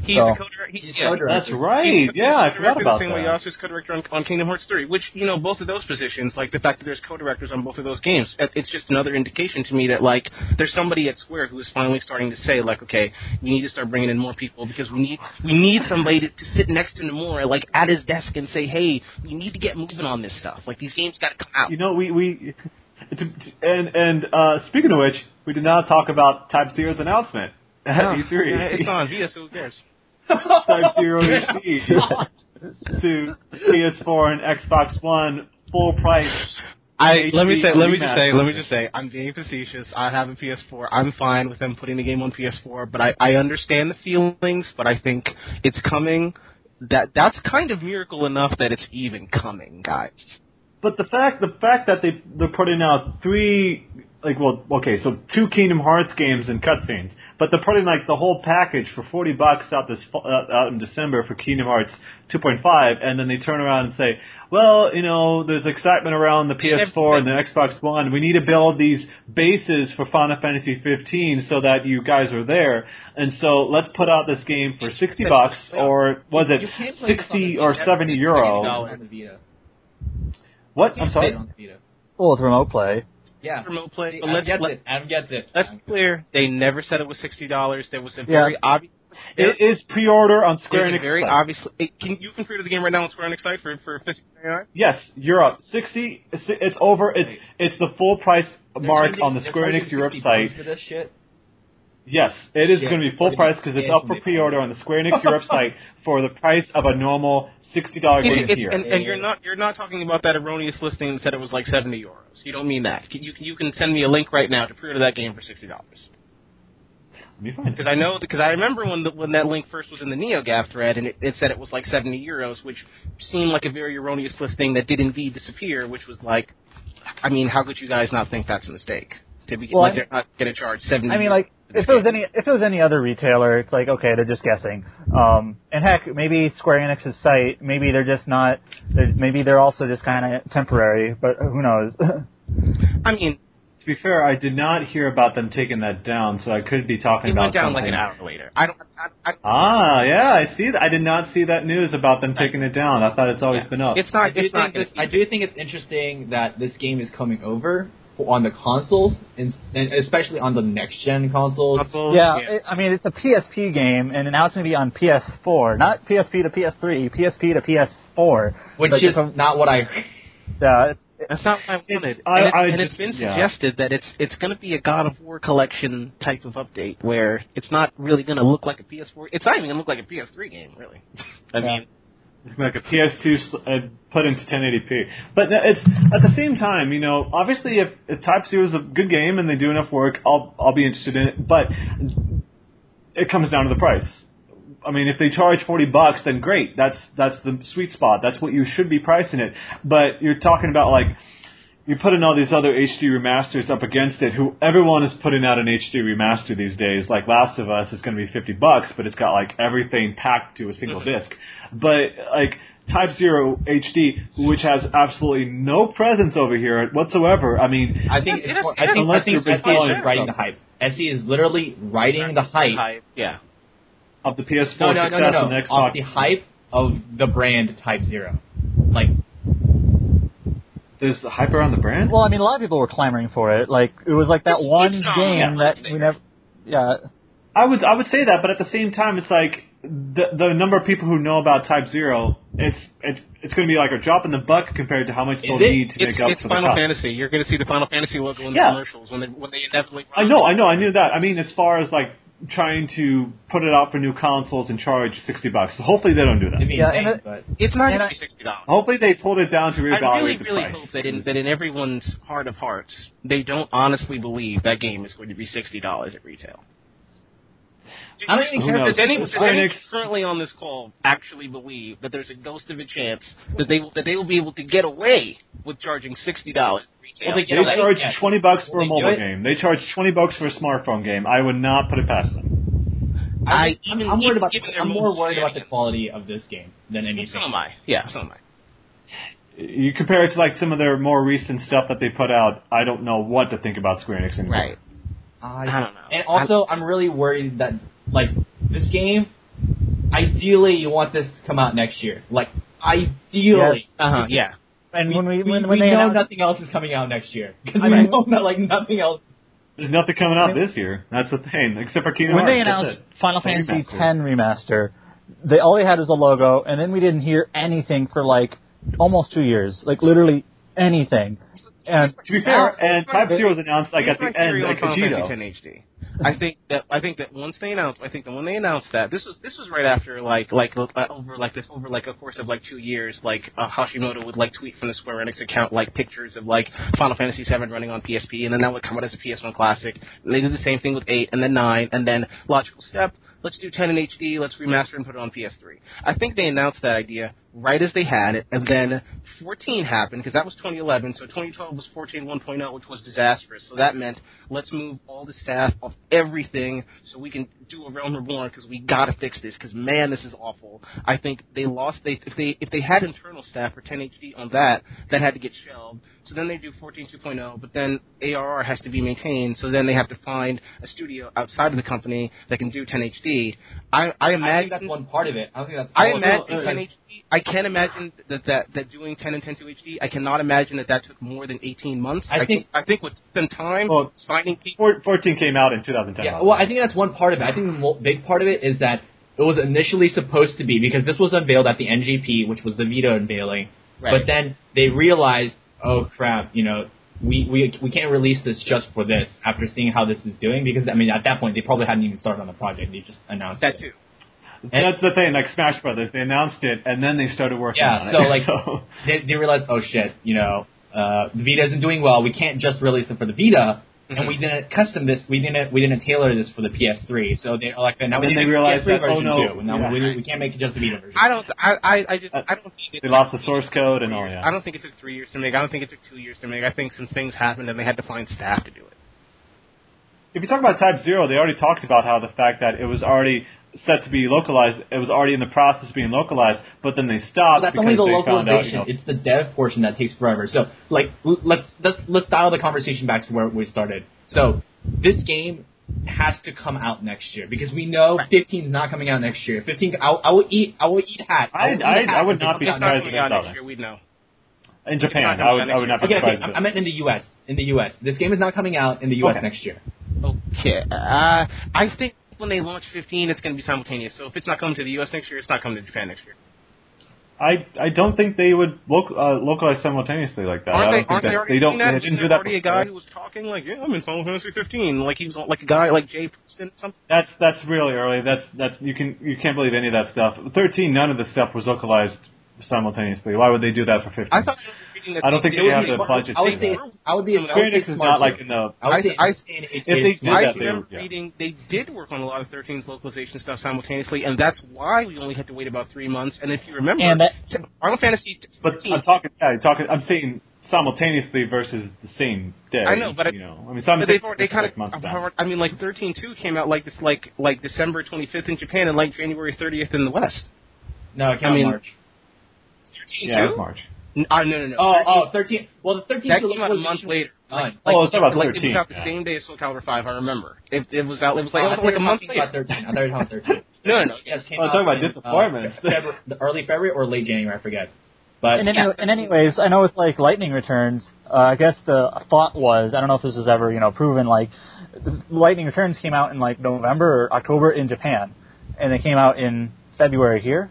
He's So- the co-director. He's, He's yeah, co-director. That's right. He's, Yeah, I he's forgot co-director about the same way that. Yasue's co-director on, on Kingdom Hearts 3, which, you know, both of those positions, like the fact that there's co-directors on both of those games, it's just another indication to me that, like, there's somebody at Square who is finally starting to say, like, okay, we need to start bringing in more people because we need we need somebody to, to sit next to Nomura, like, at his desk and say, hey, we need to get moving on this stuff. Like, these games got to come out. You know, we we and and uh, speaking of which, we did not talk about Type Zero's announcement at Yeah, E3. it's on Via, so who cares? Type Zero HD to PS4 and Xbox One full price. I let me say, let me just say, let me just say, I'm being facetious. I have a PS4. I'm fine with them putting the game on PS4, but I, I understand the feelings. But I think it's coming. That that's kind of miracle enough that it's even coming, guys. But the fact the fact that they they're putting out three like well okay so two Kingdom Hearts games and cutscenes, but they're putting like the whole package for forty bucks out this fa- uh, out in December for Kingdom Hearts 2.5, and then they turn around and say, well you know there's excitement around the PS4 and the Xbox One. We need to build these bases for Final Fantasy 15 so that you guys are there, and so let's put out this game for sixty bucks or was it can't play this on sixty or seventy It's euro? $60 on the Vita. What I'm sorry. it on the Vita. Well, with remote play. Yeah. Remote play, but Adam let's gets let, it. Adam gets it. let's be clear. They never said it was sixty dollars. There was a Yeah. very obvious. It is pre-order on Square There's a Enix. very site. obvious. It, can you can pre-order the game right now on Square Enix site for for fifty nine? Yes, Europe. Sixty. It's, it's over. It's Wait. it's the full price They're mark charging- on the Square charging Enix Europe site. For this shit. Yes, it is Shit. going to be full price because it's up for pre-order on the Square Enix Europe site for the price of a normal sixty dollar It's, game it's, here. and, and you're not you're not talking about that erroneous listing that said it was like seventy euros. You don't mean that. You can you can send me a link right now to pre-order that game for sixty dollars. Let me Because I know because I remember when the, when that link first was in the NeoGAF thread and it, it said it was like seventy euros, which seemed like a very erroneous listing that did indeed disappear. Which was like, I mean, how could you guys not think that's a mistake? To be Well, like I- they're not going to charge seventy. I mean, euros like for this if it was any if it was any other retailer, it's like okay, they're just guessing. Um, and heck, maybe Square Enix's site, maybe they're just not. They're, maybe they're also just kind of temporary, but who knows? I mean, To be fair, I did not hear about them taking that down, so I could be talking about It about went down something. like an hour later. I don't. I, I, Ah, yeah, I see that. I did not see that news about them taking it down. I thought it's always Yeah. been up. It's not. do It's not. this, I do think it's interesting that this game is coming over for, on the consoles, and, and especially on the next gen consoles. Consoles, Yeah, yeah. It, I mean it's a PSP game, and now it's going to be on PS4, not PSP to PS3, PSP to PS4. which Like, is it's a- not what I. Yeah, it's, That's not what I wanted. I- and it's, I and just- it's been yeah. suggested that it's it's going to be a God of War collection type of update where it's not really going to look like a PS4. It's not even going to look like a PS3 game, really. I Yeah. mean, It's like a PS2 uh, put into 1080p. But it's at the same time, you know, obviously if, if Type Zero is a good game and they do enough work, I'll I'll be interested in it. But it comes down to the price. I mean, if they charge 40 bucks, then great. That's that's the sweet spot. That's what you should be pricing it. But you're talking about like you're putting all these other HD remasters up against it. Who everyone is putting out an HD remaster these days. Like Last of Us is going to be 50 bucks, but it's got like everything packed to a single disc. But like Type Zero HD, which has absolutely no presence over here whatsoever. I mean, I think It it's has- more, it I has- think, I unless think you're SE is following just riding the hype. SE is literally riding the hype. yeah. of the PS4 No, no, no, success no, no. on the Off Xbox, the hype of the brand Type Zero. Like, there's hype around the brand. well, I mean a lot of people were clamoring for it. Like it was like that It's- one it's not- game yeah, that we never. Yeah, I would I would say that, but at the same time, it's like the the number of people who know about Type Zero, it's it's it's going to be like a drop in the bucket compared to how much they'll it? need to It's, make up it's for Final the cost. Fantasy. You're going to see the Final Fantasy logo in Yeah. the commercials when they when they inevitably. I know, I know, I knew that. I mean, as far as like trying to put it out for new consoles and charge sixty bucks, so hopefully they don't do it'd that. Yeah, insane, and it- but It's not going to be sixty dollars. Hopefully they pulled it down to I reevaluate really, the really price. hope that in that in everyone's heart of hearts, they don't honestly believe that game is going to be sixty dollars at retail. I don't even care if Does any, does anyone currently on this call actually believe that there's a ghost of a chance that they will, that they will be able to get away with charging sixty dollars retail? Well, they They get away, charge yes. twenty bucks for a mobile game. They charge twenty bucks for a smartphone game. I would not put it past them. I, I- I'm, I'm worried about. given I'm more worried about the quality of this game than anything. So am I. Yeah, so am I. You compare it to like some of their more recent stuff that they put out. I don't know what to think about Square Enix anymore. Right. I, I don't know. And also, I'm really worried that like this game. Ideally, you want this to come out next year. Like ideally. Uh huh. Yeah. And We, when we, we, when, we they know announced, nothing else is coming out next year because I we mean- know that like nothing else. There's nothing coming out I mean- this year. That's the thing, except for Kingdom when Hearts. they That's announced. Final It's a Fantasy remaster. X remaster, they all they had was a logo, and then we didn't hear anything for like almost two years, like literally anything. And To be fair, Yeah. and Type Zero was announced like at the end, on like Final Kojito. Fantasy X HD. I think that I think that once they announced, I think that when they announced that this was this was right after like like uh, over like this over like a course of like two years, like uh, Hashimoto would like tweet from the Square Enix account like pictures of like Final Fantasy VII running on PSP, and then that would come out as a PS1 classic. And they did the same thing with eight, and then nine, and then logical step. Let's do 10 in HD. Let's remaster and put it on PS3. I think they announced that idea right as they had it, and then 14 happened because that was 2011. So 2012 was 14 1.0, which was disastrous. So that meant let's move all the staff off everything so we can do a Realm Reborn because we gotta fix this because man, this is awful. I think they lost. They if they if they had internal staff for 10 HD on that, that had to get shelved. So then they do 14 2.0, but then ARR has to be maintained. So then they have to find a studio outside of the company that can do 10 HD. I I I think imagine that's one part of it. I don't think that's. I all of it. imagine Uh, 10 HD. I can't imagine that, that that doing 10 and 10 to HD. I cannot imagine that that took more than 18 months. I think- I think with some time, Well, finding people. 14 came out in 2010. Yeah, well, I think that's one part of it. I think the big part of it is that it was initially supposed to be because this was unveiled at the NGP, which was the Vita unveiling. But then they realized, oh crap, you know, we, we we can't release this just for this after seeing how this is doing because I mean at that point they probably hadn't even started on the project. They just announced that it. too. That's the thing, like Smash Brothers, they announced it and then they started working Yeah, on it. so, like- So- They, they realized, oh shit, you know, uh, the Vita isn't doing well. We can't just release it for the Vita. And Mhm. we didn't custom this. We didn't. We didn't tailor this for the PS3. So they're like, now we then need they a realized PS3 that, oh, version no, too. Now yeah. we, we can't make it just the Vita version. I don't. I I, I just. Uh, I don't think it. they lost the source code and all, I don't think it took three years to make. I don't think it took two years to make. I think some things happened and they had to find staff to do it. If you talk about Type Zero, they already talked about how the fact that it was already set to be localized. It was already in the process of being localized, but then they stopped That's only the localization. out. You know, It's the dev portion that takes forever. So, like, let's let's let's dial the conversation back to where we started. So, this game has to come out next year because we know 15 is not coming out next year. 15, I, I will eat, I will eat hat. I- will eat I- hat I would not comes be out It's not surprised coming if out it's next year. We know. in Japan, I would, I would not be Okay, okay, surprised. I, I meant in the U.S. In the U.S. This game is not coming out in the U.S. Okay. next year. Okay. Uh, I think when they launch 15, it's going to be simultaneous. So if it's not coming to the U.S. next year, it's not coming to Japan next year. I I don't think they would loc- uh, localize simultaneously like that. I Aren't don't they? think Aren't that, they already they don't. that? They didn't do there that already a before. guy who was talking like, "Yeah, I'm in Final Fantasy 15," like he was like a guy like Jay Preston something. That's that's really early. That's that's you can you can't believe any of that stuff. Thirteen, none of the stuff was localized simultaneously. Why would they do that for fifteen? I thought I that I don't think they did have it. the budget I would to say. I would be, I would Square is not like too. in the. I would say I- it's- it's- if they did that, they remember would- yeah. reading they did work on a lot of 13's localization stuff simultaneously, and that's why we only had to wait about three months. And if you remember, And that- Final Fantasy But I'm talking. Yeah, I'm talking. I'm saying simultaneously versus the same day. I know, but I- you know, I mean, But simultaneously they've already, they kind like months of, down. I mean, like 13.2 came out like this, like like December 25th in Japan and like January 30th in the West. No, it came I mean- March. 13.2? Yeah, it's March. N- uh, no, no, no. Oh, 13 oh, 13. Well, the 13 that came out a month later. Done. Oh, it's about like, 13, It was out the yeah. same day as Soul Calibur 5. I remember. It, it was out. It was like, Oh, it was like a month talking about later. 13. I thought you were talking about 13. No, no, no. Yes, came Oh, out talking about in, uh. February, the early February or late January, I forget. But And, any, yeah, and anyways, I know with like lightning returns, uh, I guess the thought was I don't know if this is ever you know proven. Like lightning returns came out in like November or October in Japan, and they came out in February here.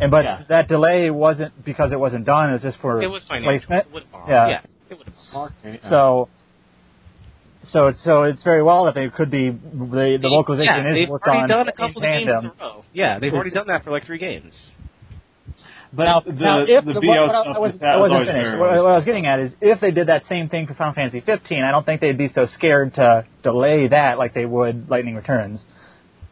And but Yeah. that delay wasn't because it wasn't done; it was just for It was financial. placement. It. Yeah. yeah. It would have uh, So. So it's so it's very well that they could be the the localization yeah, is they've already done a couple of games in a row. Yeah, they've already done that for like three games. But now, the, now, if the the, VO what, what stuff I, was, is- I was wasn't always finished. What, what I was getting at is, if they did that same thing for Final Fantasy 15, I don't think they'd be so scared to delay that like they would Lightning Returns.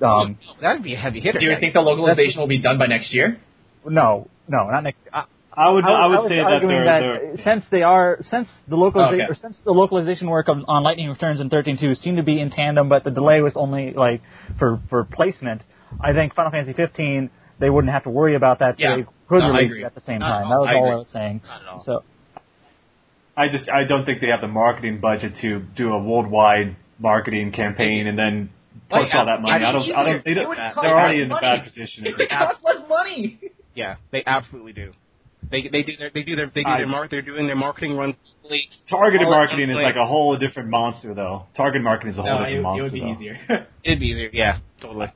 Um, That'd be a heavy hitter. do you think the localization will be done by next year? no, no, not next. I, I would I would was say that arguing they're, that they're since they are since the localization Okay. or since the localization work of, on Lightning Returns and 13.2 seemed to be in tandem, but the delay was only like for for placement. I think Final Fantasy 15 they wouldn't have to worry about that, so Yeah. they could No, I release agree. it at the same Not time. all. That was I all agree. I was saying. Not at all. So I just I don't think they have the marketing budget to do a worldwide marketing campaign and then push Like, all that money. I I don't. I don't. They don't cost, they're already less in a bad position. It would cost less money. Yeah, they absolutely do. They they do their they do their they do I- their mark. They're doing their marketing run. complete. Targeted marketing is like a whole different monster, though. Targeted marketing is a whole No, different it, it would be though. easier. It'd be easier. Yeah, totally.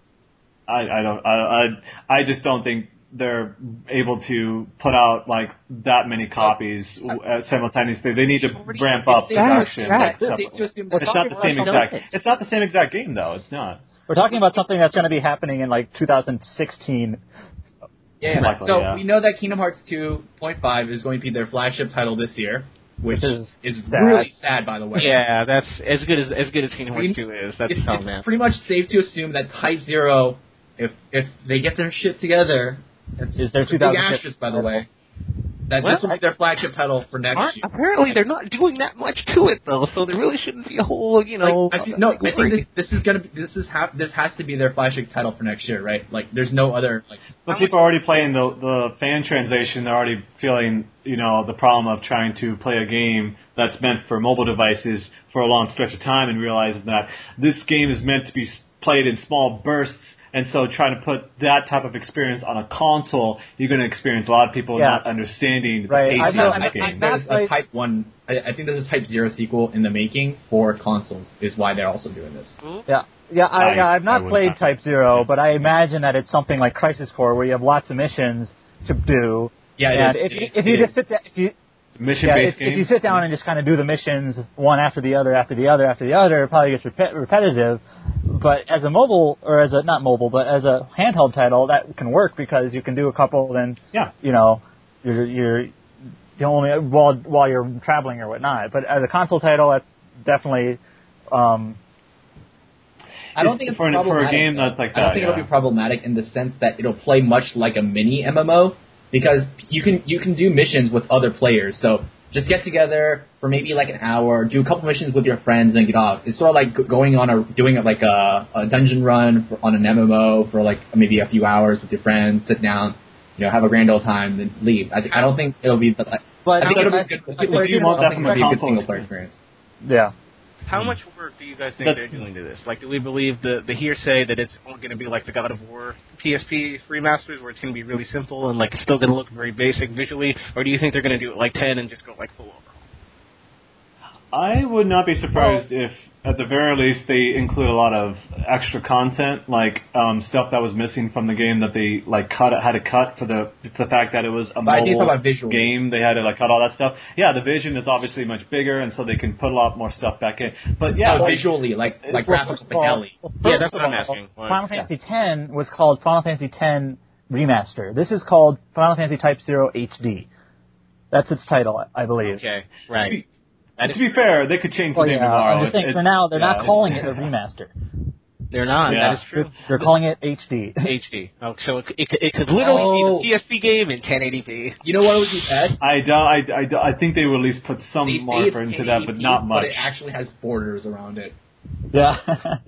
I, I don't. I, I I just don't think they're able to put out like that many copies uh, simultaneously. They need to ramp up production. Like, It's separately. safe to assume that It's not the same exact. something. It's not the same exact game, though. It's not. we're talking about something that's going to be happening in like 2016. Yeah, Likely, so yeah. we know that Kingdom Hearts 2.5 is going to be their flagship title this year, which Which is is sad. really sad, by the way. Yeah, that's as good as as good as Kingdom Hearts We- Two is. That's it's, it's pretty much safe to assume that Type Zero, if if they get their shit together, that's Is their a big 2015 asterisk, by the way. That Well, this will be their flagship title for next year. apparently, they're not doing that much to it though, so there really shouldn't be a whole you know. Like, I think, no, I think this, this is gonna be, this is ha- this has to be their flagship title for next year, right? Like, there's no other like. But people are already playing the the fan translation. They're already feeling, you know, the problem of trying to play a game that's meant for mobile devices for a long stretch of time, and realizing that this game is meant to be played in small bursts. And so, trying to put that type of experience on a console, you're going to experience a lot of people Yeah. not understanding the Right. pacing I of know- this I I game. think there's That's a Type One. I, I think there's a Type Zero sequel in the making for consoles. Is why they're also doing this. Yeah, yeah. I, I, I've not would played not. Type Zero, but I imagine that it's something like Crisis Core, where you have lots of missions to do. Yeah, it and is. if, It you- is. if you It just sit down, if you It's a mission yeah, based if, game. if you sit down and just kind of do the missions one after the other, after the other, after the other, it probably gets repet- repetitive. But as a mobile or as a not mobile, but as a handheld title, that can work because you can do a couple. Then Yeah. you know, you're you're the only while while you're traveling or whatnot. But as a console title, that's definitely. Um, I don't think it's for, an- for a problematic, game that's like I don't think yeah. it'll be problematic in the sense that it'll play much like a mini MMO because you can you can do missions with other players. So just get together for maybe like an hour, do a couple missions with your friends, then get off. It's sort of like going on a doing it like a, a dungeon run for, on an MMO for like maybe a few hours with your friends, sit down, you know, have a grand old time, then leave. I, think I don't think it'll be. Like, But I think it'll I- be good. I- I think you want I that think from a it'll be a good console single player experience. experience. yeah. How hmm. much work do you guys think That- they're doing to this? Like, do we believe the the hearsay that it's going to be like the God of War PSP remasters, where it's going to be really simple and like it's still going to look very basic visually, or do you think they're going to do it like ten and just go like full overhaul? I would not be surprised if, at the very least, they include a lot of extra content, like um, stuff that was missing from the game that they like cut had to cut for the for the fact that it was a But mobile visual. game. They had to like cut all that stuff. Yeah, the vision is obviously much bigger, and so they can put a lot more stuff back in. But yeah, No, like, visually, like like graphics first of like all- well, Yeah, that's what I'm asking. Like, Final Fantasy X was called Final Fantasy X Remaster. This is called Final Fantasy Type Zero HD. That's its title, I believe. Okay, right. To be fair, they could change the Well, name yeah, tomorrow. I'm just saying It's- for now they're yeah, not calling it a remaster. They're not. Yeah. That is true. they're calling it HD. HD. Oh, so it, it, could- it could literally Oh. be a PSP game in 1080p. You know what would be bad? I don't. I, I, don't- I think they will at least put some They say more it's effort into that, but not much. But it actually has borders around it. Yeah.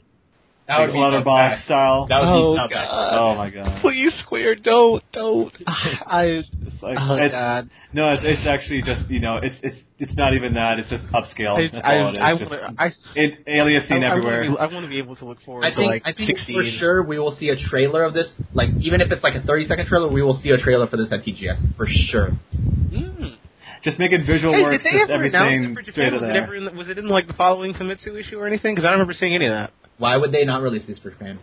That would like be letterbox bad. style. That would Oh, be not bad. God. oh my god. Please, Square, don't, don't. I. It's like, Oh it's, God. No, it's, it's actually just you know, it's it's it's not even that. It's just upscale. I, That's I, all it is. I, Just- wanna, I, it aliasing I, I everywhere. wanna be, I want to be able to look forward I to think like I think 16. for sure we will see a trailer of this. Like even if it's like a thirty second trailer, we will see a trailer for this at TGS for sure. Mm. just make it visual Hey, work. did they just ever announce everything it for Japan? Was it ever in was it in like the following Famitsu issue or anything? Because I don't remember seeing any of that. Why would they not release this for Japan?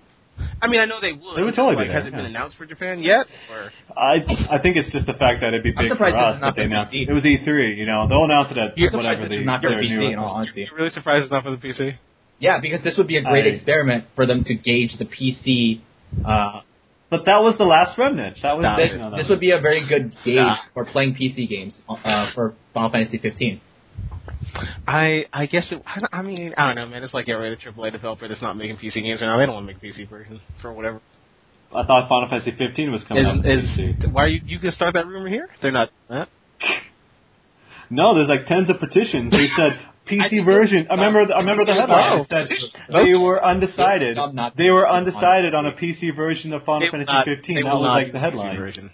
I mean, I know they would. They would It's totally like, do Has that, it been announced for Japan yet? Or I I think it's just the fact that it'd be I'm big for surprised this us is that not they for announced. PC. It was E3, you know. They'll announce it at You're surprised whatever the is not for their PC, new in all honesty. you're really surprised it's not for the PC? Yeah, because this would be a great I- experiment for them to gauge the PC. Uh, But that was the last remnant. That was Stop this, you know, that this was- would be a very good gauge Nah. for playing PC games uh, for Final Fantasy 15. I I guess it. I, I mean, I don't know, man. It's like every other AAA developer that's not making PC games right now. They don't want to make a PC version for whatever. I thought Final Fantasy 15 was coming out. Is, for is PC. why are you you can start that rumor here? They're not. Huh? No, there's like tens of petitions. They said I PC think version. it's I remember. The, I remember the dumb. headline. It said they were undecided. Not. They were undecided on a PC version of Final They Fantasy not- 15. That was not like do the PC headline.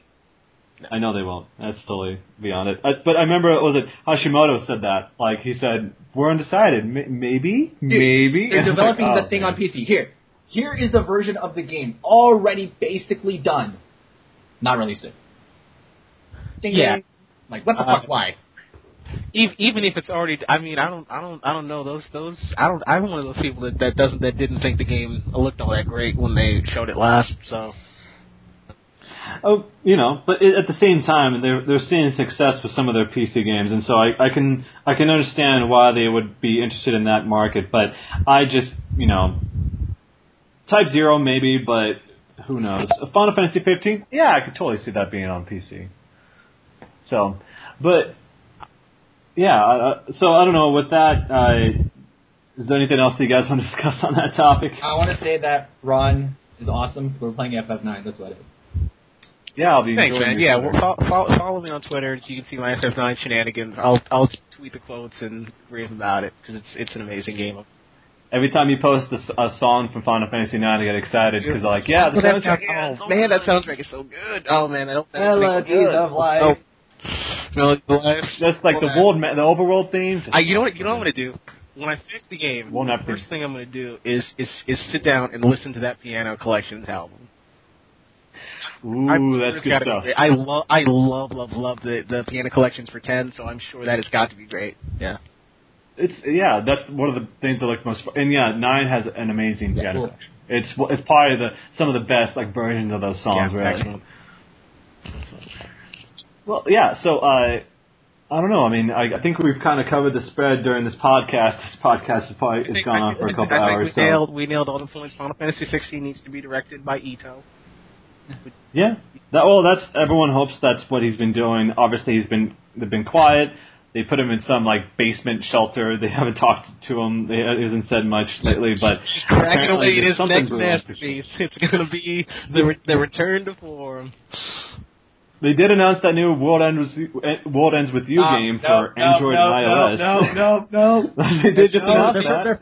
Version. I know they won't. That's totally beyond it. Uh, but I remember, was it Hashimoto said that? Like he said, we're undecided. M- maybe, maybe. They're And it's like, developing oh, the thing man. on PC. Here, here is the version of the game already basically done. Not release it. Ding Yeah. ding. Like what the Uh, fuck? Why? Even, even if it's already, I mean, I don't, I don't, I don't know those, those. I don't. I'm one of those people that, that doesn't, that didn't think the game looked all that great when they showed it last. So Oh, you know, but at the same time, they're they're seeing success with some of their PC games, and so I, I can I can understand why they would be interested in that market. But I just, you know, Type Zero maybe, but who knows? Final Fantasy 15, yeah, I could totally see that being on PC. So, but yeah, uh, so I don't know. With that, uh, is there anything else that you guys want to discuss on that topic? I want to say that Ron is awesome. We're playing FF9. That's what it is. Yeah, I'll be. thanks, man. Yeah, well, follow, follow, follow me on Twitter. So you can see my FF9 shenanigans. I'll, I'll tweet the quotes and rave about it because it's, it's an amazing game. Every time you post a song from Final Fantasy IX, I get excited because like, yeah, the Oh, that soundtrack. sound- oh man, that soundtrack is so good. Oh man, I don't. that makes oh. Melodies good. of life. Oh, Melodies of life. Just like the world, the overworld themes. I, you know what? You know what I'm gonna do? When I fix the game, Won't the first thing I'm gonna do is is is sit down and listen to that Piano Collections album. I'm Ooh, that's good stuff. I love, I love, love, love the the Piano Collections for ten. So I'm sure that it's got to be great. Yeah. It's yeah, that's one of the things that like most. And yeah, nine has an amazing Yeah, piano cool. collection. It's it's probably the some of the best like versions of those songs. yeah. really. Well, yeah. So uh, I don't know. I mean, I, I think we've kind of covered the spread during this podcast. This podcast has probably has gone on for a couple I think hours. we So nailed we nailed all the points. Final Fantasy 16 needs to be directed by Ito. Yeah. That well, that's everyone hopes that's what he's been doing. Obviously, he's been they've been quiet. They put him in some like basement shelter. They haven't talked to him. They he hasn't said much lately, but Cracking apparently away at his next masterpiece. It's going to be the the return to form. they did announce that new World Ends with, World Ends with You Uh, game no, for no, Android no, and iOS. No, no, no, no. they did just No, announce they're, that. they're,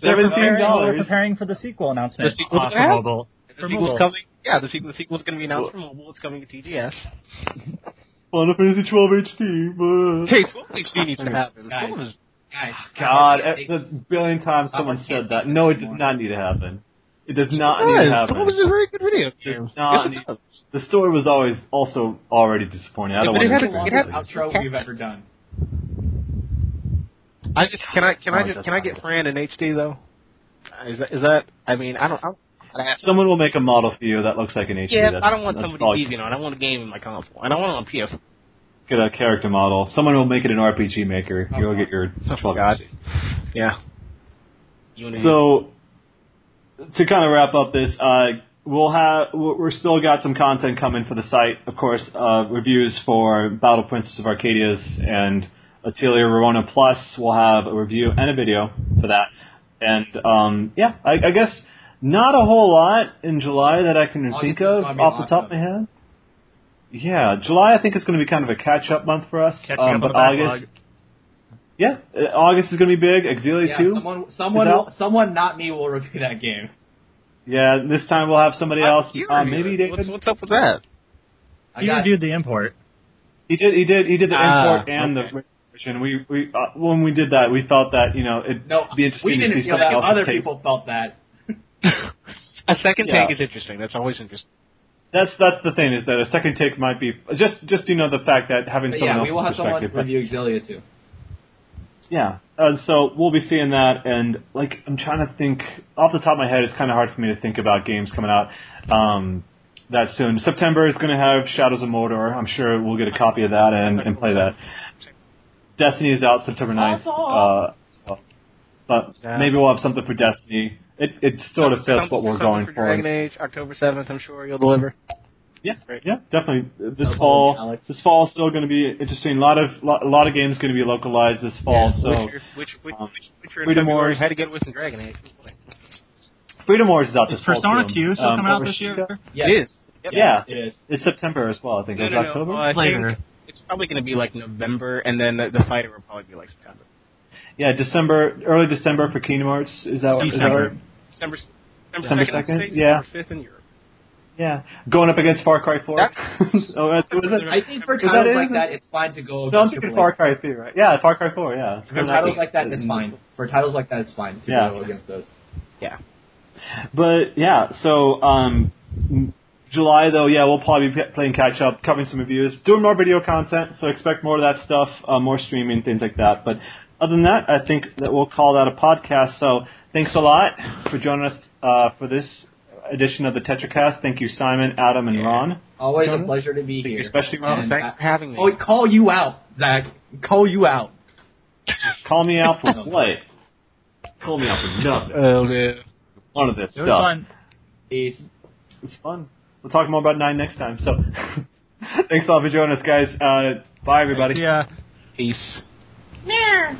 they're Seventeen preparing, they're preparing for the sequel announcement The sequel for mobile. The sequel's coming. Yeah, the sequel. The sequel's going to be announced for mobile. It's coming to TGS. Final Fantasy 12 HD. But... Hey, 12 HD needs to happen. Guys. 12 is Guys, God, guys, a billion times Someone someone said that. No, it that does not need to happen. It does not It need to happen. 12 is a very good video game. does not Yes, it need- The story was always also already disappointing. I Yeah, don't but it want had to a- it it had- outro we've ever done. I just can I can I Oh, just can I get Fran in HD though? Is that is that? I mean, I don't. I don't I have- Someone will make a model for you that looks like an HD. yeah, That's, I don't want somebody leaving on. I want a game in my console, and I want it on PS. Get a character model. Someone will make it an RPG maker. You'll get your 12 God. HD. Yeah. Unity. So, to kind of wrap up this, uh, we'll have we're still got some content coming for the site. Of course, uh, reviews for Battle Princess of Arcadias and Atelier Rorona Plus. We'll have a review and a video for that. And um, yeah, I, I guess not a whole lot in July that I can August think of off the top of my head. Yeah, July I think is going to be kind of a catch-up month for us. Catching um, up but on August, backlog. yeah, uh, August is going to be big. Xillia Yeah, too. someone, someone, will, someone, not me, will review that game. Yeah, this time we'll have somebody else. Uh, maybe. David. What's, what's up with that? I He got, reviewed the import. He did. He did. He did the Ah, import and okay. the version. We we uh, when we did that, we felt that you know it'd no, be interesting we to didn't see feel something that. else. Other take. people felt that. A second Yeah. take is interesting. That's always interesting. That's that's the thing is that a second take might be just just you know the fact that having But someone yeah, else's we will have someone perspective. but- review Xillia 2. Yeah. Uh, so we'll be seeing that, and like I'm trying to think off the top of my head. It's kind of hard for me to think about games coming out um, that soon. September is going to have Shadows of Mordor. I'm sure we'll get a copy of that and, and play that. Destiny is out September 9th. Uh, so- but maybe we'll have something for Destiny. It it sort of fits Something- what we're going for. for. Dragon Age, October seventh. I'm sure you'll deliver. Yeah, yeah, definitely. This Double fall, Alex. this fall is still going to be interesting. A lot of lot, a lot of games going to be localized this fall. Yeah, so Witcher, which which um, which Witcher in Freedom Wars. had to get away from Dragon Age. Freedom Wars is out Is this fall. Persona too. Q still Um, coming out this year? Yes, It is. Yep. Yeah, it is. it's September as well. I think No, it's no, no. October. Well, I Later. think it's probably going to be like November, and then the, the fighter will probably be like September. Yeah, December, early December for Kingdom Hearts. Is that December. right? December December December second, 2nd? Yeah. fifth in Europe. Yeah, going up against Far Cry Four. That- oh, that's, was it? I think for Is that titles like that, it's fine to go. No, I'm against thinking Far Cry Three, right? Yeah, Far Cry Four. Yeah. For titles like that, it's fine. For titles like that, it's fine to Yeah. go against those. Yeah. But yeah, so um, July though, yeah, we'll probably be playing catch up, covering some reviews, doing more video content. So expect more of that stuff, uh, more streaming, things like that. But other than that, I think that we'll call that a podcast. So thanks a lot for joining us uh, for this edition of the TetraCast. Thank you, Simon, Adam, and Yeah. Ron. Always Jonah? a pleasure to be Thank here. especially Well, And thanks I- for having me. Oh, call you out, Zach. Call you out. Call me out for what? Call me out for nothing. Oh, man. None of this It was fun. Peace. It's fun. We'll talk more about nine next time. So, thanks a lot for joining us, guys. Uh, bye, everybody. Yeah. Peace. Meow.